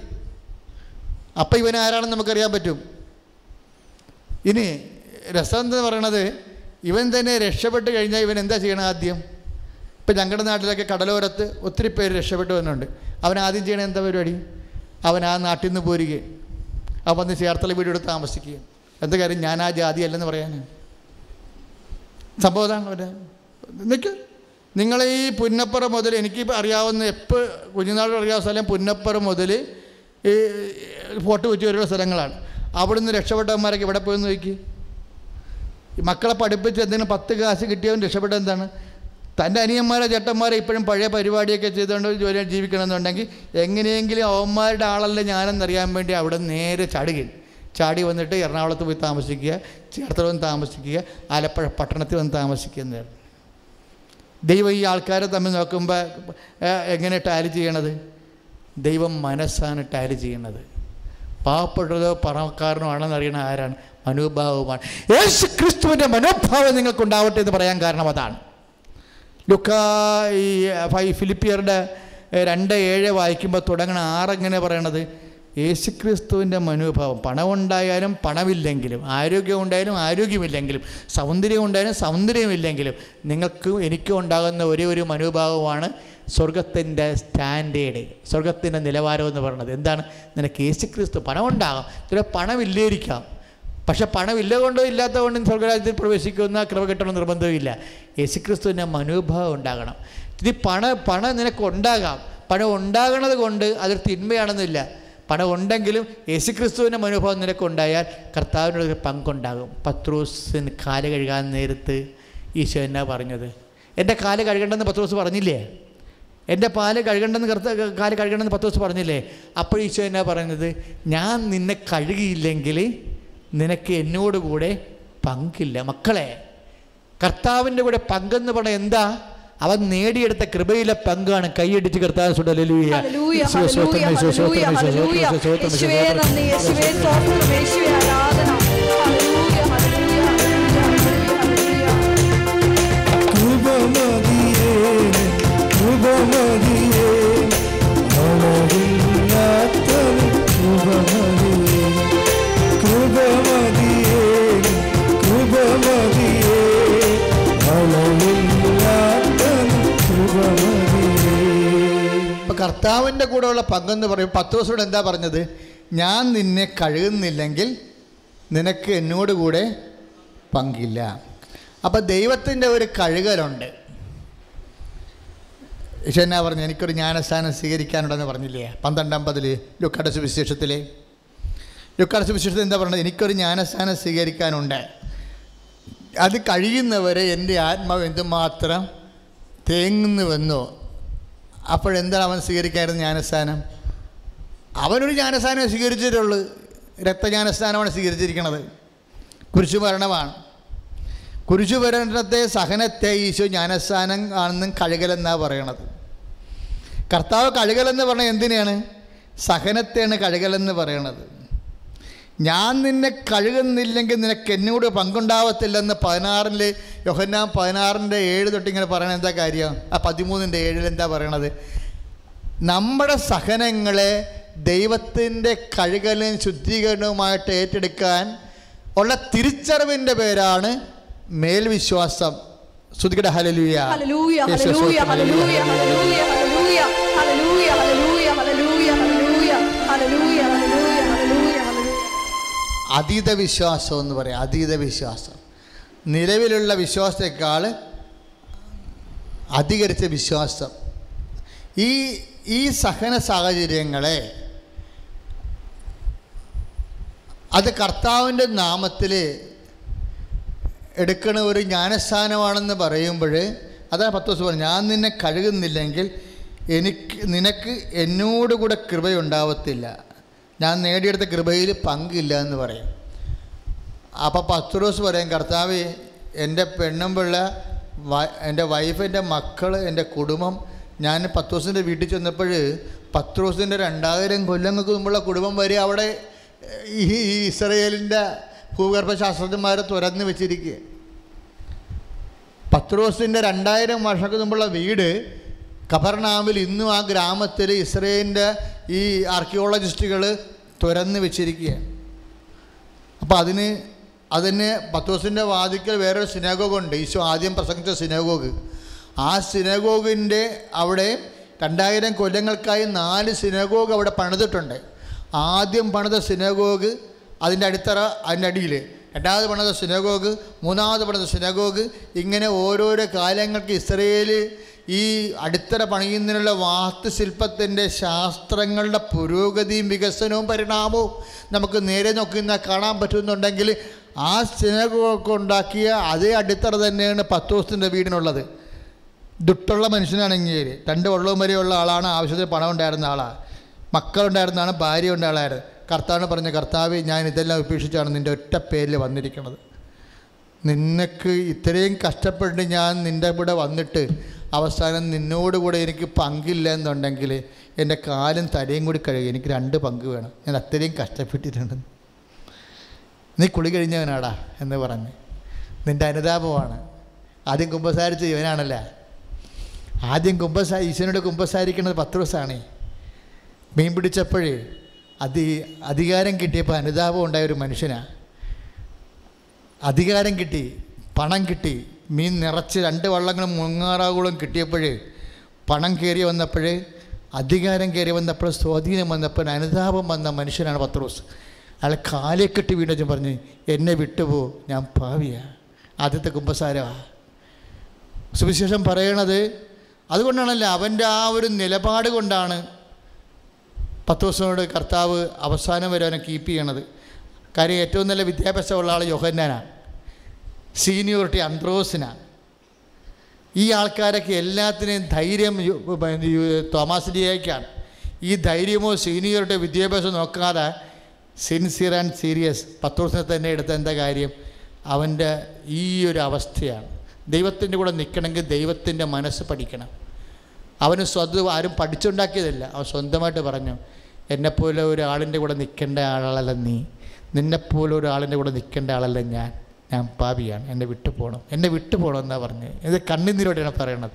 അപ്പം ഇവൻ ആരാണെന്ന് നമുക്കറിയാൻ പറ്റും. ഇനി രസം എന്ന് പറയണത്? ഇവൻ തന്നെ രക്ഷപ്പെട്ട് കഴിഞ്ഞാൽ ഇവൻ എന്താ ചെയ്യണം ആദ്യം? ഇപ്പം ഞങ്ങളുടെ നാട്ടിലൊക്കെ കടലോരത്ത് ഒത്തിരി പേര് രക്ഷപ്പെട്ട് വന്നിട്ടുണ്ട്. അവൻ ആദ്യം ചെയ്യണത് എന്താ പരിപാടി? അവൻ ആ നാട്ടിൽ നിന്ന് പോരുകയും അവൻ വന്ന് ചേർത്തല വീടെടുത്ത് താമസിക്കുക എന്താ കാര്യം? ഞാൻ ആ ജാതി അല്ലെന്ന് പറയാൻ സംഭവം അതാണ് അവന്റെ. നിൽക്ക് നിങ്ങൾ ഈ പുന്നപ്പുറം മുതൽ എനിക്ക് അറിയാവുന്ന എപ്പോൾ കുഞ്ഞുനാട് അറിയാവുന്ന സ്ഥലം പുന്നപ്പുറം മുതൽ ഈ ഫോർട്ട് കൊച്ചി വരെയുള്ള സ്ഥലങ്ങളാണ്. അവിടെ നിന്ന് രക്ഷപ്പെട്ടവന്മാരൊക്കെ ഇവിടെ പോയി നോക്കി മക്കളെ പഠിപ്പിച്ച് എന്തെങ്കിലും പത്ത് കാശ് കിട്ടിയവൻ രക്ഷപ്പെട്ട എന്താണ്? തന്റെ അനിയന്മാരെ ചേട്ടന്മാരെ ഇപ്പോഴും പഴയ പരിപാടിയൊക്കെ ചെയ്തുകൊണ്ട് ജോലി ജീവിക്കണമെന്നുണ്ടെങ്കിൽ എങ്ങനെയെങ്കിലും അവന്മാരുടെ ആളല്ല ഞാനെന്നറിയാൻ വേണ്ടി അവിടെ നേരെ ചാടുകയും ചാടി വന്നിട്ട് എറണാകുളത്ത് പോയി താമസിക്കുക ചേർത്തല വന്ന് താമസിക്കുക ആലപ്പുഴ പട്ടണത്തിൽ വന്ന് താമസിക്കുക എന്നായിരുന്നു ദൈവം ഈ ആൾക്കാരെ തമ്മിൽ നോക്കുമ്പോൾ എങ്ങനെ ടാലി ചെയ്യണത്? ദൈവം മനസ്സാണ് ടാലി ചെയ്യണത്. പാവപ്പെട്ടതോ പണക്കാരനോ ആണെന്ന് അറിയണ ആരാണ്? മനോഭാവമാണ് യേശു ക്രിസ്തുവിന്റെ മനോഭാവം നിങ്ങൾക്കുണ്ടാവട്ടെ എന്ന് പറയാൻ കാരണം അതാണ്. ലുക്ക ഈ ഫിലിപ്പിയറുടെ രണ്ട് ഏഴ് വായിക്കുമ്പോൾ തുടങ്ങണ ആറെങ്ങനെ പറയണത്? യേശുക്രിസ്തുവിന്റെ മനോഭാവം പണമുണ്ടായാലും പണമില്ലെങ്കിലും ആരോഗ്യം ഉണ്ടായാലും ആരോഗ്യമില്ലെങ്കിലും സൗന്ദര്യം ഉണ്ടായാലും സൗന്ദര്യമില്ലെങ്കിലും നിങ്ങൾക്ക് എനിക്കും ഉണ്ടാകുന്ന ഒരേ ഒരു മനോഭാവമാണ് സ്വർഗത്തിന്റെ സ്റ്റാൻഡേർഡ് സ്വർഗത്തിന്റെ നിലവാരം എന്ന് പറയുന്നത്. എന്താണ്? നിനക്ക് യേശുക്രിസ്തു പണമുണ്ടാകാം. ചില പണമില്ലേരിക്കാം പക്ഷെ പണമില്ല കൊണ്ടോ ഇല്ലാത്ത കൊണ്ടും സ്വർഗരാജ്യത്തിൽ പ്രവേശിക്കുന്ന കൃപ കിട്ടണം നിർബന്ധമില്ല. യേശുക്രിസ്തുവിന്റെ മനോഭാവം ഉണ്ടാകണം. ഇത് പണ പണം നിനക്ക് ഉണ്ടാകാം പണം ഉണ്ടാകണത് കൊണ്ട് അതൊരു തിന്മയാണെന്നില്ല. പണം ഉണ്ടെങ്കിലും യേശുക്രിസ്തുവിന്റെ മനോഭാവം നിനക്കുണ്ടായാൽ കർത്താവിനോട് ഒരു പങ്കുണ്ടാകും. പത്രോസിന് കാൽ കഴുകാൻ നേരത്ത് ഈശോ എന്നാ പറഞ്ഞത്? എന്റെ കാൽ കഴുകണ്ടെന്ന് പത്രോസ് പറഞ്ഞില്ലേ? എന്റെ പാൽ കഴുകണ്ടെന്ന് കറുത്ത കാൽ കഴുകണമെന്ന് പത്ത് ദിവസം പറഞ്ഞില്ലേ? അപ്പോൾ ഈശോ എന്നാ പറയുന്നത് ഞാൻ നിന്നെ കഴുകിയില്ലെങ്കിൽ നിനക്ക് എന്നോട് കൂടെ പങ്കില്ല. മക്കളെ കർത്താവിന്റെ കൂടെ പങ്കെന്ന് പറഞ്ഞാൽ എന്താ? അവൻ നേടിയെടുത്ത കൃപയിലെ പങ്കാണ് കൈയടിച്ച് കർത്താൻ ഹല്ലേലൂയ, കൂടെയുള്ള പങ്കെന്ന് പറയും. പത്ത് ദിവസത്തോട് എന്താ പറഞ്ഞത്? ഞാൻ നിന്നെ കഴുകുന്നില്ലെങ്കിൽ നിനക്ക് എന്നോട് കൂടെ പങ്കില്ല. അപ്പം ദൈവത്തിന്റെ ഒരു കഴുകലുണ്ട്. ഈശോ എന്നാ പറഞ്ഞു എനിക്കൊരു ജ്ഞാനസ്ഥാനം സ്വീകരിക്കാനുണ്ടെന്ന് പറഞ്ഞില്ലേ? പന്ത്രണ്ടാം പതിൽ ലുക്കാട് സുവിശേഷത്തിൽ ലുക്കാട് സുവിശേഷത്തിൽ എന്താ പറഞ്ഞത്? എനിക്കൊരു ജ്ഞാനസ്ഥാനം സ്വീകരിക്കാനുണ്ട്. അത് കഴിയുന്നവരെ എന്റെ ആത്മാവ് എന്തുമാത്രം തേങ്ങുന്നുവെന്നോ അപ്പോഴെന്താണ് അവൻ സ്വീകരിക്കായിരുന്നു ജ്ഞാനസ്ഥാനം അവനൊരു ജ്ഞാനസ്ഥാനം സ്വീകരിച്ചിട്ടുള്ളൂ. രക്തജ്ഞാനസ്ഥാനമാണ് സ്വീകരിച്ചിരിക്കുന്നത് കുരിശു മരണമാണ് കുരിശു മരണത്തെ സഹനത്തെ ഈശോ ജ്ഞാനസ്ഥാനം ആണെന്നും കഴുകലെന്നാണ് പറയണത്. കർത്താവ് കഴുകലെന്ന് പറഞ്ഞാൽ എന്തിനാണ് സഹനത്തെയാണ് കഴുകലെന്ന് പറയണത്. ഞാൻ നിന്നെ കഴുകുന്നില്ലെങ്കിൽ നിനക്ക് എന്നോട് പങ്കുണ്ടാവത്തില്ലെന്ന് പതിനാറിൽ യോഹന്നാൻ പതിനാറിന്റെ ഏഴ് തൊട്ട് ഇങ്ങനെ പറയണത് എന്താ കാര്യം? ആ പതിമൂന്നിന്റെ ഏഴിൽ എന്താ പറയണത്? നമ്മുടെ സഹനങ്ങളെ ദൈവത്തിന്റെ കഴുകലും ശുദ്ധീകരണവുമായിട്ട് ഏറ്റെടുക്കാൻ ഉള്ള തിരിച്ചറിവിന്റെ പേരാണ് മേൽവിശ്വാസം. ശ്രുതികട ഹലലൂയ ഹല്ലേലൂയ, ഹല്ലേലൂയ, ഹല്ലേലൂയ, ഹല്ലേലൂയ, ഹല്ലേലൂയ, ഹല്ലേലൂയ, അതീത വിശ്വാസം എന്ന് പറയാം അതീത വിശ്വാസം. നിലവിലുള്ള വിശ്വാസത്തെക്കാൾ അധികരിച്ച വിശ്വാസം. ഈ ഈ സഹന സാഹചര്യങ്ങളെ അത് കർത്താവിന്റെ നാമത്തിൽ എടുക്കണ ഒരു ജ്ഞാനസ്ഥാനമാണെന്ന് പറയുമ്പോൾ അതാണ് പത്ത് ദിവസം പറഞ്ഞു ഞാൻ നിന്നെ കഴുകുന്നില്ലെങ്കിൽ എനിക്ക് നിനക്ക് എന്നോട് കൂടെ കൃപയുണ്ടാവത്തില്ല. ഞാൻ നേടിയെടുത്ത കൃപയിൽ പങ്കില്ല എന്ന് പറയും. അപ്പോൾ പത്രോസ് പറയും കർത്താവ് എന്റെ പെണ്ണും പിള്ള എന്റെ വൈഫ് എന്റെ മക്കൾ എന്റെ കുടുംബം ഞാൻ പത്രോസിന്റെ വീട്ടിൽ ചെന്നപ്പോൾ പത്രോസിന്റെ രണ്ടായിരം കൊല്ലങ്ങൾക്ക് മുമ്പുള്ള കുടുംബം വരെ അവിടെ ഈ ഈ ഇസ്രയേലിന്റെ ഭൂഗർഭശാസ്ത്രജ്ഞന്മാരെ തുരന്ന് വെച്ചിരിക്കുക പത്രോസിന്റെ രണ്ടായിരം വർഷങ്ങൾക്ക് മുമ്പുള്ള വീട് കബർനാമിൽ ഇന്നും ആ ഗ്രാമത്തിൽ ഇസ്രയേലിന്റെ ഈ ആർക്കിയോളജിസ്റ്റുകൾ തുറന്ന് വെച്ചിരിക്കുക അപ്പോൾ അതിന് അതിന് പത്തോസിന്റെ വാതിക്കൽ വേറൊരു സിനഗോഗുണ്ട്. ഈശോ ആദ്യം പ്രസംഗിച്ച സിനഗോഗ്. ആ സിനഗോഗിന്റെ അവിടെ രണ്ടായിരം കൊല്ലങ്ങൾക്കായി നാല് സിനഗോഗ് അവിടെ പണിതിട്ടുണ്ട്. ആദ്യം പണിത സിനഗോഗ് അതിന്റെ അടിത്തറ അതിന്റെ അടിയിൽ രണ്ടാമത് പണിത സിനഗോഗ് മൂന്നാമത് പണിത സിനഗോഗ്. ഇങ്ങനെ ഓരോരോ കാലങ്ങൾക്ക് ഇസ്രയേൽ ഈ അടിത്തറ പണിയുന്നതിനുള്ള വാസ്തുശില്പത്തിന്റെ ശാസ്ത്രങ്ങളുടെ പുരോഗതിയും വികസനവും പരിണാമവും നമുക്ക് നേരെ നോക്കി കാണാൻ പറ്റുന്നുണ്ടെങ്കിൽ ആ സിനഗോഗ് ഉണ്ടാക്കിയ അതേ അടിത്തറ തന്നെയാണ് പത്തോസിന്റെ വീടിനുള്ളത്. ദുട്ടുള്ള മനുഷ്യനാണെങ്കിൽ രണ്ട് വെള്ളവും വരെയുള്ള ആളാണ് ആവശ്യത്തിന് പണം ഉണ്ടായിരുന്ന ആളാണ് മക്കളുണ്ടായിരുന്നതാണ് ഭാര്യ ഉണ്ടായ ആളായിരുന്നു കർത്താവിന് പറഞ്ഞ കർത്താവ് ഞാൻ ഇതെല്ലാം ഉപേക്ഷിച്ചാണ് നിന്റെ ഒറ്റ പേരിൽ വന്നിരിക്കുന്നത്. നിനക്ക് ഇത്രയും കഷ്ടപ്പെട്ട് ഞാൻ നിന്റെ കൂടെ വന്നിട്ട് അവസാനം നിന്നോട് കൂടെ എനിക്ക് പങ്കില്ല എന്നുണ്ടെങ്കിൽ എന്റെ കാലും തലയും കൂടി കഴുകി എനിക്ക് രണ്ട് പങ്ക് വേണം. ഞാൻ അത്രയും കഷ്ടപ്പെട്ടിട്ടുണ്ട്. നീ കുളി കഴിഞ്ഞവനാടാ എന്ന് പറഞ്ഞ്. നിന്റെ അനുതാപമാണ്. ആദ്യം കുമ്പസാരിച്ച് ഇവനാണല്ലേ? ആദ്യം കുമ്പസാ ഈശ്വരനോട് കുമ്പസാരിക്കുന്നത് പത്ത് ദിവസമാണ് മീൻ പിടിച്ചപ്പോഴേ അതി അധികാരം കിട്ടിയപ്പോൾ അനുതാപം ഉണ്ടായ ഒരു മനുഷ്യനാണ് അധികാരം കിട്ടി പണം കിട്ടി. മീൻ നിറച്ച് രണ്ട് വള്ളങ്ങളും മുങ്ങാറാകുളം കിട്ടിയപ്പോഴേ പണം കയറി വന്നപ്പോഴേ അധികാരം കയറി വന്നപ്പോൾ സ്വാധീനം വന്നപ്പോൾ അനുതാപം വന്ന മനുഷ്യനാണ് പത്രോസ്. അയാൾ കാലെ കെട്ടി വീണ്ടും പറഞ്ഞ് എന്നെ വിട്ടുപോ ഞാൻ പാവിയ. ആദ്യത്തെ കുമ്പസാരമാണ് സുവിശേഷം പറയണത് അതുകൊണ്ടാണല്ലോ അവന്റെ ആ ഒരു നിലപാട് കൊണ്ടാണ് പത്ത് ദിവസത്തോട് കർത്താവ് അവസാനം വരെ അവനെ കീപ്പ് ചെയ്യണത്. കാര്യം ഏറ്റവും നല്ല വിദ്യാഭ്യാസമുള്ള ആൾ യോഹന്നാനാണ് സീനിയോറിറ്റി അന്ത്രോസിനാണ് ഈ ആൾക്കാരൊക്കെ എല്ലാത്തിനെയും ധൈര്യം തോമാസ് യു- തോമസ് ഡിയയ്ക്കാണ് ഈ ധൈര്യമോ സീനിയോറിറ്റി വിദ്യാഭ്യാസം നോക്കാതെ സിൻസിയർ ആൻഡ് സീരിയസ് പത്രോസിനെ തന്നെ എടുത്ത എന്താ കാര്യം? അവന്റെ ഈ ഒരു അവസ്ഥയാണ്. ദൈവത്തിന്റെ കൂടെ നിൽക്കണമെങ്കിൽ ദൈവത്തിന്റെ മനസ്സ് പഠിക്കണം. അവന് സ്വന്തം ആരും പഠിച്ചുണ്ടാക്കിയതല്ല. അവൻ സ്വന്തമായിട്ട് പറഞ്ഞു എന്നെപ്പോലെ ഒരാളിന്റെ കൂടെ നിൽക്കേണ്ട ആളല്ല നീ. നിന്നെപ്പോലെ ഒരാളിന്റെ കൂടെ നിൽക്കേണ്ട ആളല്ല ഞാൻ. ഞാൻ പാപിയാണ്. എന്നെ വിട്ടു പോകണം എന്നെ വിട്ടു പോകണം എന്നാണ് പറഞ്ഞത് ഇത് കണ്ണുനീരോടെയാണ് പറയണത്.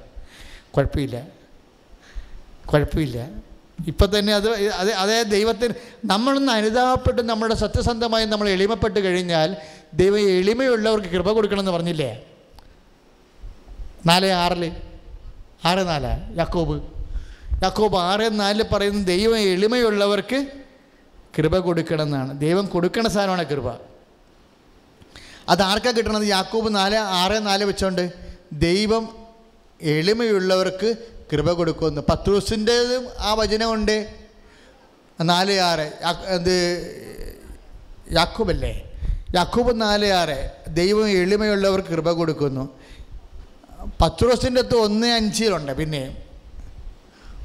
കുഴപ്പമില്ല. കുഴപ്പമില്ല. ഇപ്പം തന്നെ അത് അതേ അതേ ദൈവത്തിന് നമ്മളൊന്ന് അനുതാപപ്പെട്ട് നമ്മുടെ സത്യസന്ധമായി നമ്മൾ എളിമപ്പെട്ട് കഴിഞ്ഞാൽ ദൈവം എളിമയുള്ളവർക്ക് കൃപ കൊടുക്കണമെന്ന് പറഞ്ഞില്ലേ? നാല് ആറിൽ ആറ് നാല? യാക്കോബ്. യാക്കോബ് ആറ് നാലിൽ പറയുന്ന ദൈവം എളിമയുള്ളവർക്ക് കൃപ കൊടുക്കണം എന്നാണ് ദൈവം കൊടുക്കണ സാധനമാണ് കൃപ. അത് ആർക്കാ കിട്ടണത്? യാക്കൂബ് നാല് ആറ് നാല് വെച്ചോണ്ട് ദൈവം എളിമയുള്ളവർക്ക് കൃപ കൊടുക്കുമെന്ന്. പത്രൂസിന്റെതും ആ വചനമുണ്ട്. നാല് ആറ്. എന്ത്? ഇത് യാക്കൂബ് നാല് ആറ്. ദൈവം എളിമയുള്ളവർക്ക് കൃപ കൊടുക്കുന്നു. പത്രോസിന്റെ അടുത്ത് ഒന്ന് അഞ്ചിലുണ്ട്. പിന്നെ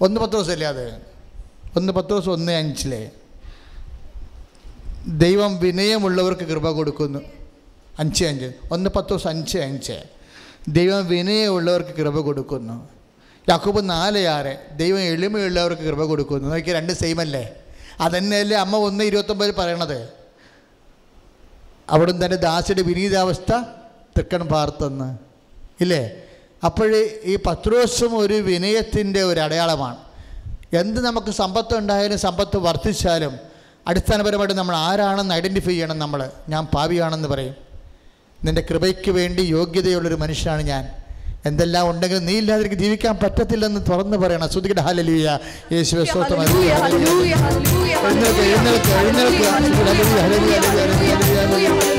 ഒന്ന് പത്രോസ് അല്ലേ അത്? ഒന്ന് പത്രോസ് ഒന്ന് അഞ്ചിലെ. ദൈവം വിനയമുള്ളവർക്ക് കൃപ കൊടുക്കുന്നു. അഞ്ച് അഞ്ച്. ഒന്ന് പത്ത് ദിവസം അഞ്ച് അഞ്ച്. ദൈവം വിനയമുള്ളവർക്ക് കൃപ കൊടുക്കുന്നു. യാക്കൂബ് നാല് ആറ്. ദൈവം എളിമയുള്ളവർക്ക് കൃപ കൊടുക്കുന്നു. നോക്കി രണ്ട് സെയിം അല്ലേ? അതന്നെയല്ലേ അമ്മ ഒന്ന് ഇരുപത്തൊമ്പത് പറയണത്? അവിടുന്ന് തന്നെ ദാസിയുടെ വിനീതാവസ്ഥ തൃക്കൺ പാർത്തെന്ന്. ഇല്ലേ? അപ്പോഴേ ഈ പത്രോസും ഒരു വിനയത്തിന്റെ ഒരു അടയാളമാണ്. എന്ത് നമുക്ക് സമ്പത്ത് ഉണ്ടായാലും സമ്പത്ത് വർദ്ധിച്ചാലും അടിസ്ഥാനപരമായിട്ട് നമ്മൾ ആരാണെന്ന് ഐഡന്റിഫൈ ചെയ്യണം നമ്മൾ ഞാൻ പാവിയാണെന്ന് പറയും നിന്റെ കൃപയ്ക്ക് വേണ്ടി യോഗ്യതയുള്ളൊരു മനുഷ്യനാണ് ഞാൻ എന്തെല്ലാം ഉണ്ടെങ്കിലും നീ ഇല്ലാതെ എനിക്ക് ജീവിക്കാൻ പറ്റത്തില്ലെന്ന് തുറന്നു പറയണം ശ്രുതികയുടെ ഹാലലിയ ഹല്ലേലൂയ, എഴുന്നേൽക്ക്, എഴുന്നേൽക്ക്, എഴുന്നേൽക്ക്.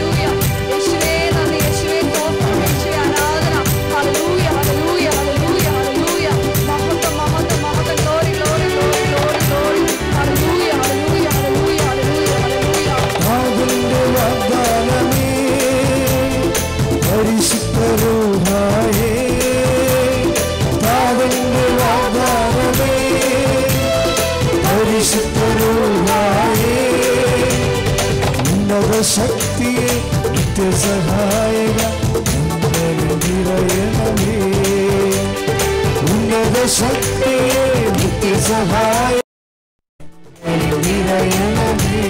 ശക്തിയെ നിത്യസഹായക നിറയണമേ. ഉന്നത ശക്തിയെ നിത്യസഹായ നിറയണമേ.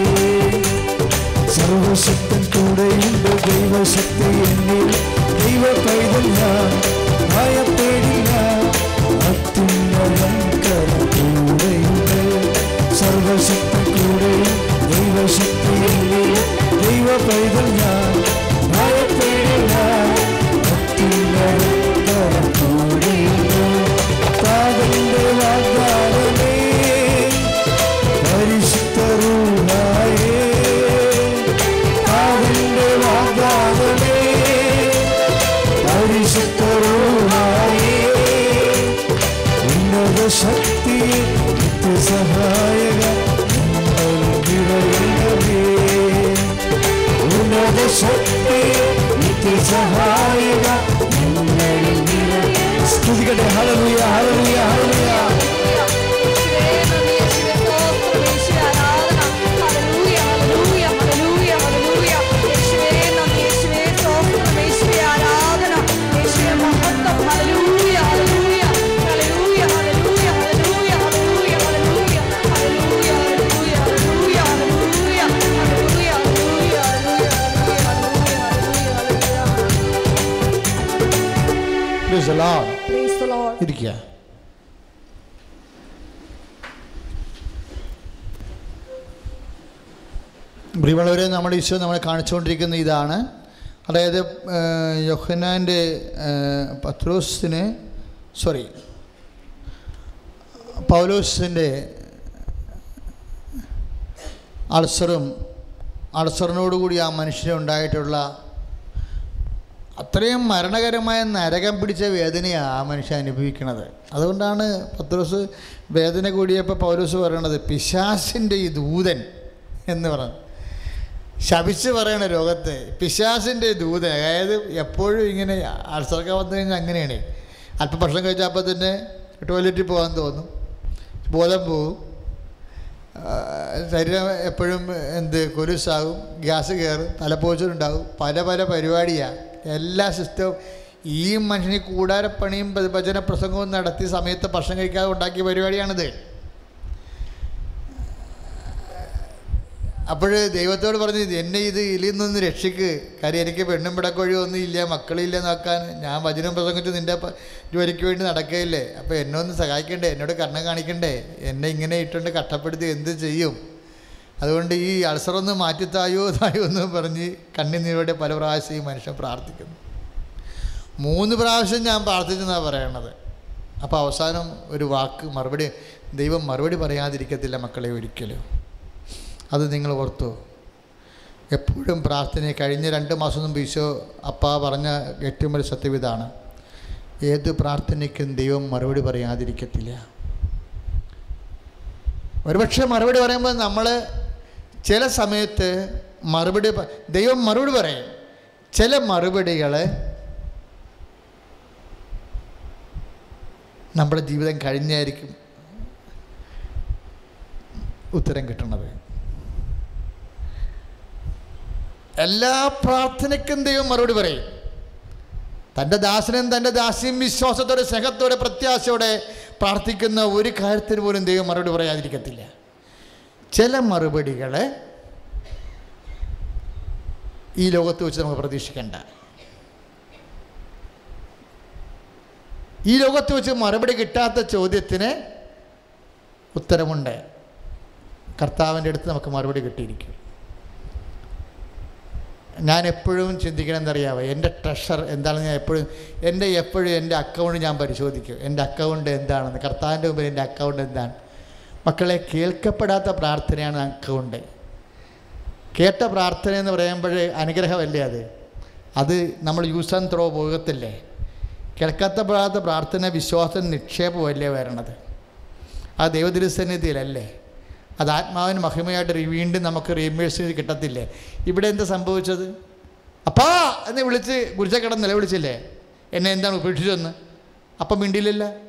സർവശക്തൻ കൂടെയുണ്ട് ദൈവശക്തി എന്നിൽ. ദൈവ പൈതൽ ഞാൻ ഭയപ്പെടില്ല അത്യുന്നതൻ പൈതൽ ഞാൻ ഭയപ്പെടില്ല താതന്റെ വാഗ്ദാനമേ പരിശുദ്ധരൂഹായേ അതിന്റെ വാഗ്ദാനമേ പരിശുദ്ധരൂഹായേ ഉന്നത ശക്തിയെ നിത്യസഹായക നിത്യസഹായക ഇരിക്കുക പ്രിയമുള്ളവരെ നമ്മൾ ഈശോ നമ്മളെ കാണിച്ചുകൊണ്ടിരിക്കുന്ന ഇതാണ്. അതായത് യൊഹനാന്റെ പത്രോസിന് സോറി പൗലോസിന്റെ അൾസറും അൾസറിനോടുകൂടി ആ മനുഷ്യന് ഉണ്ടായിട്ടുള്ള അത്രയും മരണകരമായ നരകം പിടിച്ച വേദനയാണ് ആ മനുഷ്യൻ അനുഭവിക്കുന്നത് അതുകൊണ്ടാണ് പത്രോസ് വേദന കൂടിയപ്പോൾ പൗലോസ് പറയണത് പിശാസിന്റെ ഈ ദൂതൻ എന്ന് പറഞ്ഞു. ശപിച്ച് പറയണ രോഗത്തെ പിശാസിന്റെ ദൂതൻ അതായത് എപ്പോഴും ഇങ്ങനെ അൾസറൊക്കെ വന്നു കഴിഞ്ഞാൽ അങ്ങനെയാണ്. അല്പം ഭക്ഷണം കഴിച്ചാൽ അപ്പം തന്നെ ടോയ്ലറ്റിൽ പോകാൻ തോന്നും. ബോധം പോവും. ശരീരം എപ്പോഴും എന്ത് കൊലുസാകും. ഗ്യാസ് കയറും. തലപ്പോച്ചുണ്ടാകും പല പല പരിപാടിയാണ് എല്ലാ സിസ്റ്റവും ഈ മനുഷ്യന് കൂടാരപ്പണിയും ഭജന പ്രസംഗവും നടത്തി സമയത്ത് ഭക്ഷണം കഴിക്കാതെ ഉണ്ടാക്കിയ പരിപാടിയാണിത്. അപ്പോൾ ദൈവത്തോട് പറഞ്ഞു എന്നെ ഇത് ഇതിൽ നിന്ന് രക്ഷിക്ക്. കാര്യം എനിക്ക് പെണ്ണും പിടക്കൊഴി ഒന്നും ഇല്ല മക്കളില്ല നോക്കാൻ. ഞാൻ വചനം പ്രസംഗിച്ച് നിന്റെ ജോലിക്ക് വേണ്ടി നടക്കുകയില്ലേ? അപ്പോൾ എന്നെ ഒന്ന് സഹായിക്കണ്ടേ? എന്നോട് കർണം കാണിക്കണ്ടേ? എന്നെ ഇങ്ങനെ ഇട്ടുകൊണ്ട് കഷ്ടപ്പെടുത്തി എന്ത് ചെയ്യും? അതുകൊണ്ട് ഈ അൾസറൊന്ന് മാറ്റിത്തായോ തായോ എന്ന് പറഞ്ഞ് കണ്ണിനീരോടെ പല പ്രാവശ്യം ഈ മനുഷ്യൻ പ്രാർത്ഥിക്കുന്നു. മൂന്ന് പ്രാവശ്യം ഞാൻ പ്രാർത്ഥിച്ചെന്നാണ് പറയണത്. അപ്പോൾ അവസാനം ഒരു വാക്ക് മറുപടി ദൈവം മറുപടി പറയാതിരിക്കത്തില്ല മക്കളെ ഒരിക്കലും. അത് നിങ്ങൾ ഓർത്തു. എപ്പോഴും പ്രാർത്ഥന കഴിഞ്ഞ രണ്ട് മാസം മുമ്പ് ഈശോ അപ്പ പറഞ്ഞ ഏറ്റവും വലിയ സത്യം ഇതാണ്. ഏത് പ്രാർത്ഥനയ്ക്കും ദൈവം മറുപടി പറയാതിരിക്കത്തില്ല. ഒരുപക്ഷെ മറുപടി പറയുമ്പോൾ നമ്മൾ ചില സമയത്ത് മറുപടി ദൈവം മറുപടി പറയും. ചില മറുപടികൾ നമ്മുടെ ജീവിതം കഴിഞ്ഞായിരിക്കും ഉത്തരം കിട്ടുന്നത്. എല്ലാ പ്രാർത്ഥനയ്ക്കും ദൈവം മറുപടി പറയും. തന്റെ ദാസനും തന്റെ ദാസിയും വിശ്വാസത്തോടെ സ്നേഹത്തോടെ പ്രത്യാശയോടെ പ്രാർത്ഥിക്കുന്ന ഒരു കാര്യത്തിന് പോലും ദൈവം മറുപടി പറയാതിരിക്കത്തില്ല. ചില മറുപടികളെ ഈ ലോകത്ത് വെച്ച് നമുക്ക് പ്രതീക്ഷിക്കേണ്ട. ഈ ലോകത്ത് വെച്ച് മറുപടി കിട്ടാത്ത ചോദ്യത്തിന് ഉത്തരമുണ്ട്. കർത്താവിന്റെ അടുത്ത് നമുക്ക് മറുപടി കിട്ടിയിരിക്കും. ഞാൻ എപ്പോഴും ചിന്തിക്കണം എന്റെ ട്രഷർ എന്താണെന്ന് ഞാൻ എപ്പോഴും എന്റെ എപ്പോഴും എന്റെ അക്കൗണ്ട് ഞാൻ പരിശോധിക്കും. എന്റെ അക്കൗണ്ട് എന്താണെന്ന്? കർത്താവിന്റെ മുമ്പിൽ എന്റെ അക്കൗണ്ട് എന്താണ്? മക്കളെ കേൾക്കപ്പെടാത്ത പ്രാർത്ഥനയാണ് അക്കൗണ്ട് കേട്ട പ്രാർത്ഥന എന്ന് പറയുമ്പോൾ അനുഗ്രഹമല്ലേ അത്? അത് നമ്മൾ യൂസ് ആൻഡ് ത്രോ പോകത്തില്ലേ? കേൾക്കപ്പെടാത്ത പ്രാർത്ഥന വിശ്വാസം നിക്ഷേപമല്ലേ വരണത്? ആ ദൈവതിരുസന്നിധിയിലല്ലേ അത് ആത്മാവിന് മഹിമയായിട്ട് വീണ്ടും നമുക്ക് റീമേഴ്സ് കിട്ടത്തില്ലേ? ഇവിടെ എന്താ സംഭവിച്ചത്? അപ്പാ! എന്ന് വിളിച്ച് ഗുരുച്ചക്കടം നിലവിളിച്ചില്ലേ? എന്നെ എന്താണ് ഉപേക്ഷിച്ചതെന്ന്? അപ്പം മിണ്ടിയില്ലല്ല?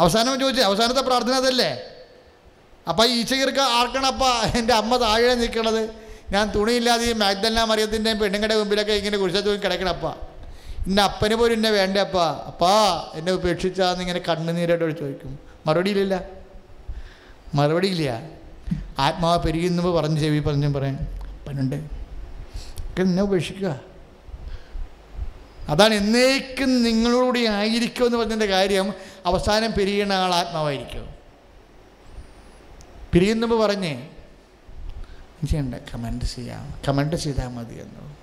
അവസാനം ചോദിച്ചു അവസാനത്തെ പ്രാർത്ഥന അതല്ലേ? അപ്പം ഈ ഈച്ചകർക്ക് ആർക്കണപ്പ എന്റെ അമ്മ താഴെ നിൽക്കണത്? ഞാൻ തുണിയില്ലാതെ ഈ മാഗ്ദല്ല മറിയത്തിന്റെയും പെണ്ണുങ്ങളുടെ മുമ്പിലൊക്കെ ഇങ്ങനെ കുരിശത്ത് തൂങ്ങി കിടക്കണപ്പ. എന്റെ അപ്പനെ പോലും എന്നെ വേണ്ടേ അപ്പാ അപ്പാ എന്നെ ഉപേക്ഷിച്ചാന്ന് ഇങ്ങനെ കണ്ണുനീരോട് ചോദിക്കും. മറുപടിയില്ല മറുപടിയില്ല ആത്മാവ് പെരുകുന്നു പറഞ്ഞ് ചെവി പറഞ്ഞു പറയാൻ അപ്പനുണ്ട്. ഒക്കെ എന്നെ ഉപേക്ഷിക്കുക. അതാണ് എന്നേക്കും നിങ്ങളോടുകൂടി ആയിരിക്കുമെന്ന് പറഞ്ഞതിന്റെ കാര്യം അവസാനം പിരിയുന്ന ആൾ ആത്മാവായിരിക്കും. പിരിയുന്നപ്പോൾ പറഞ്ഞേ ചെയ്യണ്ട കമന്റ് ചെയ്യാം കമന്റ് ചെയ്താൽ മതി എന്നു.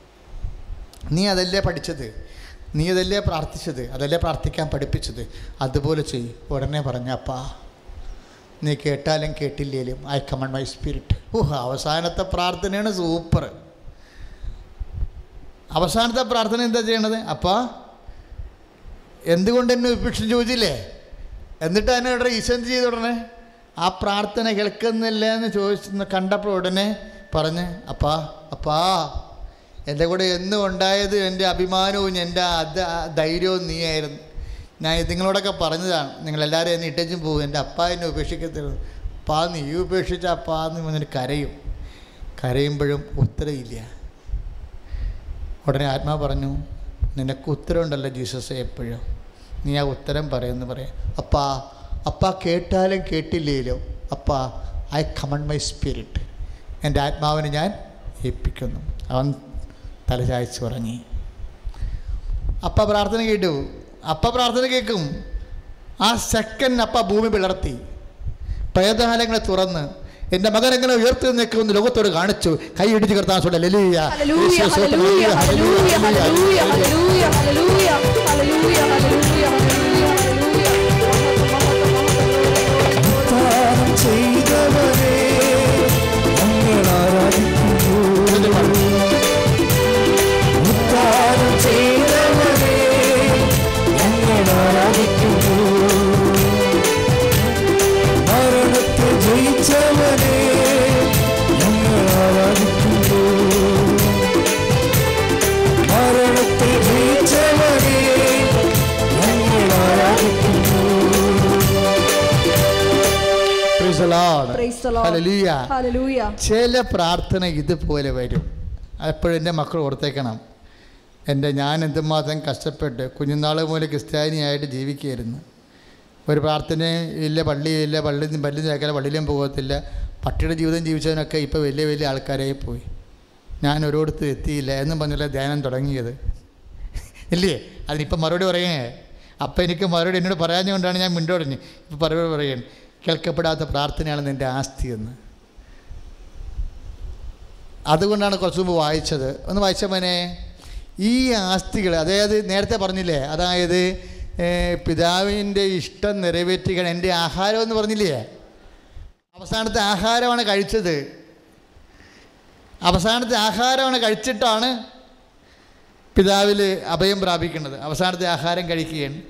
നീ അതല്ലേ പഠിച്ചത്? നീ അതല്ലേ പ്രാർത്ഥിച്ചത്? അതല്ലേ പ്രാർത്ഥിക്കാൻ പഠിപ്പിച്ചത്? അതുപോലെ ചെയ്യും. ഉടനെ പറഞ്ഞ അപ്പാ നീ കേട്ടാലും കേട്ടില്ലേലും I commend my spirit oh അവസാനത്തെ പ്രാർത്ഥനയാണ് സൂപ്പർ. അവസാനത്തെ പ്രാർത്ഥന എന്താ ചെയ്യണത്? അപ്പാ എന്തുകൊണ്ട് എന്നെ ഉപേക്ഷിച്ച് ചോദിച്ചില്ലേ? എന്നിട്ട് അതിനെ ഉടനെ ഈശോ എന്ത് ചെയ്തു ഉടനെ ആ പ്രാർത്ഥന കേൾക്കുന്നില്ല എന്ന് ചോദിച്ചു കണ്ടപ്പോൾ ഉടനെ പറഞ്ഞ് അപ്പാ അപ്പാ എന്റെ കൂടെ എന്നും ഉണ്ടായത് എന്റെ അഭിമാനവും എന്റെ അത് ധൈര്യവും നീയായിരുന്നു. ഞാൻ നിങ്ങളോടൊക്കെ പറഞ്ഞതാണ് നിങ്ങളെല്ലാവരും എന്നെ ഇട്ടച്ചും പോകും എന്റെ അപ്പ എന്നെ ഉപേക്ഷിക്കത്തില്ല അപ്പാ നീ ഉപേക്ഷിച്ച അപ്പാ എന്ന് പറഞ്ഞൊരു കരയും. കരയുമ്പോഴും ഉത്തരയില്ല ഉടനെ ആത്മാ പറഞ്ഞു നിനക്ക് ഉത്തരവുണ്ടല്ലോ ജീസസ് എപ്പോഴും. നീ ആ ഉത്തരം പറയുമെന്ന് പറയാം. അപ്പാ അപ്പാ കേട്ടാലും കേട്ടില്ലേലും? അപ്പാ ഐ കമൺ മൈ സ്പിരിറ്റ് എന്റെ ആത്മാവിനെ ഞാൻ ഏൽപ്പിക്കുന്നു. അവൻ തലചായ്ച്ച് ഉറങ്ങി. അപ്പ പ്രാർത്ഥന കേട്ടു. അപ്പ പ്രാർത്ഥന കേൾക്കും. ആ സെക്കൻഡ് അപ്പ ഭൂമി പിളർത്തി. പ്രേതകാലങ്ങളെ തുറന്ന്. എന്റെ മകൻ എങ്ങനെ ഉയർത്തി നിൽക്കുമെന്ന് ലോകത്തോട് കാണിച്ചു കൈ ഇടിച്ച് കിടത്താൻ ചെയ്യ ചില പ്രാർത്ഥന ഇതുപോലെ വരും. എപ്പോഴും എന്റെ മക്കൾ ഓർത്തേക്കണം. എന്റെ ഞാൻ എന്തുമാത്രം കഷ്ടപ്പെട്ട് കുഞ്ഞുനാൾ മുതൽ ക്രിസ്ത്യാനിയായിട്ട് ജീവിക്കുകയായിരുന്നു. ഒരു പ്രാർത്ഥനയും ഇല്ല പള്ളിയില്ല പള്ളി പള്ളി ചേക്കല പള്ളിയിലും പോകത്തില്ല. പട്ടിയുടെ ജീവിതം ജീവിച്ചവനൊക്കെ ഇപ്പോൾ വലിയ വലിയ ആൾക്കാരായി പോയി. ഞാൻ ഒരിടത്ത് എത്തിയില്ല എന്നും പറഞ്ഞില്ല ധ്യാനം തുടങ്ങിയത്. ഇല്ലേ? അതിനിപ്പം മറുപടി പറയേ അപ്പം എനിക്ക് മറുപടി എന്നോട് പറയാഞ്ഞുകൊണ്ടാണ് ഞാൻ മിണ്ടോടഞ്ഞ്. ഇപ്പം മറുപടി പറയുകയാണ്. കേൾക്കപ്പെടാത്ത പ്രാർത്ഥനയാണ് നിന്റെ ആസ്തി എന്ന്. അതുകൊണ്ടാണ് കുറച്ച് മുമ്പ് വായിച്ചത്. ഒന്ന് വായിച്ച മോനെ. ഈ ആസ്തികൾ അതായത് നേരത്തെ പറഞ്ഞില്ലേ അതായത് പിതാവിന്റെ ഇഷ്ടം നിറവേറ്റുകയാണ്. എന്റെ ആഹാരം എന്ന് പറഞ്ഞില്ലേ? അവസാനത്തെ ആഹാരമാണ് കഴിച്ചത്. അവസാനത്തെ ആഹാരമാണ് കഴിച്ചിട്ടാണ് പിതാവിൽ അഭയം പ്രാപിക്കുന്നത്. അവസാനത്തെ ആഹാരം കഴിക്കുകയാണ്.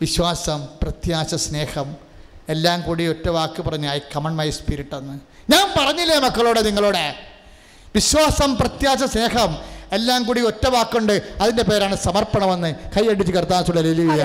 വിശ്വാസം പ്രത്യാശ സ്നേഹം എല്ലാം കൂടി ഒറ്റ വാക്ക് പറഞ്ഞ് ഐ കമൺ മൈ സ്പിരിറ്റ് എന്ന് ഞാൻ പറഞ്ഞില്ലേ മക്കളോട് നിങ്ങളോട് വിശ്വാസം പ്രത്യാശ സ്നേഹം എല്ലാം കൂടി ഒറ്റ വാക്കുണ്ട് അതിന്റെ പേരാണ് സമർപ്പണമെന്ന് കൈയടിച്ച് കർത്താച്ചുള്ള ഹല്ലേലൂയ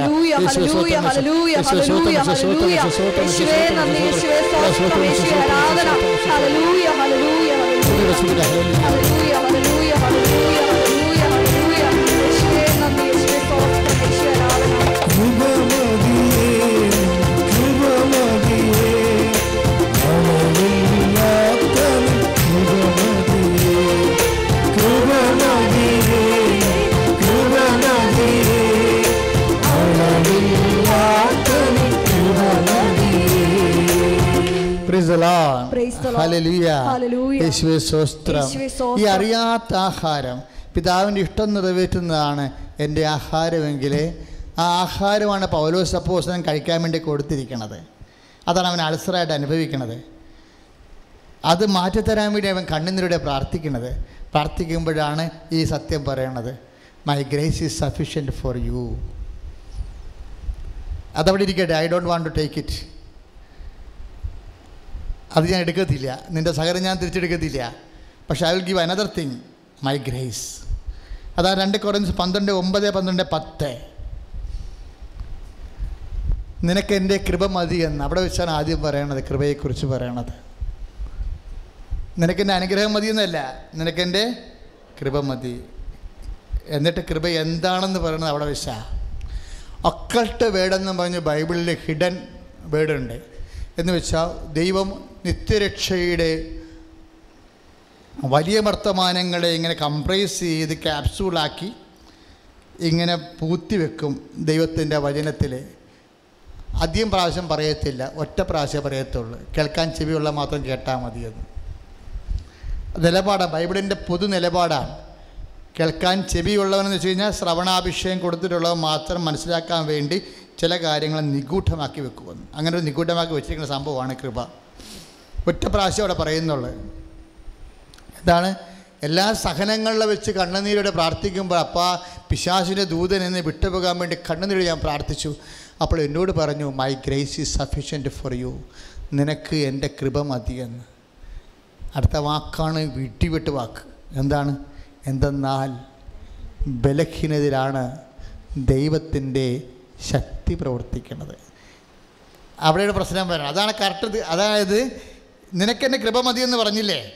ഈ അറിയാത്ത ആഹാരം പിതാവിന്റെ ഇഷ്ടം നിറവേറ്റുന്നതാണ് എന്റെ ആഹാരമെങ്കിലേ. ആ ആഹാരമാണ് പൗലോസ് അപ്പോസനം കഴിക്കാൻ വേണ്ടി കൊടുത്തിരിക്കുന്നത് അതാണ് അവൻ അൾസറായിട്ട് അനുഭവിക്കുന്നത് അത് മാറ്റിത്തരാൻ വേണ്ടി അവൻ കണ്ണുനീരുടെ പ്രാർത്ഥിക്കുന്നത് പ്രാർത്ഥിക്കുമ്പോഴാണ് ഈ സത്യം പറയണത്. My grace is sufficient for you അതവിടെ ഇരിക്കട്ടെ. I don't want to take it അത് ഞാൻ എടുക്കത്തില്ല. നിന്റെ സഹകരണം ഞാൻ തിരിച്ചെടുക്കത്തില്ല. പക്ഷെ I will give another thing my grace അതാ രണ്ട് കുറഞ്ഞ് പന്ത്രണ്ട് ഒമ്പത് പന്ത്രണ്ട് പത്ത്. നിനക്ക് എന്റെ കൃപ മതി എന്ന്. അവിടെ വെച്ചാണ് ആദ്യം പറയണത് കൃപയെക്കുറിച്ച് പറയണത്. നിനക്കെന്റെ അനുഗ്രഹം മതി എന്നല്ല. നിനക്കെന്റെ കൃപ മതി. എന്നിട്ട് കൃപ എന്താണെന്ന് പറയുന്നത് അവിടെ വെച്ചാ. ഒക്കൾട്ട് വേടെന്ന് പറഞ്ഞ് ബൈബിളിൽ ഹിഡൻ വേർഡുണ്ട്. എന്ന് വെച്ചാൽ ദൈവം നിത്യരക്ഷയുടെ വലിയ വർത്തമാനങ്ങളെ ഇങ്ങനെ കംപ്രൈസ് ചെയ്ത് ക്യാപ്സൂളാക്കി ഇങ്ങനെ പൂത്തി വെക്കും ദൈവത്തിന്റെ വചനത്തിൽ അധികം പ്രാവശ്യം പറയത്തില്ല ഒറ്റ പ്രാവശ്യം പറയത്തുള്ളൂ. കേൾക്കാൻ ചെവിയുള്ള മാത്രം കേട്ടാൽ മതിയെന്ന് നിലപാടാണ് ബൈബിളിന്റെ പൊതു നിലപാടാണ്. കേൾക്കാൻ ചെവിയുള്ളവനെന്ന് വെച്ച് കഴിഞ്ഞാൽ ശ്രവണാഭിഷേകം കൊടുത്തിട്ടുള്ളവൻ മാത്രം മനസ്സിലാക്കാൻ വേണ്ടി ചില കാര്യങ്ങൾ നിഗൂഢമാക്കി വെക്കുമെന്ന്. അങ്ങനെ ഒരു നിഗൂഢമാക്കി വെച്ചിരിക്കുന്ന സംഭവമാണ് കൃപ. ഒറ്റ പ്രാവശ്യം അവിടെ പറയുന്നുള്ളത് എന്താണ്? എല്ലാ സഹനങ്ങളിൽ വെച്ച് കണ്ണുനീരോടെ പ്രാർത്ഥിക്കുമ്പോൾ അപ്പാ പിശാസിന്റെ ദൂതൻ എന്നെ വിട്ടുപോകാൻ വേണ്ടി കണ്ണുനീര് ഞാൻ പ്രാർത്ഥിച്ചു. അപ്പോൾ എന്നോട് പറഞ്ഞു my grace is sufficient for you നിനക്ക് എന്റെ കൃപ മതിയെന്ന് അടുത്ത വാക്കാണ് വിട്ടിവിട്ട് വാക്ക്. എന്താണ്? എന്തെന്നാൽ ബലഹീനതയിലാണ് ദൈവത്തിന്റെ ശക്തി പ്രവർത്തിക്കുന്നത്. അവിടെയാണ് പ്രശ്നം വരുന്നത്. അതാണ് കറക്റ്റ് അതായത് നിനക്കെന്റെ കൃപ മതിയെന്ന് പറഞ്ഞില്ലേ?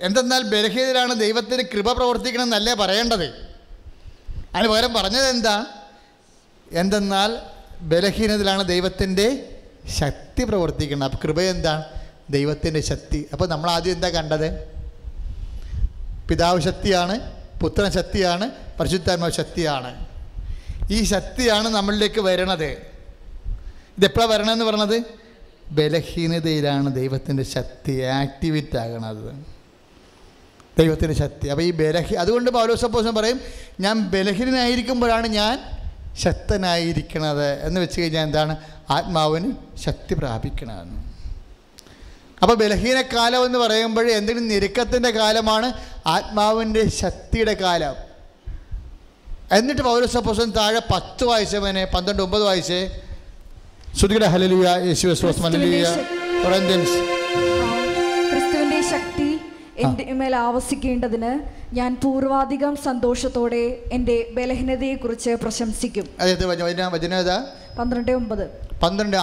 എന്തെന്നാൽ ബലഹീനരാണ് ദൈവത്തിന് കൃപ പ്രവർത്തിക്കണം എന്നല്ലേ പറയേണ്ടത്? അതിന് പകരം പറഞ്ഞത് എന്താ എന്തെന്നാൽ ബലഹീനതയിലാണ് ദൈവത്തിന്റെ ശക്തി പ്രവർത്തിക്കുന്നത്. അപ്പോൾ കൃപ എന്താണ് ദൈവത്തിന്റെ ശക്തി. അപ്പോൾ നമ്മൾ ആദ്യം എന്താ കണ്ടത്? പിതാവ് ശക്തിയാണ് പുത്രൻ ശക്തിയാണ് പരിശുദ്ധാത്മാവ് ശക്തിയാണ്. ഈ ശക്തിയാണ് നമ്മളിലേക്ക് വരണത്. ഇതെപ്പോഴാണ് വരണമെന്ന് പറഞ്ഞത്? ബലഹീനതയിലാണ് ദൈവത്തിന്റെ ശക്തി ആക്ടിവേറ്റ് ആകണത്. ദൈവത്തിന്റെ ശക്തി. അപ്പോൾ ഈ ബലഹി അതുകൊണ്ട് പൗലോസപ്പോസം പറയും ഞാൻ ബലഹീനനായിരിക്കുമ്പോഴാണ് ഞാൻ ശക്തനായിരിക്കണത്. എന്ന് വെച്ച് കഴിഞ്ഞാൽ എന്താണ്? ആത്മാവിന് ശക്തി പ്രാപിക്കണമെന്ന് അപ്പോൾ ബലഹീന കാലം എന്ന് പറയുമ്പോൾ എന്തെങ്കിലും ഞെരുക്കത്തിന്റെ കാലമാണ് ആത്മാവിന്റെ ശക്തിയുടെ കാലം. എന്നിട്ട് പൗരസപ്പോസൻ താഴെ പത്ത് വായിച്ചവനെ പന്ത്രണ്ട് ഒമ്പത് വായിച്ചേ ശ്രുതിയുടെ ഹലലിയ യേശു ക്രിസ്തുവിന്റെ ശക്തി. എന്റെ മേൽ ആവസിക്കേണ്ടതിന് ഞാൻ പൂർവാധികം സന്തോഷത്തോടെ എന്റെ പ്രശംസിക്കും. വചന? വചന ഏതാ? പന്ത്രണ്ട് ഒമ്പത്. പന്ത്രണ്ട്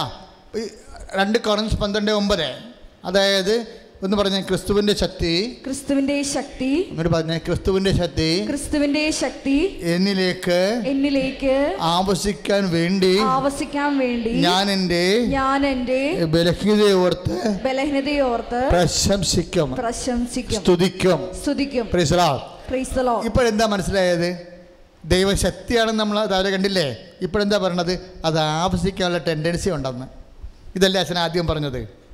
രണ്ട് കൊറൻസ് പന്ത്രണ്ട് ഒമ്പത്. അതായത് ഒന്ന് പറഞ്ഞ ക്രിസ്തുവിന്റെ ശക്തി. ക്രിസ്തുവിന്റെ ശക്തി. എന്നിട്ട് പറഞ്ഞ ക്രിസ്തുവിന്റെ ശക്തി. ക്രിസ്തുവിന്റെ ശക്തി. എന്നിലേക്ക് എന്നിലേക്ക് ആവശിക്കാൻ വേണ്ടി ആവശിക്കാൻ വേണ്ടി ഞാൻ എന്റെ ഞാൻ എന്റെ ബലഹീനതയോർത്ത് ബലഹീനതയോർത്ത് പ്രശംസിക്കും. പ്രശംസിക്കും. സ്തുതിക്കും. സ്തുതിക്കും. ഇപ്പോഴെന്താ മനസ്സിലായത്? ദൈവശക്തിയാണെന്ന് നമ്മൾ താഴെ കണ്ടില്ലേ ഇപ്പോഴെന്താ പറയണത്? അത് ആവശിക്കാനുള്ള ടെൻഡൻസി ഉണ്ടെന്ന്. ഇതല്ലേ അച്ഛൻ ആദ്യം പറഞ്ഞത്.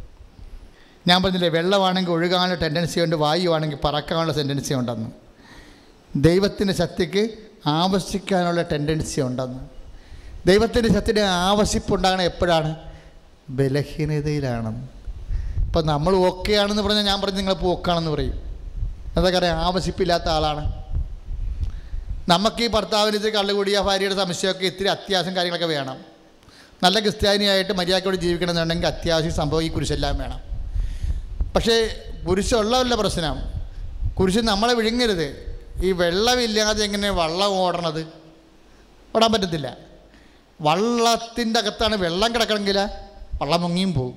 ഞാൻ പറഞ്ഞില്ലേ വെള്ളമാണെങ്കിൽ ഒഴുകാനുള്ള ടെൻഡൻസി ഉണ്ട് വായുവാണെങ്കിൽ പറക്കാനുള്ള ടെൻഡൻസി ഉണ്ടെന്ന്. ദൈവത്തിന്റെ ശക്തിക്ക് ആവശ്യിക്കാനുള്ള ടെൻഡൻസി ഉണ്ടെന്ന്. ദൈവത്തിന്റെ ശക്തിയുടെ ആവശ്യപ്പുണ്ടാകണം എപ്പോഴാണ്? ബലഹീനതയിലാണ് ഇപ്പം നമ്മൾ ഓക്കെ ആണെന്ന് പറഞ്ഞാൽ ഞാൻ പറഞ്ഞു നിങ്ങൾ പോക്കാണെന്ന് പറയും. എന്താ പറയുക ആവശ്യപ്പില്ലാത്ത ആളാണ്. നമുക്ക് ഈ ഭർത്താവിന് ഇത്തിരി കള്ളുകൂടിയ ഭാര്യയുടെ സംശയമൊക്കെ ഇത്തിരി അത്യാവശ്യം കാര്യങ്ങളൊക്കെ വേണം. നല്ല ക്രിസ്ത്യാനിയായിട്ട് മര്യാദയോടെ ജീവിക്കണമെന്നുണ്ടെങ്കിൽ അത്യാവശ്യം സംഭവം ഈ കുരിശെല്ലാം വേണം. പക്ഷേ കുരിശുള്ളവല്ല പ്രശ്നം. കുരിശ് നമ്മളെ വിഴുങ്ങരുത്. ഈ വെള്ളമില്ലാതെ എങ്ങനെ വള്ളം ഓടണത്? ഓടാൻ പറ്റത്തില്ല. വള്ളത്തിന്റെ അകത്താണ് വെള്ളം കിടക്കണമെങ്കിൽ വള്ളം മുങ്ങിയും പോകും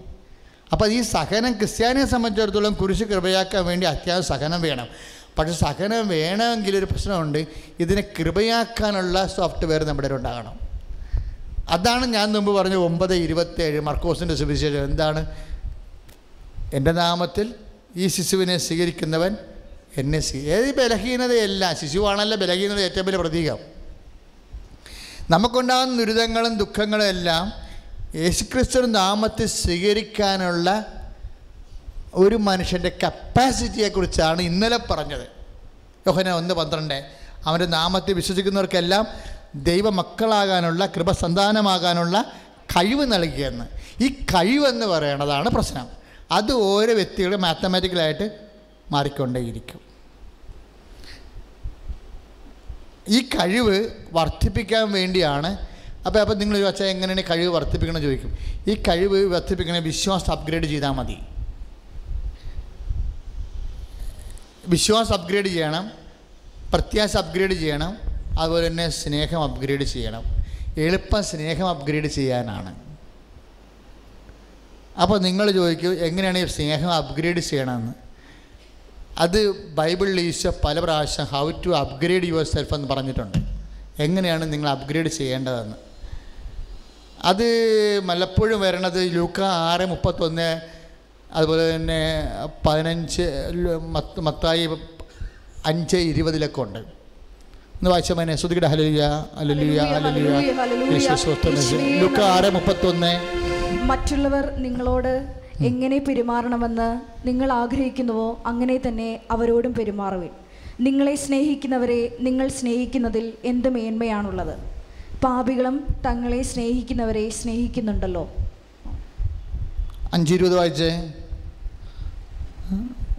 അപ്പോൾ ഈ സഹനം ക്രിസ്ത്യാനിയെ സംബന്ധിച്ചിടത്തോളം കുരിശ് കൃപയാക്കാൻ വേണ്ടി അത്യാവശ്യം സഹനം വേണം. പക്ഷേ സഹനം വേണമെങ്കിൽ ഒരു പ്രശ്നമുണ്ട്. ഇതിനെ കൃപയാക്കാനുള്ള സോഫ്റ്റ്വെയർ നമ്മുടെ ഉണ്ടാകണം. അതാണ് ഞാൻ മുമ്പ് പറഞ്ഞ ഒമ്പത് ഇരുപത്തേഴ് മർക്കോസിന്റെ സുവിശേഷം. എന്താണ്? എന്റെ നാമത്തിൽ ഈ ശിശുവിനെ സ്വീകരിക്കുന്നവൻ എന്നെ ഏത് ബലഹീനതയല്ല ശിശുവാണല്ലോ ബലഹീനത ഏറ്റവും വലിയ പ്രതീകം. നമുക്കുണ്ടാകുന്ന ദുരിതങ്ങളും ദുഃഖങ്ങളും എല്ലാം യേശുക്രിസ്തു നാമത്തെ സ്വീകരിക്കാനുള്ള ഒരു മനുഷ്യന്റെ കപ്പാസിറ്റിയെക്കുറിച്ചാണ് ഇന്നലെ പറഞ്ഞത്. യോഹന ഒന്ന് പന്ത്രണ്ട്. അവന്റെ നാമത്തെ വിശ്വസിക്കുന്നവർക്കെല്ലാം ദൈവമക്കളാകാനുള്ള കൃപസന്താനമാകാനുള്ള കഴിവ് നൽകിയെന്ന്. ഈ കഴിവെന്ന് പറയണതാണ് പ്രശ്നം. അത് ഓരോ വ്യക്തികളും മാത്തമാറ്റിക്കലായിട്ട് മാറിക്കൊണ്ടേയിരിക്കും. ഈ കഴിവ് വർദ്ധിപ്പിക്കാൻ വേണ്ടിയാണ് അപ്പോൾ അപ്പോൾ നിങ്ങൾ ചോദിച്ചാൽ എങ്ങനെയാണ് കഴിവ് വർദ്ധിപ്പിക്കണം ചോദിക്കും. ഈ കഴിവ് വർദ്ധിപ്പിക്കണ വിശ്വാസം അപ്ഗ്രേഡ് ചെയ്താൽ മതി. വിശ്വാസം അപ്ഗ്രേഡ് ചെയ്യണം പ്രത്യാശ അപ്ഗ്രേഡ് ചെയ്യണം അതുപോലെ തന്നെ സ്നേഹം അപ്ഗ്രേഡ് ചെയ്യണം. എളുപ്പം സ്നേഹം അപ്ഗ്രേഡ് ചെയ്യാനാണ്. അപ്പോൾ നിങ്ങൾ ചോദിക്കും എങ്ങനെയാണ് ഈ സ്നേഹം അപ്ഗ്രേഡ് ചെയ്യണമെന്ന് അത് ബൈബിളിൽ ഈശോ പല പ്രാവശ്യം how to upgrade yourself എന്ന് പറഞ്ഞിട്ടുണ്ട്. എങ്ങനെയാണ് നിങ്ങൾ അപ്ഗ്രേഡ് ചെയ്യേണ്ടതെന്ന്? അത് മലപ്പോഴും വരണത് ലൂക്ക ആറ് മുപ്പത്തൊന്ന് അതുപോലെ തന്നെ പതിനഞ്ച് മത്തായി അഞ്ച് ഇരുപതിലൊക്കെ ഉണ്ട്. ഒന്ന് വായിച്ച മനെ ശ്രുതിയുടെ ഹലലിയ അലലിയ അലലിയ. യേശു ലൂക്ക ആറ് മുപ്പത്തൊന്ന്. മറ്റുള്ളവർ നിങ്ങളോട് എങ്ങനെ പെരുമാറണമെന്ന് നിങ്ങൾ ആഗ്രഹിക്കുന്നുവോ അങ്ങനെ തന്നെ അവരോടും പെരുമാറുവിൻ. നിങ്ങളെ സ്നേഹിക്കുന്നവരെ നിങ്ങൾ സ്നേഹിക്കുന്നതിൽ എന്ത് മേന്മയാണുള്ളത്? പാപികളും തങ്ങളെ സ്നേഹിക്കുന്നവരെ സ്നേഹിക്കുന്നുണ്ടല്ലോ. അഞ്ചിരുപത് വായിച്ചേ.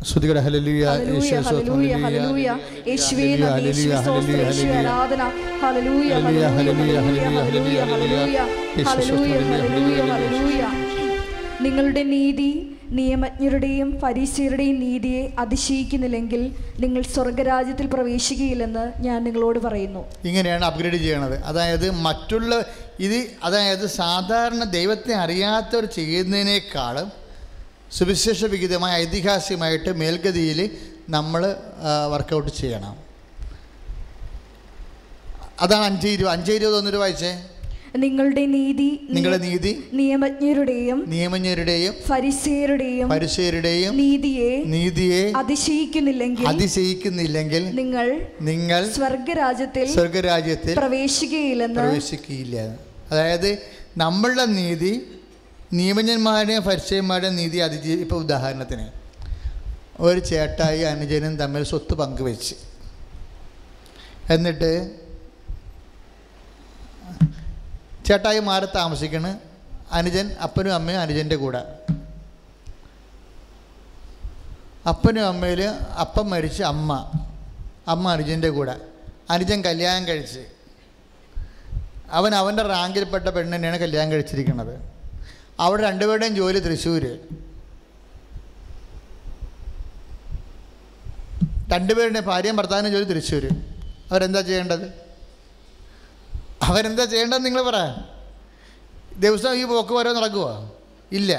ശ്രുതിയുടെ ഹലലിയ ഹല്ലേലൂയ, ഹല്ലേലൂയ, ഹല്ലേലൂയ. യേശുവേ നന്ദി, യേശുവേ സ്തോത്രം, യേശുവേ ആരാധന. ഹല്ലേലൂയ, ഹല്ലേലൂയ, ഹല്ലേലൂയ, ഹല്ലേലൂയ, ഹല്ലേലൂയ. ഹല്ലേലൂയ, ഹല്ലേലൂയ, ഹല്ലേലൂയ. നിങ്ങളുടെ നീതി നിയമജ്ഞരുടെയും പരീശരുടെയും നീതിയെ അതിശയിക്കുന്നില്ലെങ്കിൽ നിങ്ങൾ സ്വർഗരാജ്യത്തിൽ പ്രവേശിക്കുകയില്ലെന്ന് ഞാൻ നിങ്ങളോട് പറയുന്നു ഇങ്ങനെയാണ് അപ്ഗ്രേഡ് ചെയ്യണത് അതായത് മറ്റുള്ള ഇത് അതായത് സാധാരണ ദൈവത്തെ അറിയാത്തവർ ചെയ്യുന്നതിനേക്കാളും സുവിശേഷ വിഹിതമായ ഐതിഹാസികമായിട്ട് മേൽഗതിയിൽ നമ്മൾ വർക്കൗട്ട് ചെയ്യണം. അതാണ് അഞ്ച് ഇരുപത്. അഞ്ച് ഇരുപത് രൂപ വായിച്ചേ. നിങ്ങളുടെ നീതി നിങ്ങളുടെ നീതി നിയമജ്ഞരുടെയും നിയമജ്ഞരുടെയും ഫരിസേരുടെയും ഫരിസേരുടെയും നീതിയെ നീതിയെ അതിശയിക്കുന്നില്ലെങ്കിൽ അതിശയിക്കുന്നില്ലെങ്കിൽ നിങ്ങൾ നിങ്ങൾ സ്വർഗരാജ്യത്തിൽ സ്വർഗരാജ്യത്തിൽ പ്രവേശിക്കുകയില്ലെന്ന് പ്രവേശിക്കുകയില്ല. അതായത് നമ്മളുടെ നീതി നിയമജ്ഞന്മാരുടെയും പരിശയന്മാരുടെയും നീതി അതിജീ ഇപ്പോൾ ഉദാഹരണത്തിന് ഒരു ചേട്ടായി അനുജനും തമ്മിൽ സ്വത്ത് പങ്കുവെച്ച്. എന്നിട്ട് ചേട്ടായി മാറി താമസിക്കണ് അനുജൻ അപ്പനും അമ്മയും അനുജന്റെ കൂടെ. അപ്പനും അമ്മയിൽ അപ്പം മരിച്ച് അമ്മ അമ്മ അനുജന്റെ കൂടെ. അനുജൻ കല്യാണം കഴിച്ച്. അവൻ അവന്റെ റാങ്കിൽപ്പെട്ട പെണ്ണിനെയാണ് കല്യാണം കഴിച്ചിരിക്കുന്നത്. അവിടെ രണ്ടുപേരുടെയും ജോലി തൃശ്ശൂർ രണ്ടുപേരുടെ ഭാര്യയും ഭർത്താവിനും ജോലി തൃശ്ശൂർ അവരെന്താ ചെയ്യേണ്ടത്? അവരെന്താ ചെയ്യേണ്ടത് നിങ്ങൾ പറ. ദിവസം ഈ പോക്ക് വരെ നടക്കുമോ ഇല്ല.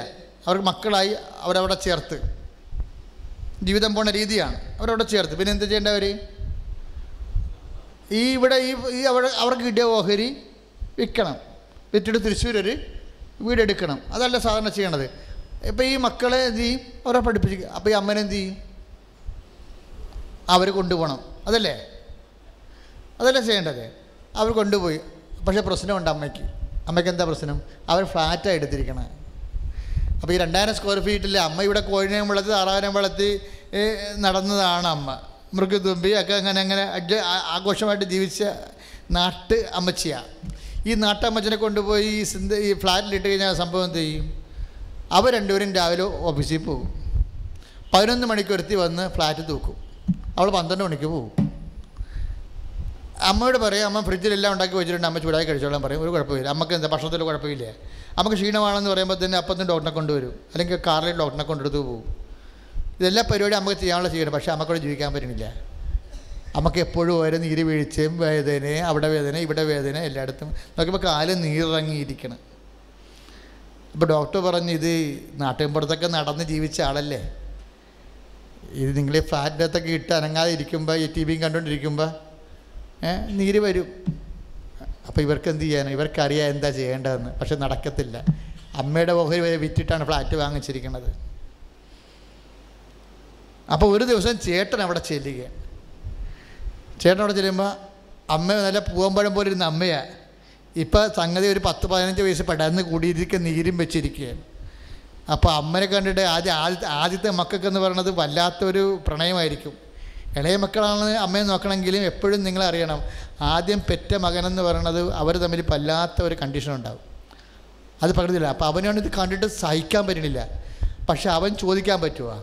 അവർക്ക് മക്കളായി അവരവിടെ ചേർത്ത്. ജീവിതം പോണ രീതിയാണ്. അവരവിടെ ചേർത്ത്. പിന്നെ എന്താ ചെയ്യേണ്ടവർ ഈ ഇവിടെ ഈ അവിടെ അവർക്ക് കിട്ടിയ ഓഹരി വിൽക്കണം. വിറ്റിട്ട് തൃശ്ശൂർ ഒരു വീടെടുക്കണം. അതല്ല സാധാരണ ചെയ്യണത്. ഇപ്പം ഈ മക്കളെ എന്ത് ചെയ്യും? അവരെ പഠിപ്പിച്ചിരിക്കും അപ്പോൾ ഈ അമ്മനെന്ത് ചെയ്യും? അവർ കൊണ്ടുപോകണം അതല്ലേ? അതല്ലേ ചെയ്യേണ്ടത്? അവർ കൊണ്ടുപോയി. പക്ഷേ പ്രശ്നമുണ്ട് അമ്മയ്ക്ക്. അമ്മയ്ക്ക് എന്താ പ്രശ്നം? അവർ ഫ്ലാറ്റാണ് എടുത്തിരിക്കണേ. അപ്പോൾ ഈ രണ്ടായിരം സ്ക്വയർ ഫീറ്റിൽ അമ്മ ഇവിടെ കോഴിനെയും വളർത്തി താറാവിനെയും വളർത്തി നടന്നതാണ് അമ്മ. മൃഗതുമ്പി ഒക്കെ അങ്ങനെ അങ്ങനെ ആഘോഷമായിട്ട് ജീവിച്ച നാട്ട് അമ്മച്ചിയാണ് ഈ നാട്ടമ്മച്ചനെ കൊണ്ടുപോയി ഈ സിന്ത ഈ ഫ്ലാറ്റിലിട്ട് കഴിഞ്ഞാൽ സംഭവം എന്ത് ചെയ്യും? അവർ രണ്ടുപേരും രാവിലെ ഓഫീസിൽ പോകും. പതിനൊന്ന് മണിക്ക് ഒരുത്തി വന്ന് ഫ്ലാറ്റ് തൂക്കും. അവൾ പന്ത്രണ്ട് മണിക്ക് പോകും. അമ്മയോട് പറയും അമ്മ ഫ്രിഡ്ജിലെല്ലാം ഉണ്ടാക്കി വെച്ചിട്ടുണ്ട്. അമ്മ ചൂടായി കഴിച്ചോളാൻ പറയും ഒരു കുഴപ്പമില്ല. അമ്മയ്ക്ക് എന്താ ഭക്ഷണത്തിൽ കുഴപ്പമില്ല. അമ്മയ്ക്ക് ക്ഷീണമാണെന്ന് പറയുമ്പോൾ തന്നെ അപ്പം ഡോക്ടറെ കൊണ്ടുവരും. അല്ലെങ്കിൽ കാറിൽ ഡോക്ടറെ കൊണ്ടെടുത്ത് പോകും. ഇതെല്ലാ പരിപാടി അമ്മയ്ക്ക് ചെയ്യാനുള്ള ചെയ്യണം പക്ഷേ അമ്മക്കൂടെ ജീവിക്കാൻ പറ്റുന്നില്ല നമുക്ക് എപ്പോഴും ഓരോ നീര് വീഴ്ചയും വേദന അവിടെ വേദന ഇവിടെ വേദന എല്ലായിടത്തും നോക്കിയപ്പോൾ കാൽ നീറിറങ്ങിയിരിക്കണം. അപ്പോൾ ഡോക്ടർ പറഞ്ഞു ഇത് നാട്ടിൻപുറത്തൊക്കെ നടന്ന് ജീവിച്ച ആളല്ലേ? ഇത് നിങ്ങൾ ഈ ഫ്ലാറ്റിനകത്തൊക്കെ ഇട്ട് അനങ്ങാതെ ഇരിക്കുമ്പോൾ ഈ ടി വിയും കണ്ടുകൊണ്ടിരിക്കുമ്പോൾ നീര് വരും. അപ്പോൾ ഇവർക്ക് എന്ത് ചെയ്യാനോ? ഇവർക്കറിയാം എന്താ ചെയ്യേണ്ടതെന്ന്. പക്ഷെ നടക്കത്തില്ല. അമ്മയുടെ ഓഹരി വരെ വിറ്റിട്ടാണ് ഫ്ലാറ്റ് വാങ്ങിച്ചിരിക്കുന്നത് അപ്പോൾ ഒരു ദിവസം ചേട്ടൻ അവിടെ ചെല്ലുക ചേട്ടൻ അവിടെ ചെല്ലുമ്പോൾ അമ്മ നല്ല പൂവമ്പഴം പോലെ ഇരുന്ന അമ്മയാണ് ഇപ്പം സംഗതി ഒരു പത്ത് പതിനഞ്ച് വയസ്സ് പെടന്ന് കൂടിയിരിക്കുക നീരും വെച്ചിരിക്കുകയാണ് അപ്പോൾ അമ്മനെ കണ്ടിട്ട് ആദ്യം ആദ്യത്തെ ആദ്യത്തെ മക്കൾക്കെന്ന് പറയുന്നത് വല്ലാത്തൊരു പ്രണയമായിരിക്കും. ഇളയ മക്കളാണ് അമ്മയെ നോക്കണമെങ്കിലും എപ്പോഴും നിങ്ങൾ അറിയണം. ആദ്യം പെറ്റ മകനെന്ന് പറയുന്നത് അവർ തമ്മിൽ വല്ലാത്ത ഒരു കണ്ടീഷൻ ഉണ്ടാവും. അത് പകർന്നില്ല. അപ്പോൾ അവനാണ് ഇത് കണ്ടിട്ട് സഹിക്കാൻ പറ്റണില്ല. പക്ഷെ അവൻ ചോദിക്കാൻ പറ്റുമോ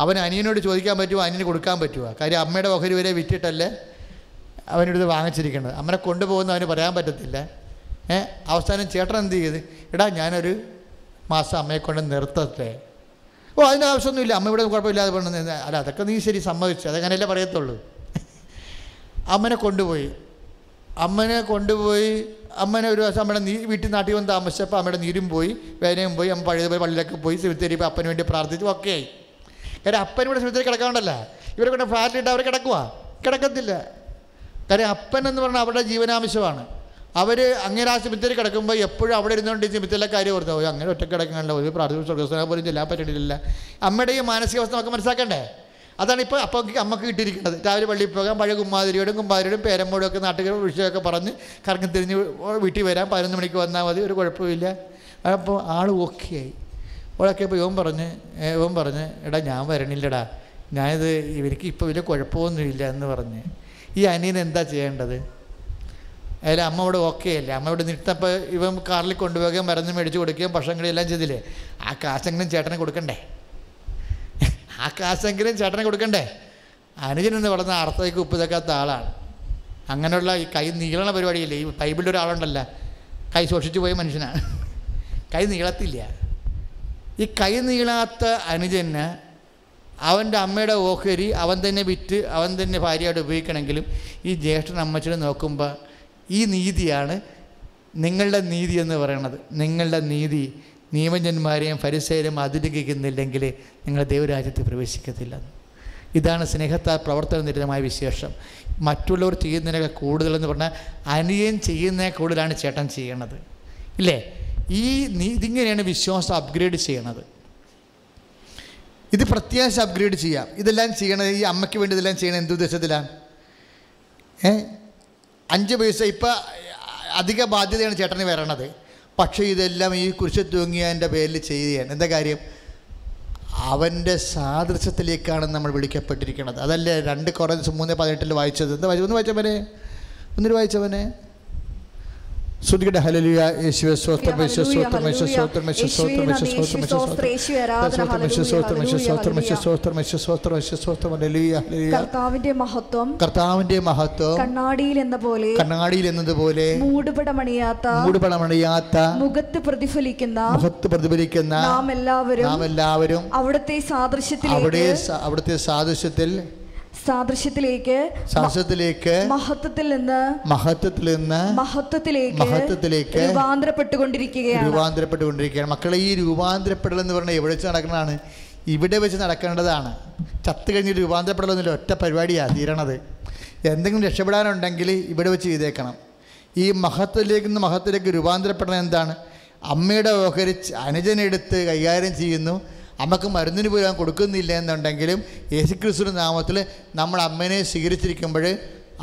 അവൻ അനിയനോട് ചോദിക്കാൻ പറ്റുമോ? അനിയന് കൊടുക്കാൻ പറ്റുമോ? കാര്യം അമ്മയുടെ ഓഹരി വരെ വിറ്റിട്ടല്ലേ അവനടുത്ത് വാങ്ങിച്ചിരിക്കുന്നത് അമ്മനെ കൊണ്ടുപോകുന്ന അവന് പറയാൻ പറ്റത്തില്ല. ഏ? അവസാനം ചേട്ടൻ എന്ത് ചെയ്ത്? എടാ ഞാനൊരു മാസം അമ്മയെ കൊണ്ട് നിർത്തട്ടെ. ഓ അതിന്റെ ആവശ്യമൊന്നുമില്ല. അമ്മ ഇവിടെ കുഴപ്പമില്ലാതെ പറഞ്ഞു അല്ല അതൊക്കെ നീ ശരി സമ്മതിച്ചു. അതങ്ങനെയല്ലേ പറയത്തുള്ളൂ. അമ്മനെ കൊണ്ടുപോയി. അമ്മനെ കൊണ്ടുപോയി. അമ്മനെ ഒരു ദിവസം അമ്മയുടെ നീ വീട്ടിൽ നാട്ടിൽ വന്ന് താമസിച്ചപ്പോൾ അമ്മയുടെ നീരും പോയി വേനയും പോയി. അമ്മ പഴയതുപോലെ പള്ളിയിലൊക്കെ പോയി ഇപ്പോൾ അപ്പന് വേണ്ടി പ്രാർത്ഥിച്ചു. ഒക്കെ ആയി. കാര്യം അപ്പൻ ഇവിടെ സെമിത്തേരി കിടക്കാണ്ടല്ല ഇവരെ കൊണ്ട് ഫ്ലാറ്റിലിട്ട് അവർ കിടക്കുക കിടക്കത്തില്ല. കാര്യം അപ്പൻ എന്ന് പറഞ്ഞാൽ അവരുടെ ജീവനാംശമാണ് അവർ അങ്ങനെ ആ സെമിത്തേരി കിടക്കുമ്പോൾ എപ്പോഴും അവിടെ ഇരുന്നുകൊണ്ട് സെമിത്തേരിലെ കാര്യം ഓർത്താൽ "ഓ, അങ്ങനെ ഒറ്റ കിടക്കണല്ലോ. ഒരു പ്രാർത്ഥന പോലും ചെല്ലാൻ പറ്റിയിട്ടില്ല. അമ്മയുടെ ഈ മാനസികാവസ്ഥ നമുക്ക് മനസ്സിലാക്കണ്ടേ? അതാണ് ഇപ്പോൾ അപ്പോൾ അമ്മയ്ക്ക് കിട്ടിയിരിക്കുന്നത്. രാവിലെ പള്ളിയിൽ പോകാൻ പഴയ കുമ്മാതിരിയോടും കുമ്മാതിരിയോടും പേരമ്മോടും ഒക്കെ നാട്ടുകാർ വിഷയമൊക്കെ പറഞ്ഞ് കറങ്ങി തിരിഞ്ഞ് വീട്ടിൽ വരാം. പതിനൊന്ന് മണിക്ക് വന്നാൽ മതി ഒരു കുഴപ്പമില്ല അപ്പോൾ ആൾ ഓക്കെ ആയി. ഓളൊക്കെ ഇപ്പോൾ ഇവൻ പറഞ്ഞ് ഇവൻ പറഞ്ഞ് എടാ ഞാൻ വരണില്ലടാ. ഞാനിത് ഇവർക്ക് ഇപ്പോൾ വലിയ കുഴപ്പമൊന്നുമില്ല എന്ന് പറഞ്ഞ്. ഈ അനിയൻ എന്താ ചെയ്യേണ്ടത്? അതിൽ അമ്മ ഇവിടെ ഓക്കെ അല്ലേ? അമ്മ ഇവിടെ നിർത്തപ്പോൾ ഇവൻ കാറിൽ കൊണ്ടുപോകുകയും മരുന്ന് മേടിച്ച് കൊടുക്കുകയും ഭക്ഷണങ്ങളും എല്ലാം ചെയ്തില്ലേ? ആ കാശെങ്കിലും ചേട്ടനെ കൊടുക്കണ്ടേ? ആ കാശെങ്കിലും ചേട്ടനെ കൊടുക്കണ്ടേ? അനുജൻ എന്ന് പറയുന്ന അർത്ഥത്തേക്ക് ഉപ്പ് തേക്കാത്ത ആളാണ്. അങ്ങനെയുള്ള ഈ കൈ നീളണ പരിപാടിയില്ലേ? ഈ ബൈബിളിന്റെ ഒരാളുണ്ടല്ല കൈ സൂക്ഷിച്ചു പോയ മനുഷ്യനാണ്. കൈ നീളത്തില്ല. ഈ കൈ നീളാത്ത അനുജന് അവന്റെ അമ്മയുടെ ഓഹരി അവൻ തന്നെ വിറ്റ് അവൻ തന്നെ ഭാര്യയായിട്ട് ഉപയോഗിക്കണമെങ്കിലും ഈ ജ്യേഷ്ഠൻ അമ്മച്ചനെ നോക്കുമ്പോൾ ഈ നീതിയാണ് നിങ്ങളുടെ നീതി എന്ന് പറയണത്. നിങ്ങളുടെ നീതി നിയമജന്മാരെയും പരിസരം അതിലംഘിക്കുന്നില്ലെങ്കിൽ നിങ്ങൾ ദൈവരാജ്യത്ത് പ്രവേശിക്കത്തില്ല. ഇതാണ് സ്നേഹത്താൽ പ്രവർത്തന നിരതമായ വിശേഷം. മറ്റുള്ളവർ ചെയ്യുന്നതിനൊക്കെ കൂടുതലെന്ന് പറഞ്ഞാൽ അനിയൻ ചെയ്യുന്നതിനെ കൂടുതലാണ് ചേട്ടൻ ചെയ്യണത്. ഇല്ലേ? ഈ ഇതിങ്ങനെയാണ് വിശ്വാസം അപ്ഗ്രേഡ് ചെയ്യണത്. ഇത് പ്രത്യാശ അപ്ഗ്രേഡ് ചെയ്യാം. ഇതെല്ലാം ചെയ്യണത് ഈ അമ്മയ്ക്ക് വേണ്ടി ഇതെല്ലാം ചെയ്യണത് എന്ത് ഉദ്ദേശത്തിലാണ് ഏ? അഞ്ച് പൈസ ഇപ്പം അധിക ബാധ്യതയാണ് ചേട്ടന് വരണത്. പക്ഷേ ഇതെല്ലാം ഈ കുരിശ് തൂങ്ങിയതിന്റെ പേരിൽ ചെയ്യുകയാണ്. എന്താ കാര്യം? അവന്റെ സാദൃശ്യത്തിലേക്കാണ് നമ്മൾ വിളിക്കപ്പെട്ടിരിക്കുന്നത് അതല്ലേ രണ്ട് കുറേ മൂന്ന് പതിനെട്ടിൽ വായിച്ചത്. എന്താ വായിച്ചു ഒന്ന് വായിച്ചവനെ ഒന്നിട്ട് വായിച്ചവനെ ശ്രുതികട്ടെ ഹല്ലേലൂയ യേശുവേ സ്വസ്ത്രം യേശുവേ സ്വസ്ത്രം യേശുവേ സ്വസ്ത്രം യേശുവേ സ്വസ്ത്രം യേശുവേ സ്വസ്ത്രം യേശുവേ സ്വസ്ത്രം യേശുവേ സ്വസ്ത്രം യേശുവേ സ്വസ്ത്രം യേശുവേ സ്വസ്ത്രം യേശുവേ സ്വസ്ത്രം ഹല്ലേലൂയ കർത്താവിന്റെ മഹത്വം കർത്താവിന്റെ മഹത്വം കണ്ണാടിയിൽ എന്ന പോലെ കണ്ണാടിയിൽ എന്നതുപോലെ മൂടുപടമണിയാത്ത മൂടുപടമണിയാത്ത മുഖത്ത് പ്രതിഫലിക്കുന്ന മുഖത്ത് പ്രതിഫലിക്കുന്ന നാം എല്ലാവരും നാം എല്ലാവരും അവിടുത്തെ അവിടെ സാദൃശ്യത്തിലേക്ക് സ- അവിടുത്തെ സാദൃശ്യത്തിൽ സാദൃശ്യത്തിലേക്ക് സാദൃശ്യത്തിലേക്ക് മഹത്വത്തിൽ നിന്ന് മഹത്വത്തിൽ നിന്ന് മഹത്വത്തിലേക്ക് മഹത്വത്തിലേക്ക് രൂപാന്തരപ്പെട്ടുകൊണ്ടിരിക്കുകയാണ്. രൂപാന്തരപ്പെട്ടുകൊണ്ടിരിക്കുകയാണ്. മക്കളെ ഈ രൂപാന്തരപ്പെടൽ എന്ന് പറഞ്ഞാൽ എവിടെ വെച്ച് നടക്കുന്നതാണ് ഇവിടെ വെച്ച് നടക്കേണ്ടതാണ്. ചത്തു കഴിഞ്ഞ് രൂപാന്തരപ്പെടലൊന്നുമില്ല ഒറ്റ പരിപാടിയാണ് തീരണത്. എന്തെങ്കിലും രക്ഷപ്പെടാനുണ്ടെങ്കിൽ ഇവിടെ വെച്ച് ചെയ്തേക്കണം. ഈ മഹത്വത്തിലേക്ക് നിന്ന് മഹത്വത്തിലേക്ക് രൂപാന്തരപ്പെടണം എന്താണ്? അമ്മയുടെ ഓഹരി ച- അനുജനെടുത്ത് കൈകാര്യം ചെയ്യുന്നു. അമ്മയ്ക്ക് മരുന്നിന് പോലും കൊടുക്കുന്നില്ല എന്നുണ്ടെങ്കിലും യേശുക്രിസ്തുവിന്റെ നാമത്തിൽ നമ്മൾ അമ്മേനെ സ്വീകരിച്ചിരിക്കുമ്പോൾ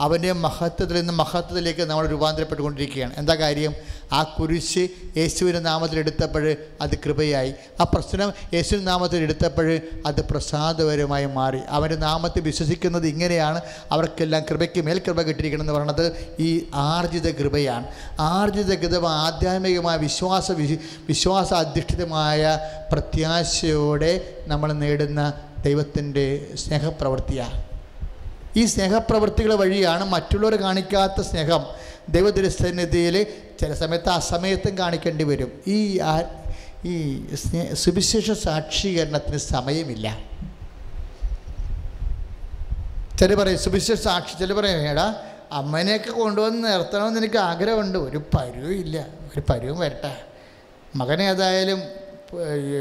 അവന്റെ മഹത്വത്തിൽ നിന്ന് മഹത്വത്തിലേക്ക് നമ്മൾ രൂപാന്തരപ്പെട്ടുകൊണ്ടിരിക്കുകയാണ്. എന്താ കാര്യം? ആ കുരിശ് യേശുവിന്റെ നാമത്തിൽ എടുത്തപ്പോൾ അത് കൃപയായി. ആ പ്രശ്നം യേശുവിന്റെ നാമത്തിൽ എടുത്തപ്പോൾ അത് പ്രസാദപരമായി മാറി. അവന്റെ നാമത്തിൽ വിശ്വസിക്കുന്നത് ഇങ്ങനെയാണ്. അവർക്കെല്ലാം കൃപയ്ക്ക് മേൽ കൃപ കിട്ടിയിരിക്കണം എന്ന് പറയുന്നത് ഈ ആർജിത കൃപയാണ്. ആർജിത കൃപ ആധ്യാത്മികമായ വിശ്വാസ വിശ് വിശ്വാസ അധിഷ്ഠിതമായ പ്രത്യാശയോടെ നമ്മൾ നേടുന്ന ദൈവത്തിന്റെ സ്നേഹപ്രവൃത്തിയാണ്. ഈ സ്നേഹപ്രവൃത്തികൾ വഴിയാണ് മറ്റുള്ളവർ കാണിക്കാത്ത സ്നേഹം. ദൈവദുരസന്നിധിയിൽ ചില സമയത്ത് അസമയത്തും കാണിക്കേണ്ടി വരും. ഈ ഈ സ്നേ സുവിശേഷ സാക്ഷീകരണത്തിന് സമയമില്ല. ചില പറയും സുവിശേഷ സാക്ഷി ചില പറയും എടാ അമ്മനെയൊക്കെ കൊണ്ടുവന്ന് നിർത്തണമെന്ന് എനിക്ക് ആഗ്രഹമുണ്ട്. ഒരു പരുവും ഇല്ല. ഒരു പരുവും വരട്ടെ. മകനെ ഏതായാലും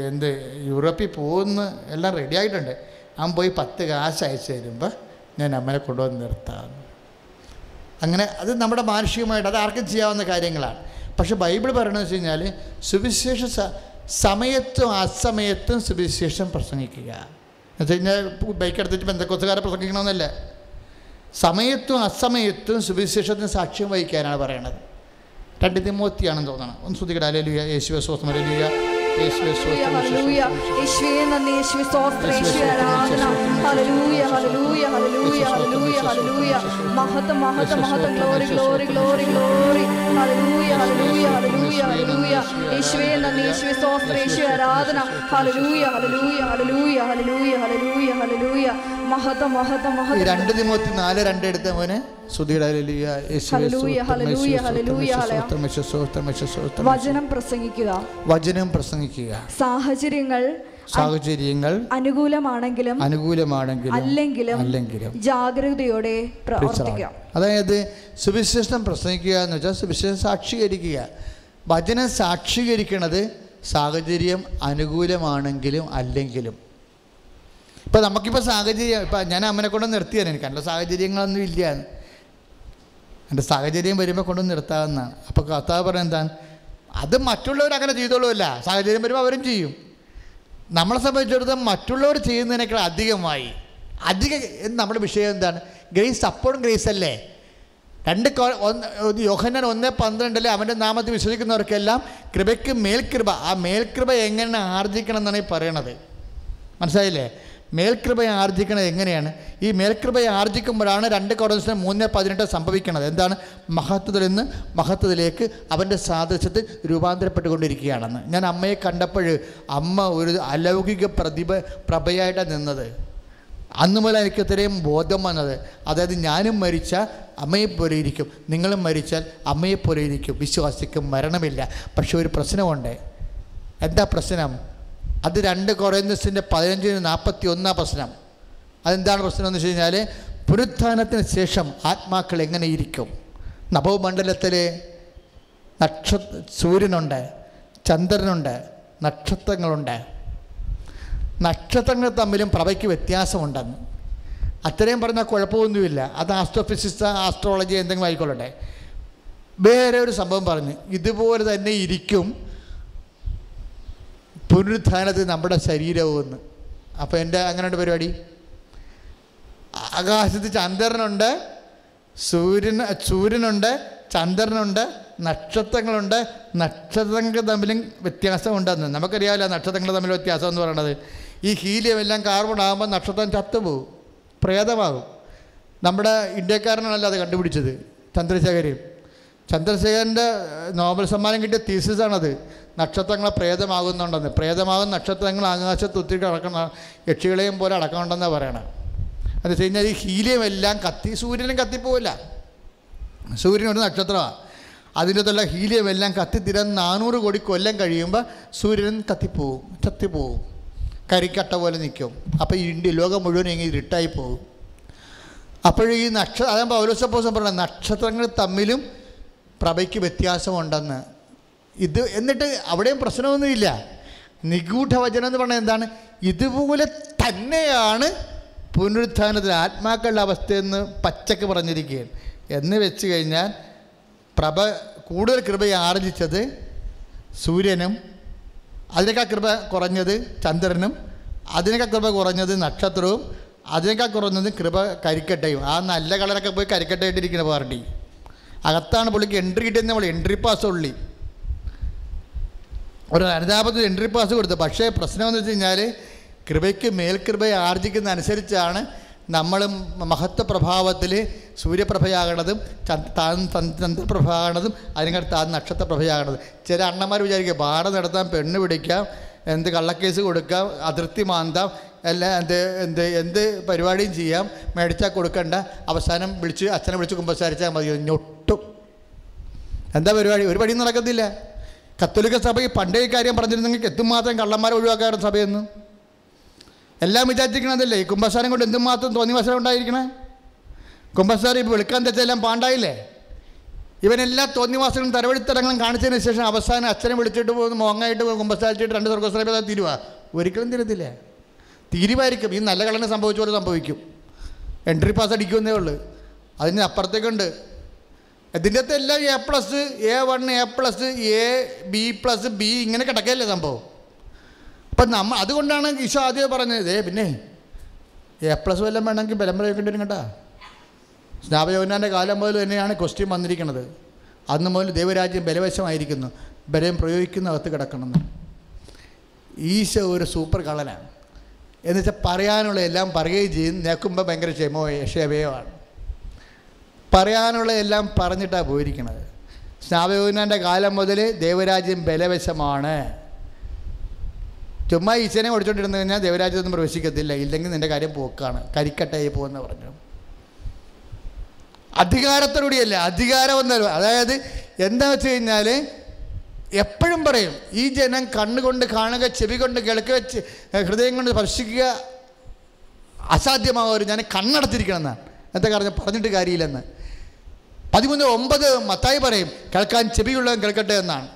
എന്ത് യൂറോപ്പിൽ പോകുന്ന. എല്ലാം റെഡി ആയിട്ടുണ്ട്. അവൻ പോയി പത്ത് കാശ് അയച്ചു തരുമ്പോൾ ഞാൻ അമ്മനെ കൊണ്ടുവന്ന് നിർത്താം. അങ്ങനെ അത് നമ്മുടെ മാനുഷികമായിട്ട് അത് ആർക്കും ചെയ്യാവുന്ന കാര്യങ്ങളാണ്. പക്ഷെ ബൈബിൾ പറയണമെന്ന് വെച്ച് കഴിഞ്ഞാൽ സുവിശേഷ സമയത്തും അസമയത്തും സുവിശേഷം പ്രസംഗിക്കുക. എന്ന് വെച്ച് കഴിഞ്ഞാൽ ബൈക്ക് എടുത്തിട്ട് ബന്ധക്കോസുകാരെ പ്രസംഗിക്കണമെന്നല്ല. സമയത്തും അസമയത്തും സുവിശേഷത്തിന് സാക്ഷ്യം വഹിക്കാനാണ് പറയണത്. രണ്ട് തിമോത്തിയാണെന്ന് തോന്നണം. ഒന്ന് ശ്രുതികട അലലുയ യേശുവെ സ്വസ്തം അലലുയ യേശുവെ സ്വസ്തം ഹല്ലേലൂയ യേശുവേ നന്ദി യേശുവേ സ്തോത്രം യേശുവേ ആരാധന ഹല്ലേലൂയ ഹല്ലേലൂയ ഹല്ലേലൂയ ഹല്ലേലൂയ ഹല്ലേലൂയ മഹത്വം മഹത്വം മഹത്വം ഗ്ലോറി ഗ്ലോറി ഗ്ലോറി ഗ്ലോറി യേശുവേ ആരാധന മഹത മഹത മഹത രണ്ട് തിമോത്തി നാല് രണ്ട് എടുത്ത മോനെ. വചനം പ്രസംഗിക്കുക. സാഹചര്യങ്ങൾ സാഹചര്യങ്ങൾ അനുകൂലമാണെങ്കിലും അനുകൂലമാണെങ്കിലും അല്ലെങ്കിലും അല്ലെങ്കിലും ജാഗ്രതയോടെ പ്രവർത്തിക്കാം അതായത് സുവിശേഷം പ്രസംഗിക്കുക എന്ന് വെച്ചാൽ സുവിശേഷം സാക്ഷീകരിക്കുക. വചനം സാക്ഷീകരിക്കണത് സാഹചര്യം അനുകൂലമാണെങ്കിലും അല്ലെങ്കിലും. ഇപ്പം നമുക്കിപ്പോൾ സാഹചര്യം ഇപ്പം ഞാൻ അമ്മനെ കൊണ്ട് നിർത്തിയാണ് എനിക്ക് എന്റെ സാഹചര്യങ്ങളൊന്നും ഇല്ല. എന്റെ സാഹചര്യം വരുമ്പോൾ കൊണ്ട് നിർത്താവുന്നതാണ്. അപ്പോൾ കർത്താവ് പറഞ്ഞെന്താണ് എന്താണ്? അത് മറ്റുള്ളവർ അങ്ങനെ ചെയ്തോളുമല്ല. സാഹചര്യം വരുമ്പോൾ അവരും ചെയ്യും. നമ്മളെ സംബന്ധിച്ചിടത്തോളം മറ്റുള്ളവർ ചെയ്യുന്നതിനേക്കാൾ അധികമായി അധികം നമ്മുടെ വിഷയം എന്താണ്? ഗ്രേസ് അപ്പോഴും ഗ്രേസ് അല്ലേ? രണ്ട് യോഹന്നാൻ ഒന്ന് പന്ത്രണ്ടിൽ അവന്റെ നാമത്തിൽ വിശ്വസിക്കുന്നവർക്കെല്ലാം കൃപയ്ക്ക് മേൽകൃപ. ആ മേൽകൃപ എങ്ങനെ ആർജിക്കണം എന്നാണ് ഈ പറയണത്. മനസ്സിലായില്ലേ? മേൽകൃപയെ ആർജിക്കണത് എങ്ങനെയാണ്? ഈ മേൽക്കൃപയെ ആർജിക്കുമ്പോഴാണ് രണ്ട് കുറച്ച് മൂന്ന് പതിനെട്ട് സംഭവിക്കുന്നത്. എന്താണ്? മഹത്വത്തിൽ നിന്ന് മഹത്വത്തിലേക്ക് അവന്റെ സാദൃശ്യത്തിൽ രൂപാന്തരപ്പെട്ടുകൊണ്ടിരിക്കുകയാണെന്ന്. ഞാൻ അമ്മയെ കണ്ടപ്പോൾ അമ്മ ഒരു അലൗകിക പ്രതിഭ പ്രഭയായിട്ടാണ് നിന്നത്. അന്ന് മുതൽ എനിക്ക് ഇത്രയും ബോധം വന്നത്. അതായത് ഞാനും മരിച്ച അമ്മയെപ്പോലെ ഇരിക്കും. നിങ്ങളും മരിച്ചാൽ അമ്മയെപ്പോലെ ഇരിക്കും. വിശ്വാസിക്കും മരണമില്ല. പക്ഷെ ഒരു പ്രശ്നമുണ്ട്. എന്താ പ്രശ്നം? അത് രണ്ട് കൊറേന്തസിന്റെ പതിനഞ്ചിന് നാൽപ്പത്തി ഒന്നാം പ്രശ്നം. അതെന്താണ് പ്രശ്നം എന്ന് വെച്ച് കഴിഞ്ഞാൽ പുനരുത്ഥാനത്തിന് ശേഷം ആത്മാക്കൾ എങ്ങനെ ഇരിക്കും? നവമണ്ഡലത്തിൽ നക്ഷ സൂര്യനുണ്ട് ചന്ദ്രനുണ്ട് നക്ഷത്രങ്ങളുണ്ട്. നക്ഷത്രങ്ങൾ തമ്മിലും പ്രഭയ്ക്ക് വ്യത്യാസമുണ്ടെന്ന്. അത്രയും പറഞ്ഞാൽ കുഴപ്പമൊന്നുമില്ല. അത് ആസ്ട്രോഫിസിക്സ് ആസ്ട്രോളജി എന്തെങ്കിലും ആയിക്കൊള്ളട്ടെ. വേറെ ഒരു സംഭവം പറഞ്ഞു ഇതുപോലെ തന്നെ ഇരിക്കും പുനരുത്ഥാനത്തിൽ നമ്മുടെ ശരീരവും എന്ന് അപ്പോൾ എന്റെ അങ്ങനെയുണ്ട് പരിപാടി. ആകാശത്ത് ചന്ദ്രനുണ്ട് സൂര്യൻ സൂര്യനുണ്ട് ചന്ദ്രനുണ്ട് നക്ഷത്രങ്ങളുണ്ട് നക്ഷത്രങ്ങൾ തമ്മിലും വ്യത്യാസമുണ്ടെന്ന്. നമുക്കറിയാമല്ലോ നക്ഷത്രങ്ങൾ തമ്മിൽ വ്യത്യാസം എന്ന് പറയുന്നത് ഈ ഹീലിയം എല്ലാം കാർബൺ ആകുമ്പോൾ നക്ഷത്രം ചത്തുപോകും പ്രേതമാകും. നമ്മുടെ ഇന്ത്യക്കാരനാണല്ലോ അത് കണ്ടുപിടിച്ചത് ചന്ദ്രശേഖരൻ. ചന്ദ്രശേഖരന്റെ നോബൽ സമ്മാനം കിട്ടിയ തീസിസാണത് നക്ഷത്രങ്ങളെ പ്രേതമാകുന്നുണ്ടെന്ന്. പ്രേതമാകുന്ന നക്ഷത്രങ്ങൾ ആകാശത്ത് ഒത്തിരി അടക്കണ യക്ഷികളെയും പോലെ അടക്കമുണ്ടെന്നാണ് പറയണത് എന്ന് വെച്ച് കഴിഞ്ഞാൽ ഈ ഹീലിയം എല്ലാം കത്തി സൂര്യനും കത്തിപ്പോവില്ല. സൂര്യൻ ഒരു നക്ഷത്രമാണ് അതിന്റെ അകത്തുള്ള ഹീലിയം എല്ലാം കത്തിത്തീരാൻ നാനൂറ് കോടി കൊല്ലം കഴിയുമ്പോൾ സൂര്യൻ കത്തിപ്പോവും ചത്തിപ്പോവും കരിക്കട്ട പോലെ നിൽക്കും. അപ്പോൾ ഇന്ത്യ ലോകം മുഴുവൻ ഇങ്ങനെ ഇരുട്ടായി പോകും. അപ്പോഴും ഈ നക്ഷ അതാകുമ്പോൾ പൗലോസപ്പോസം പറഞ്ഞ നക്ഷത്രങ്ങൾ തമ്മിലും പ്രഭയ്ക്ക് വ്യത്യാസമുണ്ടെന്ന്. ഇത് എന്നിട്ട് അവിടെയും പ്രശ്നമൊന്നുമില്ല. നിഗൂഢവചനം എന്ന് പറഞ്ഞാൽ എന്താണ്? ഇതുപോലെ തന്നെയാണ് പുനരുത്ഥാനത്തിൽ ആത്മാക്കളുടെ അവസ്ഥയെന്ന് പച്ചക്ക് പറഞ്ഞിരിക്കുകയാണ്. എന്ന് വെച്ച് കഴിഞ്ഞാൽ പ്രഭ കൂടുതൽ കൃപ ആർജിച്ചത് സൂര്യനും അതിനേക്കാൾ കൃപ കുറഞ്ഞത് ചന്ദ്രനും അതിനേക്കാൾ കൃപ കുറഞ്ഞത് നക്ഷത്രവും അതിനേക്കാൾ കുറഞ്ഞത് കൃപ കരിക്കട്ടയും. ആ നല്ല കളറൊക്കെ പോയി കരിക്കട്ടയായിട്ടിരിക്കുന്ന പാർട്ടി. അകത്താണ് പുള്ളിക്ക് എൻട്രി കിട്ടിയെന്ന് നമ്മൾ എൻട്രി പാസ് ഉള്ളി. ഒരു അനുതാപത്തിൽ എൻട്രി പാസ് കൊടുത്തു. പക്ഷേ പ്രശ്നമെന്ന് വെച്ച് കഴിഞ്ഞാൽ കൃപയ്ക്ക് മേൽകൃപ ആർജിക്കുന്ന അനുസരിച്ചാണ് നമ്മളും മഹത്വ പ്രഭാവത്തിൽ സൂര്യപ്രഭയാകണതും ചന്ദ്രപ്രഭയാകണതും അതിനേക്കാൾ താൻ നക്ഷത്രപ്രഭയാകണത് ചില അണ്ണന്മാർ വിചാരിക്കുക പാട നടത്താം പെണ്ണ് പിടിക്കാം എന്ത് കള്ളക്കേസ് കൊടുക്കാം അതിർത്തി മാന്താം എല്ലാം എന്ത് എന്ത് എന്ത് പരിപാടിയും ചെയ്യാം മേടിച്ചാൽ കൊടുക്കണ്ട. അവസാനം വിളിച്ച് അച്ഛനെ വിളിച്ച് കുമ്പസാരിച്ചാൽ മതി ഞൊട്ടും. എന്താ പരിപാടി? ഒരു പടിയും നടക്കത്തില്ല. കത്തോലിക്ക സഭ പണ്ടേ കാര്യം പറഞ്ഞിരുന്നെങ്കിൽ എത്തുമാത്രം കള്ളന്മാരെ ഒഴിവാക്കാറുണ്ട് സഭയെന്ന് എല്ലാം വിചാരിച്ചിരിക്കണതല്ലേ? ഈ കുംഭസാരം കൊണ്ട് എന്തുമാത്രം തോന്നി മത്സരം ഉണ്ടായിരിക്കണേ? കുംഭസാരം ഇപ്പോൾ വെളുക്കാൻ തെച്ചെല്ലാം പാണ്ടായില്ലേ? ഇവനെല്ലാ തോന്നിവാസങ്ങളും തരവഴിത്തരങ്ങളും കാണിച്ചതിന് ശേഷം അവസാനം അച്ഛനെ വിളിച്ചിട്ട് പോകുന്നു മോങ്ങായിട്ട് കുമ്പസാരിച്ചിട്ട് രണ്ട് സ്വർഗസ്വരൂപത തീരുവാ. ഒരിക്കലും തീരത്തില്ല. തീരുമായിരിക്കും ഈ നല്ല കളനെ സംഭവിച്ച പോലെ സംഭവിക്കും. എൻട്രി പാസ് അടിക്കുമെന്നേ ഉള്ളൂ. അതിന് അപ്പുറത്തേക്കുണ്ട്. ഇതിന്റെ അകത്ത് എല്ലാം A plus A one A plus A B plus B ഇങ്ങനെ കിടക്കല്ലേ സംഭവം. അപ്പം നമ്മ അതുകൊണ്ടാണ് ഈശോ ആദ്യം പറഞ്ഞത് ഏ പിന്നെ എ പ്ലസ് വല്ലതും വേണമെങ്കിൽ ബലം പ്രയോഗിക്കേണ്ടി വരും കേട്ടാ. സ്നാപയോനാന്റെ കാലം മുതൽ തന്നെയാണ് ക്വസ്റ്റ്യൻ വന്നിരിക്കുന്നത്. അന്ന് മുതൽ ദൈവരാജ്യം ബലവശമായിരിക്കുന്നു ബലം പ്രയോഗിക്കുന്ന അകത്ത് കിടക്കണമെന്ന്. ഈശോ ഒരു സൂപ്പർ കള്ളനാണ്. എന്നുവെച്ചാൽ പറയാനുള്ള എല്ലാം പറയുകയും ചെയ്യും നേക്കുമ്പോൾ ഭയങ്കര ക്ഷമോ ക്ഷമയമാണ് പറയാനുള്ള എല്ലാം പറഞ്ഞിട്ടാണ് പോയിരിക്കുന്നത് സ്നാപയോനാന്റെ കാലം മുതൽ ദേവരാജ്യം ബലവശമാണ്. ചുമ്മാ ഈശ്വരനെ ഓടിച്ചോണ്ടിരുന്നു കഴിഞ്ഞാൽ ദേവരാജ്യത്തൊന്നും പ്രവേശിക്കത്തില്ല. ഇല്ലെങ്കിൽ നിന്റെ കാര്യം പോക്കാണ്. കരിക്കട്ടയായി പോകുമെന്ന് പറഞ്ഞു. അധികാരത്തോടുകൂടിയല്ല അധികാരം എന്നൊരു അതായത് എന്താ വെച്ച് കഴിഞ്ഞാൽ എപ്പോഴും പറയും ഈ ജനം കണ്ണുകൊണ്ട് കാണുക ചെവി കൊണ്ട് കേൾക്കുക ഹൃദയം കൊണ്ട് സ്പർശിക്കുക അസാധ്യമാകും ഞാൻ കണ്ണടച്ചിരിക്കണം എന്നാണ് എന്താ പറഞ്ഞ പറഞ്ഞിട്ട് കാര്യമില്ലെന്ന്. പതിമൂന്ന് ഒമ്പത് മത്തായി പറയും കേൾക്കാൻ ചെവിയുള്ളവൻ കേൾക്കട്ടെ എന്നാണ്.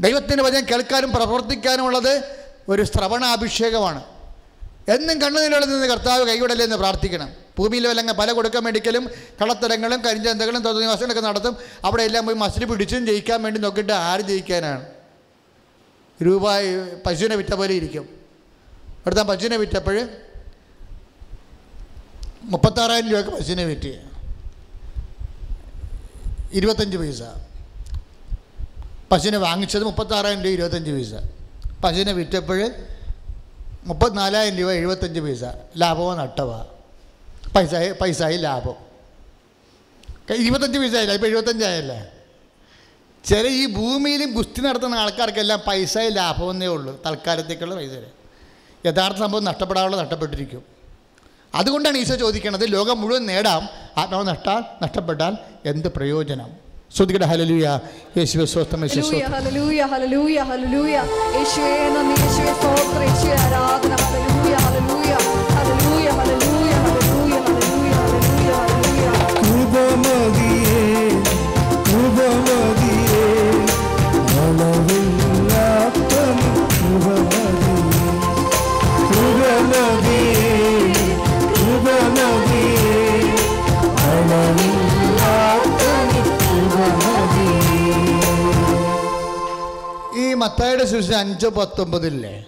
ദൈവത്തിന്റെ വചനം കേൾക്കാനും പ്രവർത്തിക്കാനുമുള്ളത് ഒരു ശ്രവണാഭിഷേകമാണ്. എന്നും കണ്ണുനീരോടെ നിന്ന് കർത്താവ് കൈവിടല്ലേ എന്ന് പ്രാർത്ഥിക്കണം. ഭൂമിയിൽ വല്ലങ്ങ പല കൊടുക്കാൻ മേടിക്കലും കളത്തരങ്ങളും കരിഞ്ചന്തകളും തോന്നിവാസങ്ങളൊക്കെ നടത്തും അവിടെ എല്ലാം പോയി മസിൽ പിടിച്ചും ജയിക്കാൻ വേണ്ടി നോക്കിയിട്ട് ആര് ജയിക്കാനാണ്? രൂപ പശുവിനെ വിറ്റ പോലെ ഇരിക്കും. ഇവിടുത്തെ പശുവിനെ വിറ്റപ്പോൾ മുപ്പത്താറായിരം രൂപയ്ക്ക് പശുവിനെ വിറ്റ്. ഇരുപത്തഞ്ച് പൈസ. പശുവിനെ വാങ്ങിച്ചത് മുപ്പത്താറായിരം രൂപ ഇരുപത്തഞ്ച് പൈസ. പശുവിനെ വിറ്റപ്പോൾ മുപ്പത്തിനാലായിരം രൂപ എഴുപത്തഞ്ച് പൈസ. ലാഭമോ നട്ടവാ പൈസ പൈസയായി ലാഭം. ഇരുപത്തഞ്ച് പൈസ ആയില്ല? ഇപ്പോൾ എഴുപത്തഞ്ചായല്ലേ ചില ഈ ഭൂമിയിലും ഗുസ്തി നടത്തുന്ന ആൾക്കാർക്കെല്ലാം പൈസ ലാഭമെന്നേ ഉള്ളൂ തൽക്കാലത്തേക്കുള്ള പൈസ. യഥാർത്ഥ സംഭവം നഷ്ടപ്പെടാനുള്ള നഷ്ടപ്പെട്ടിരിക്കും. അതുകൊണ്ടാണ് ഈശോ ചോദിക്കുന്നത് ലോകം മുഴുവൻ നേടാം ആത്മാവ് നഷ്ടാൽ നഷ്ടപ്പെട്ടാൽ എന്ത് പ്രയോജനം? ശ്രദ്ധിക്കട്ടെ ഹലലൂയ യേശുവെ സ്വസ്ഥം യേശുവെ ഹല്ലേലൂയ, മത്തായുടെ സുവിശേഷം അഞ്ച് പത്തൊമ്പതില്ലേ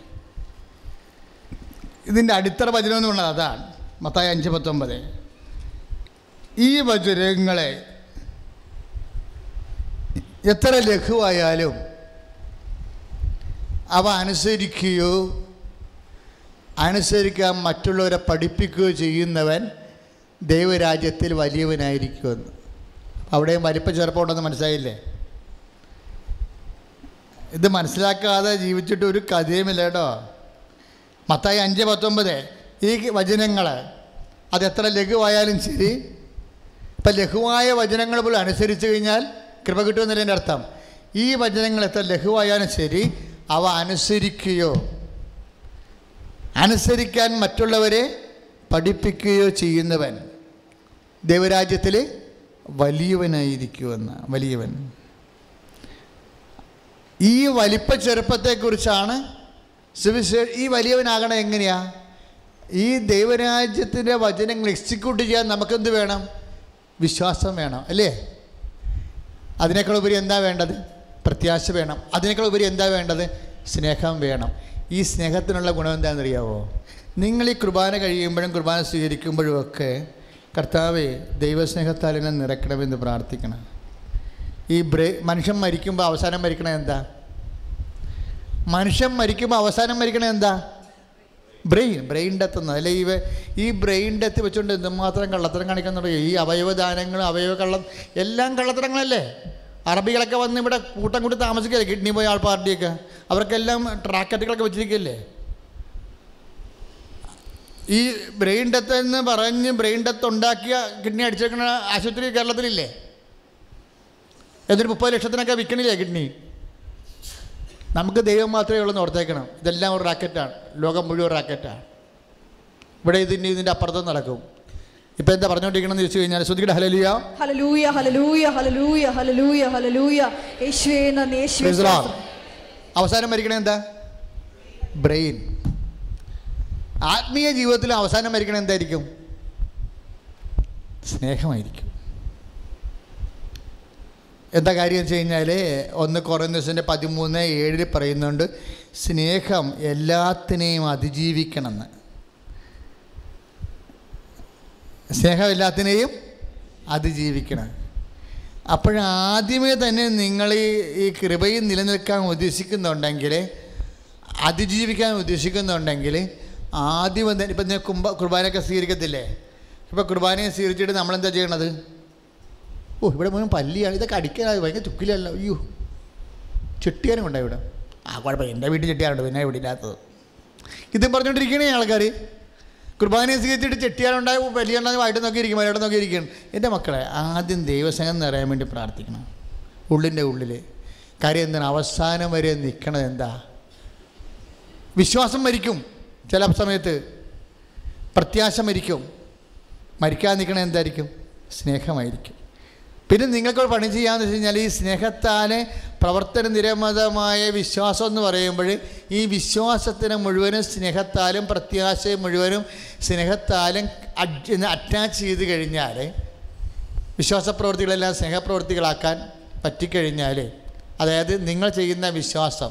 ഇതിന്റെ അടിത്തറ വചനം എന്ന് പറഞ്ഞത് അതാണ്. മത്തായ അഞ്ച് പത്തൊമ്പത്. ഈ വചനങ്ങളെ എത്ര ലഘുവായാലും അവ അനുസരിക്കുകയോ അനുസരിക്കാൻ മറ്റുള്ളവരെ പഠിപ്പിക്കുകയോ ചെയ്യുന്നവൻ ദൈവരാജ്യത്തിൽ വലിയവനായിരിക്കുമെന്ന്. അവിടെയും വലിപ്പ ചെറുപ്പമുണ്ടെന്ന് മനസ്സിലായില്ലേ? ഇത് മനസ്സിലാക്കാതെ ജീവിച്ചിട്ട് ഒരു കഥയുമില്ല കേട്ടോ. മത്തായി അഞ്ച് പത്തൊമ്പത്. ഈ വചനങ്ങൾ അത് എത്ര ലഘുവായാലും ശരി. ഇപ്പം ലഘുവായ വചനങ്ങൾ പോലും അനുസരിച്ച് കഴിഞ്ഞാൽ കൃപ കിട്ടുമെന്നതിന്റെ അർത്ഥം. ഈ വചനങ്ങൾ എത്ര ലഘുവായാലും ശരി അവ അനുസരിക്കുകയോ അനുസരിക്കാൻ മറ്റുള്ളവരെ പഠിപ്പിക്കുകയോ ചെയ്യുന്നവൻ. ദൈവരാജ്യത്തിൽ വലിയവനായിരിക്കുമെന്ന് വലിയവൻ. ഈ വലിപ്പ ചെറുപ്പത്തെക്കുറിച്ചാണ് സുവിശേ ഈ വലിയവനാകണം എങ്ങനെയാ? ഈ ദൈവരാജ്യത്തിന്റെ വചനങ്ങൾ എക്സിക്യൂട്ട് ചെയ്യാൻ നമുക്കെന്ത് വേണം? വിശ്വാസം വേണം അല്ലേ? അതിനേക്കാൾ ഉപരി എന്താ വേണ്ടത്? പ്രത്യാശ വേണം. അതിനേക്കാൾ ഉപരി എന്താ വേണ്ടത്? സ്നേഹം വേണം. ഈ സ്നേഹത്തിനുള്ള ഗുണം എന്താണെന്നറിയാവോ? നിങ്ങൾ ഈ കുർബാന കഴിയുമ്പോഴും കുർബാന സ്വീകരിക്കുമ്പോഴും ഒക്കെ കർത്താവെ ദൈവസ്നേഹത്താൽ എന്നെ നിറയ്ക്കണമെന്ന് പ്രാർത്ഥിക്കണം. ഈ ബ്രേ മനുഷ്യൻ മരിക്കുമ്പോൾ അവസാനം മരിക്കണത് എന്താ? മനുഷ്യൻ മരിക്കുമ്പോൾ അവസാനം മരിക്കണത് എന്താ? ബ്രെയിൻ ബ്രെയിൻ ഡെത്ത് എന്ന്. അല്ലെ ഇവ ഈ ബ്രെയിൻ ഡെത്ത് വെച്ചുകൊണ്ട് എന്തുമാത്രം കള്ളത്തരം തുടങ്ങി? ഈ അവയവദാനങ്ങൾ അവയവ കള്ളം എല്ലാം കള്ളത്തരങ്ങളല്ലേ? അറബികളൊക്കെ വന്ന് ഇവിടെ കൂട്ടം കൂടി താമസിക്കല്ലേ? കിഡ്നി പോയ ആൾ പാർട്ടിയൊക്കെ. അവർക്കെല്ലാം ട്രാക്കറ്റുകളൊക്കെ വെച്ചിരിക്കല്ലേ? ഈ ബ്രെയിൻ ഡെത്ത് എന്ന് പറഞ്ഞ് ബ്രെയിൻ ഡെത്ത് ഉണ്ടാക്കിയ കിഡ്നി അടിച്ചേക്കുന്ന ആശുപത്രി കേരളത്തിലില്ലേ? എന്നിട്ട് മുപ്പത് ലക്ഷത്തിനൊക്കെ വിൽക്കണില്ലേ കിഡ്നി? നമുക്ക് ദൈവം മാത്രമേ ഉള്ളൂ എന്ന് ഓർത്തേക്കണം. ഇതെല്ലാം ഒരു റാക്കറ്റാണ്. ലോകം മുഴുവൻ റാക്കറ്റാണ് ഇവിടെ ഇതിന്റെ ഇതിന്റെ അപ്പുറത്തും നടക്കും. ഇപ്പം എന്താ പറഞ്ഞുകൊണ്ടിരിക്കണമെന്ന് ചോദിച്ചു കഴിഞ്ഞാൽ ശ്രുതിയുടെ ഹലലൂയ ഹലലൂയ ഹലലൂയ ഹലലൂയ ഹലലൂയ ഹലലൂയ അവസാനം മരിക്കണേ എന്താ? ബ്രെയിൻ ആത്മീയ ജീവിതത്തിൽ അവസാനം മരിക്കണേ എന്തായിരിക്കും? സ്നേഹമായിരിക്കും. എന്താ കാര്യം വെച്ച് കഴിഞ്ഞാൽ ഒന്ന് കുറഞ്ഞസിന്റെ പതിമൂന്ന് ഏഴിൽ പറയുന്നുണ്ട് സ്നേഹം എല്ലാത്തിനെയും അതിജീവിക്കണമെന്ന്. സ്നേഹം എല്ലാത്തിനെയും അതിജീവിക്കണം. അപ്പോഴാദ്യമേ തന്നെ നിങ്ങൾ ഈ കൃപയിൽ നിലനിൽക്കാൻ ഉദ്ദേശിക്കുന്നുണ്ടെങ്കിൽ അതിജീവിക്കാൻ ഉദ്ദേശിക്കുന്നുണ്ടെങ്കിൽ ആദ്യം തന്നെ ഇപ്പം കുർബാനയൊക്കെ സ്വീകരിക്കത്തില്ലേ? ഇപ്പോൾ കുർബാനയെ സ്വീകരിച്ചിട്ട് നമ്മളെന്താ ചെയ്യണത്? ഓ ഇവിടെ മുഴുവൻ പല്ലിയാണ്. ഇതൊക്കെ അടിക്കാൻ ഭയങ്കര ചുക്കിലല്ല. അയ്യോ. ചെട്ടിയാനും കൊണ്ടാണ് ഇവിടെ. ആ കുഴപ്പമില്ല. എന്റെ വീട്ടിൽ ചെട്ടിയാറുണ്ട് പിന്നെ ഇവിടെ ഇല്ലാത്തത്. ഇതും പറഞ്ഞുകൊണ്ടിരിക്കണേ ആൾക്കാർ കുർബാനയെ സ്വീകരിച്ചിട്ട് ചെട്ടിയാറുണ്ടായി വലിയുണ്ടായി വായിട്ട് നോക്കിയിരിക്കും വരവിടെ നോക്കിയിരിക്കണം എന്റെ മക്കളെ ആദ്യം ദൈവസ്നേഹം നിറയാൻ വേണ്ടി പ്രാർത്ഥിക്കണം. ഉള്ളിന്റെ ഉള്ളിൽ കാര്യം എന്താണ്? അവസാനം വരെ നിൽക്കണത് എന്താ? വിശ്വാസം മരിക്കും. ചില സമയത്ത് പ്രത്യാശ മരിക്കും. മരിക്കാൻ നിൽക്കണത് എന്തായിരിക്കും? സ്നേഹമായിരിക്കും. പിന്നെ നിങ്ങൾക്കൊരു പണി ചെയ്യാമെന്ന് വെച്ച് കഴിഞ്ഞാൽ ഈ സ്നേഹത്താലെ പ്രവർത്തന നിരമതമായ വിശ്വാസം എന്ന് പറയുമ്പോൾ ഈ വിശ്വാസത്തിന് മുഴുവനും സ്നേഹത്താലും പ്രത്യാശയും മുഴുവനും സ്നേഹത്താലും അറ്റാച്ച് ചെയ്ത് കഴിഞ്ഞാൽ വിശ്വാസ പ്രവൃത്തികളെല്ലാം സ്നേഹപ്രവൃത്തികളാക്കാൻ പറ്റിക്കഴിഞ്ഞാൽ അതായത് നിങ്ങൾ ചെയ്യുന്ന വിശ്വാസം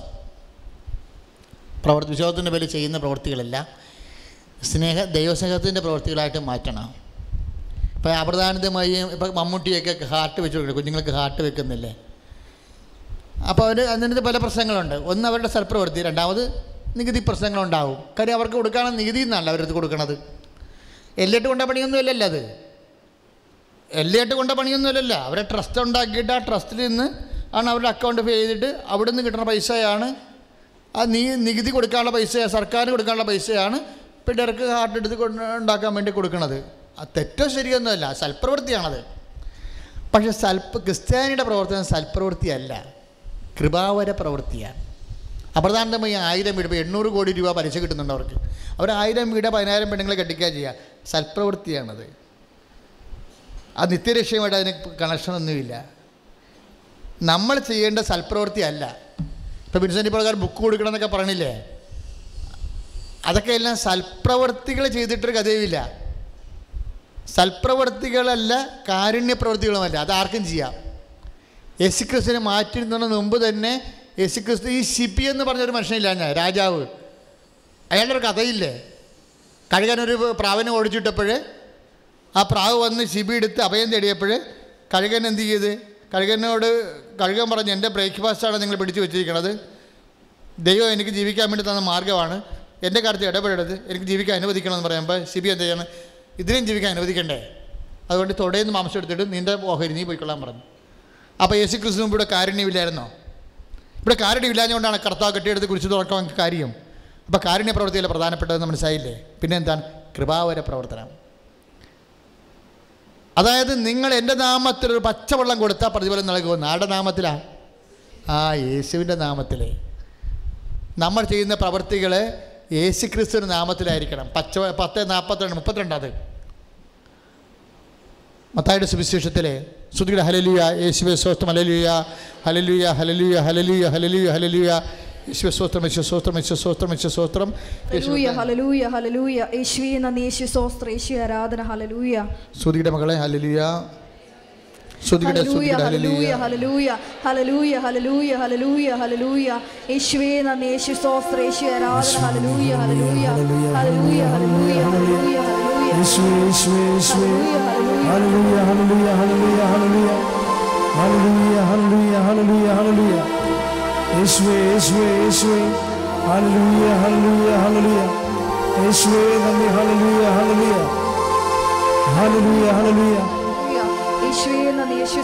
പ്രവർത്തി വിശ്വാസത്തിന്റെ പേരിൽ ചെയ്യുന്ന പ്രവൃത്തികളെല്ലാം സ്നേഹ ദൈവസ്നേഹത്തിന്റെ പ്രവൃത്തികളായിട്ട് മാറ്റണം. ഇപ്പോൾ അപ്രധാനതമായി ഇപ്പം മമ്മൂട്ടിയൊക്കെ ഹാർട്ട് വെച്ച് കൊടുക്കും കുഞ്ഞുങ്ങൾക്ക് ഹാർട്ട് വെക്കുന്നില്ലേ? അപ്പോൾ അവർ അതിനകത്ത് പല പ്രശ്നങ്ങളുണ്ട്. ഒന്ന് അവരുടെ സൽപ്രവൃത്തി രണ്ടാമത് നികുതി പ്രശ്നങ്ങളുണ്ടാവും. കാര്യം അവർക്ക് കൊടുക്കാനുള്ള നികുതി എന്നല്ല അവരത് കൊടുക്കണത്. എല്ലിട്ട് കൊണ്ട പണിയൊന്നും അല്ലല്ലോ അത്. എല്ലിട്ട് കൊണ്ട പണിയൊന്നും അല്ലല്ലോ. അവരെ ട്രസ്റ്റ് ഉണ്ടാക്കിയിട്ട് ആ ട്രസ്റ്റിൽ നിന്ന് ആണ് അവരുടെ അക്കൗണ്ട് പേ ചെയ്തിട്ട് അവിടെ നിന്ന് കിട്ടുന്ന പൈസയാണ് ആ നീ നികുതി കൊടുക്കാനുള്ള പൈസ സർക്കാർ കൊടുക്കാനുള്ള പൈസയാണ് പിള്ളേർക്ക് ഹാർട്ട് എടുത്ത് ഉണ്ടാക്കാൻ വേണ്ടി കൊടുക്കുന്നത് അത് തെറ്റോ ശരിയൊന്നുമല്ല സൽപ്രവൃത്തിയാണത്. പക്ഷെ സൽപ്പ് ക്രിസ്ത്യാനിയുടെ പ്രവർത്തനം സൽപ്രവൃത്തിയല്ല കൃപാവര പ്രവൃത്തിയാണ്. അപ്രധാനമായി ആയിരം വീട് ഇപ്പോൾ എണ്ണൂറ് കോടി രൂപ പലിശ കിട്ടുന്നുണ്ട് അവർക്ക്. അവർ ആയിരം വീട് പതിനായിരം പെണ്ണുങ്ങളെ കെട്ടിക്കുക ചെയ്യുക. സൽപ്രവൃത്തിയാണത്. ആ നിത്യരക്ഷയുമായിട്ട് അതിന് കണക്ഷനൊന്നുമില്ല നമ്മൾ ചെയ്യേണ്ട സൽപ്രവൃത്തി അല്ല ഇപ്പോൾ വിൻസെന്റ് പ്രകാരം ബുക്ക് കൊടുക്കണം എന്നൊക്കെ പറഞ്ഞില്ലേ? അതൊക്കെ എല്ലാം സൽപ്രവൃത്തികൾ ചെയ്തിട്ടൊരു കഥയുമില്ല. സൽപ്രവർത്തികളല്ല കാരുണ്യ പ്രവൃത്തികളുമല്ല അത് ആർക്കും ചെയ്യാം. യേശു ക്രിസ്തുവിനെ മുമ്പ് തന്നെ യേശു ക്രിസ്തു ഈ ഷിപ്പി എന്ന് പറഞ്ഞൊരു മനുഷ്യനില്ല ഞാൻ രാജാവ്. അയാളുടെ കഥയില്ലേ? കഴുകനൊരു പ്രാവിനെ ഓടിച്ചിട്ടപ്പോൾ ആ പ്രാവ് വന്ന് ശിബി എടുത്ത് അഭയം തേടിയപ്പോൾ കഴുകൻ എന്ത് ചെയ്ത്? കഴുകനോട് കഴുകൻ പറഞ്ഞു എന്റെ ബ്രേക്ക്ഫാസ്റ്റാണ് നിങ്ങൾ പിടിച്ചു വെച്ചിരിക്കുന്നത് ദൈവം എനിക്ക് ജീവിക്കാൻ വേണ്ടി തന്ന മാർഗമാണ്. എന്റെ കാര്യത്തിൽ ഇടപെടരുത്. എനിക്ക് ജീവിക്കാൻ അനുവദിക്കണമെന്ന് പറയുമ്പോൾ ശിബി എന്ത് ചെയ്യണം? ഇതിനും ജീവിക്കാൻ അനുവദിക്കണ്ടേ? അതുകൊണ്ട് തൊടയിൽ മാംസം എടുത്തിട്ട് നിന്റെ ഓഹരി നീ പോയിക്കൊള്ളാൻ പറഞ്ഞു. അപ്പോൾ യേശു ക്രിസ്തു മുമ്പ് ഇവിടെ കാരുണ്യമില്ലായിരുന്നോ? ഇവിടെ കാരുണ്യമില്ലാഞ്ഞുകൊണ്ടാണ് കർത്താവ് കെട്ടിയെടുത്ത് കുറിച്ച് തുറക്കാൻ കാര്യം. അപ്പോൾ കാരുണ്യ പ്രവൃത്തിയല്ല പ്രധാനപ്പെട്ടതെന്ന് മനസ്സിലായില്ലേ? പിന്നെ എന്താണ് കൃപാവര പ്രവർത്തനം. അതായത് നിങ്ങൾ എന്റെ നാമത്തിൽ ഒരു പച്ചവെള്ളം കൊടുത്താൽ പ്രതിഫലം നൽകുമെന്ന് ആരുടെ നാമത്തിലാണ് ആ യേശുവിന്റെ നാമത്തിലേ. നമ്മൾ ചെയ്യുന്ന പ്രവൃത്തികൾ യേശു ക്രിസ്തുവിന്റെ നാമത്തിലായിരിക്കണം. പച്ച പത്ത് നാൽപ്പത്തിരണ്ട് മുപ്പത്തിരണ്ടത് മത്തായുടെ സുവിശേഷത്തിലെ ശ്രുതിയുടെ ഹലലുയ യേശുവെ സ്വസ്ത്രം ഹലലുയ ഹലലുയ ഹലലുയ ഹലലുയ ഹലലുയ ഹലലുയ യേശുവെ സ്വസ്ത്രം യേശു സ്വസ്ത്രം യേശു സ്വസ്ത്രം യേശു സ്വസ്ത്രം ഹല്ലേലൂയ ഹല്ലേലൂയ ഹല്ലേലൂയ. യേശുവേ നന്ദി യേശു ആരാധന ശ്രുതിയുടെ മകളെ ഹലലുയ യേശുവേ നന്ദി യേശു സ്തോത്രം യേശുവേ ആരാധന ഹല്ലേലൂയ ഹല്ലേലൂയ യേശുവേ യേശുവേ യേശുവേ ഹല്ലേലൂയ ഹല്ലേലൂയ ഹല്ലേലൂയ ഹല്ലേലൂയ ഹല്ലേലൂയ ഹല്ലേലൂയ ഹല്ലേലൂയ ഹല്ലേലൂയ യേശുവേ യേശുവേ യേശുവേ ഹല്ലേലൂയ ഹല്ലേലൂയ ഹല്ലേലൂയ യേശുവേ നന്ദി ഹല്ലേലൂയ ഹല്ലേലൂയ ഹല്ലേലൂയ ഹല്ലേലൂയ യേശുവേ നന്ദി. യേശു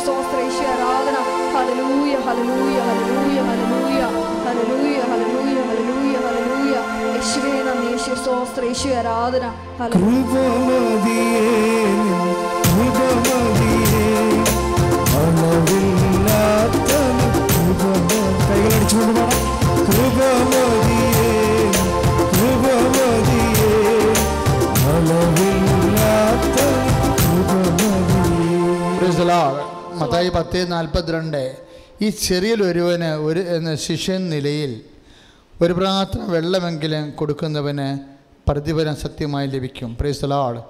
ആരാധന. ഹല്ലേലൂയ ഹല്ലേലൂയ ഹല്ലേലൂയ ഹല്ലേലൂയ ഹല്ലേലൂയ ഹല്ലേലൂയ ഹല്ലേലൂയ ഹല്ലേലൂയ. യേശുവേ നന്ദി. യേശു സ്തോത്രം. ആരാധന. ഹല്ലേലൂയ. പത്ത് നാൽപ്പത്തിരണ്ട്. ഈ ചെറിയൊരുവന് ഒരു എന്ന ശിഷ്യൻ നിലയിൽ ഒരു പ്രാർത്ഥന വെള്ളമെങ്കിലും കൊടുക്കുന്നവന് പ്രതിഫലം സത്യമായി ലഭിക്കും. പ്രൈസ് ലോഡ്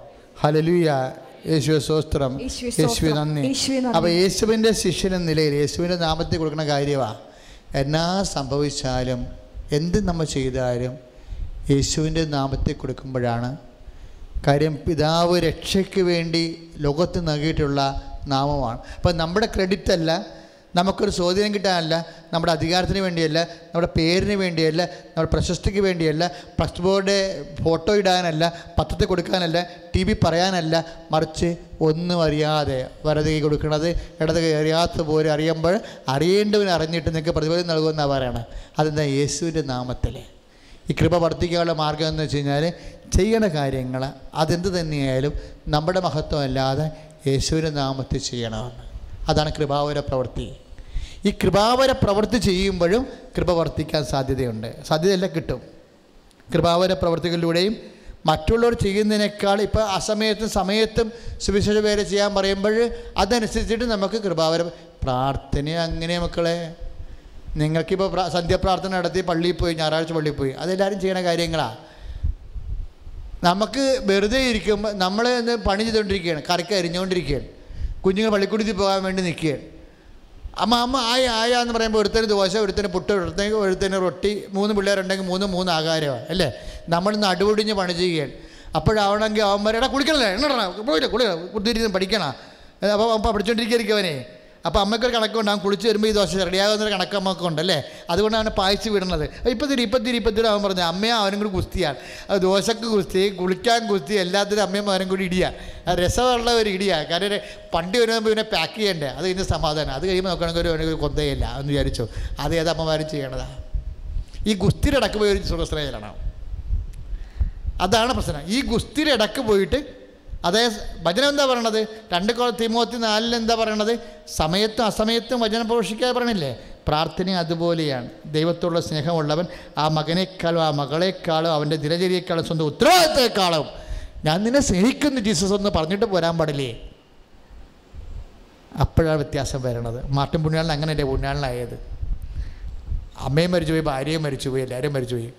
ഹലലുയ യേശുവെ സ്വസ്ത്രം യേശുവേ. നന്ദി. അപ്പം. അപ്പോൾ യേശുവിന്റെ ശിഷ്യൻ എന്ന നിലയിൽ യേശുവിന്റെ നാമത്തിൽ കൊടുക്കുന്ന കാര്യമാണ് എന്നാ സംഭവിച്ചാലും എന്ത് നമ്മൾ ചെയ്താലും യേശുവിന്റെ നാമത്തിൽ കൊടുക്കുമ്പോഴാണ് കാര്യം പിതാവ് രക്ഷയ്ക്ക് വേണ്ടി ലോകത്ത് നൽകിയിട്ടുള്ള നാമമാണ്. അപ്പം നമ്മുടെ ക്രെഡിറ്റ് അല്ല നമുക്കൊരു സ്വാധീനം കിട്ടാനല്ല നമ്മുടെ അധികാരത്തിന് വേണ്ടിയല്ല നമ്മുടെ പേരിന് വേണ്ടിയല്ല നമ്മുടെ പ്രശസ്തിക്ക് വേണ്ടിയല്ല പ്ലസ് ബോർഡ് ഫോട്ടോ ഇടാനല്ല പത്രത്തിൽ കൊടുക്കാനല്ല ടി വി പറയാനല്ല മറിച്ച് ഒന്നും അറിയാതെ വലത് കൈ കൊടുക്കുന്നത് ഇടത് കൈ അറിയാത്ത പോലെ അറിയുമ്പോൾ അറിയേണ്ടവന് അറിഞ്ഞിട്ട് നിങ്ങൾക്ക് പ്രതിഫലം നൽകുമെന്നാണ് പറയണത് അതെന്താ? യേശുവിന്റെ നാമത്തിൽ ഈ കൃപ വർദ്ധിക്കാനുള്ള മാർഗം എന്ന് വെച്ച് കഴിഞ്ഞാൽ ചെയ്യണ കാര്യങ്ങൾ അതെന്ത് തന്നെയായാലും നമ്മുടെ മഹത്വം അല്ലാതെ യേശുവിന്റെ നാമത്തിൽ ചെയ്യണമെന്ന് അതാണ് കൃപാവര പ്രവൃത്തി. ഈ കൃപാവര പ്രവൃത്തി ചെയ്യുമ്പോഴും കൃപ വർദ്ധിക്കാൻ സാധ്യതയുണ്ട്. സാധ്യതയല്ല കിട്ടും. കൃപാവര പ്രവൃത്തികളിലൂടെയും മറ്റുള്ളവർ ചെയ്യുന്നതിനേക്കാൾ ഇപ്പോൾ അസമയത്തും സമയത്തും സുവിശേഷ പേര് ചെയ്യാൻ പറയുമ്പോൾ അതനുസരിച്ചിട്ട് നമുക്ക് കൃപാവര പ്രാർത്ഥന അങ്ങനെ മക്കളെ? നിങ്ങൾക്കിപ്പോൾ സന്ധ്യ സന്ധ്യാപ്രാർത്ഥന നടത്തി പള്ളിയിൽ പോയി ഞായറാഴ്ച പള്ളിയിൽ പോയി. അതെല്ലാവരും ചെയ്യണ കാര്യങ്ങളാണ് നമുക്ക് വെറുതെ ഇരിക്കുമ്പോൾ നമ്മൾ പണി ചെയ്തുകൊണ്ടിരിക്കുകയാണ് കറിക്ക് അരിഞ്ഞുകൊണ്ടിരിക്കുകയാണ് കുഞ്ഞുങ്ങൾ പള്ളിക്കൂടത്തിൽ പോകാൻ വേണ്ടി നിൽക്കുകയാണ്. അമ്മ അമ്മ ആയ ആയ എന്ന് പറയുമ്പോൾ ഒരുത്തന് ദോശ ഒരുത്തന് പുട്ട് ഒരുത്തന് ഒരുത്തന് റൊട്ടി മൂന്ന് പിള്ളേരുണ്ടെങ്കിൽ മൂന്ന് മൂന്ന് ആകാരമാണ് അല്ലേ? നമ്മൾ നടുവൊടിഞ്ഞ് പണി ചെയ്യുകയാണ്. അപ്പോഴാവണമെങ്കിൽ അവന്മാരെ കുളിക്കണല്ലേ? എണ്ണ പോയില്ല കുളി പഠിക്കണം. അപ്പോൾ അപ്പോൾ പഠിച്ചുകൊണ്ടിരിക്കുകവനെ അപ്പോൾ അമ്മയ്ക്കൊരു കണക്കുണ്ട് അവൻ കുളിച്ച് വരുമ്പോൾ ഈ ദോശ റെഡിയാകുന്നൊരു കണക്ക് അമ്മയ്ക്ക് ഉണ്ടല്ലേ അതുകൊണ്ട് അവനെ പായിച്ച് വിടുന്നത്. ഇപ്പം തിരി ഇപ്പം തിരി ഇപ്പം തിരി അവൻ പറഞ്ഞു അമ്മയും അവനും കൂടി കുസ്തിയാണ്. അത് ദോശക്ക് കുസ്തി കുളിക്കാൻ കുസ്തി എല്ലാത്തിനും അമ്മയും അവനും കൂടി ഇടിയാണ് അത് രസമുള്ള ഒരു ഇടിയ. കാരണം പണ്ടി വരുമ്പോൾ ഇവനെ പാക്ക് ചെയ്യണ്ടേ? അത് കഴിഞ്ഞ് സമാധാനം. അത് കഴിയുമ്പോൾ നോക്കണമെങ്കിൽ ഒരു കൊന്തയില്ല. എന്ന് വിചാരിച്ചു അത് ഏത് അമ്മമാരും ചെയ്യണതാണ് ഈ ഗുസ്തിയുടെ ഇടയ്ക്ക് പോയി ഒരു സുഖസ്ത്രയിലാണ് അതാണ് പ്രശ്നം. ഈ ഗുസ്തിരടക്ക് പോയിട്ട് അതേ വചനം എന്താ പറയണത്? രണ്ട് തിമോത്തി നാലിൽ എന്താ പറയണത്? സമയത്തും അസമയത്തും വചനം പ്രവേശിക്കാതെ പറയണില്ലേ? പ്രാർത്ഥന അതുപോലെയാണ്. ദൈവത്തോടുള്ള സ്നേഹമുള്ളവൻ ആ മകനേക്കാളും ആ മകളെക്കാളും അവന്റെ ദിനചര്യയെക്കാളും സ്വന്തം ഉത്തരവാദിത്തത്തെക്കാളും ഞാൻ നിന്നെ സ്നേഹിക്കുന്നു ജീസസ് എന്ന് പറഞ്ഞിട്ട് പോരാൻ പാടില്ലേ? അപ്പോഴാണ് വ്യത്യാസം വരണത്. മാർട്ടിൻ പുണ്യാളൻ അങ്ങനെയല്ലേ പുണ്യാളനായത്? അമ്മയും മരിച്ചുപോയി ഭാര്യയും മരിച്ചുപോയി എല്ലാവരും മരിച്ചുപോയി.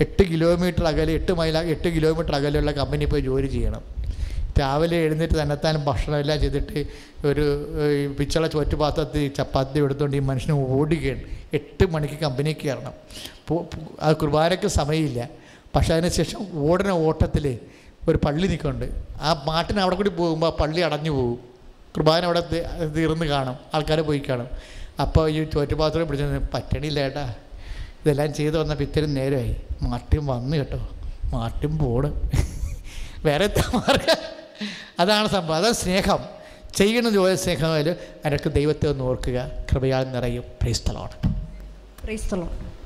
എട്ട് കിലോമീറ്റർ അകലെ എട്ട് മൈൽ എട്ട് കിലോമീറ്റർ അകലെയുള്ള കമ്പനി പോയി ജോലി ചെയ്യണം. രാവിലെ എഴുന്നേറ്റ് തന്നെത്താൻ ഭക്ഷണമെല്ലാം ചെയ്തിട്ട് ഒരു പിച്ചള ചുറ്റുപാത്രത്തിൽ ചപ്പാത്തി എടുത്തുകൊണ്ട് ഈ മനുഷ്യന് ഓടുകയാണ്. എട്ട് മണിക്ക് കമ്പനിക്ക് കയറണം. അത് കുർബാനയ്ക്ക് സമയമില്ല. പക്ഷെ അതിനുശേഷം ഓടുന്ന ഓട്ടത്തിൽ ഒരു പള്ളി നിൽക്കുന്നുണ്ട്. ആ മാട്ടിന് അവിടെ കൂടി പോകുമ്പോൾ ആ പള്ളി അടഞ്ഞു പോകും. കുർബാന അവിടെ തീർന്ന് കാണും. ആൾക്കാരെ പോയി കാണും. അപ്പോൾ ഈ ചോറ്റുപാത്രം പിടിച്ചു പറ്റണില്ല ഏട്ടാ. ഇതെല്ലാം ചെയ്ത് വന്നപ്പോൾ ഇത്തിരി നേരമായി മാട്ടും വന്നു കേട്ടോ. മാട്ടും പോണ്. വേറെ മാർഗം? അതാണ് സംഭവം. അതാണ് സ്നേഹം. ചെയ്യുന്ന ജോലി സ്നേഹമായാലും അതിനൊക്കെ ദൈവത്തെ ഒന്ന് ഓർക്കുക. കൃപയാൽ നിറയും. The Lord.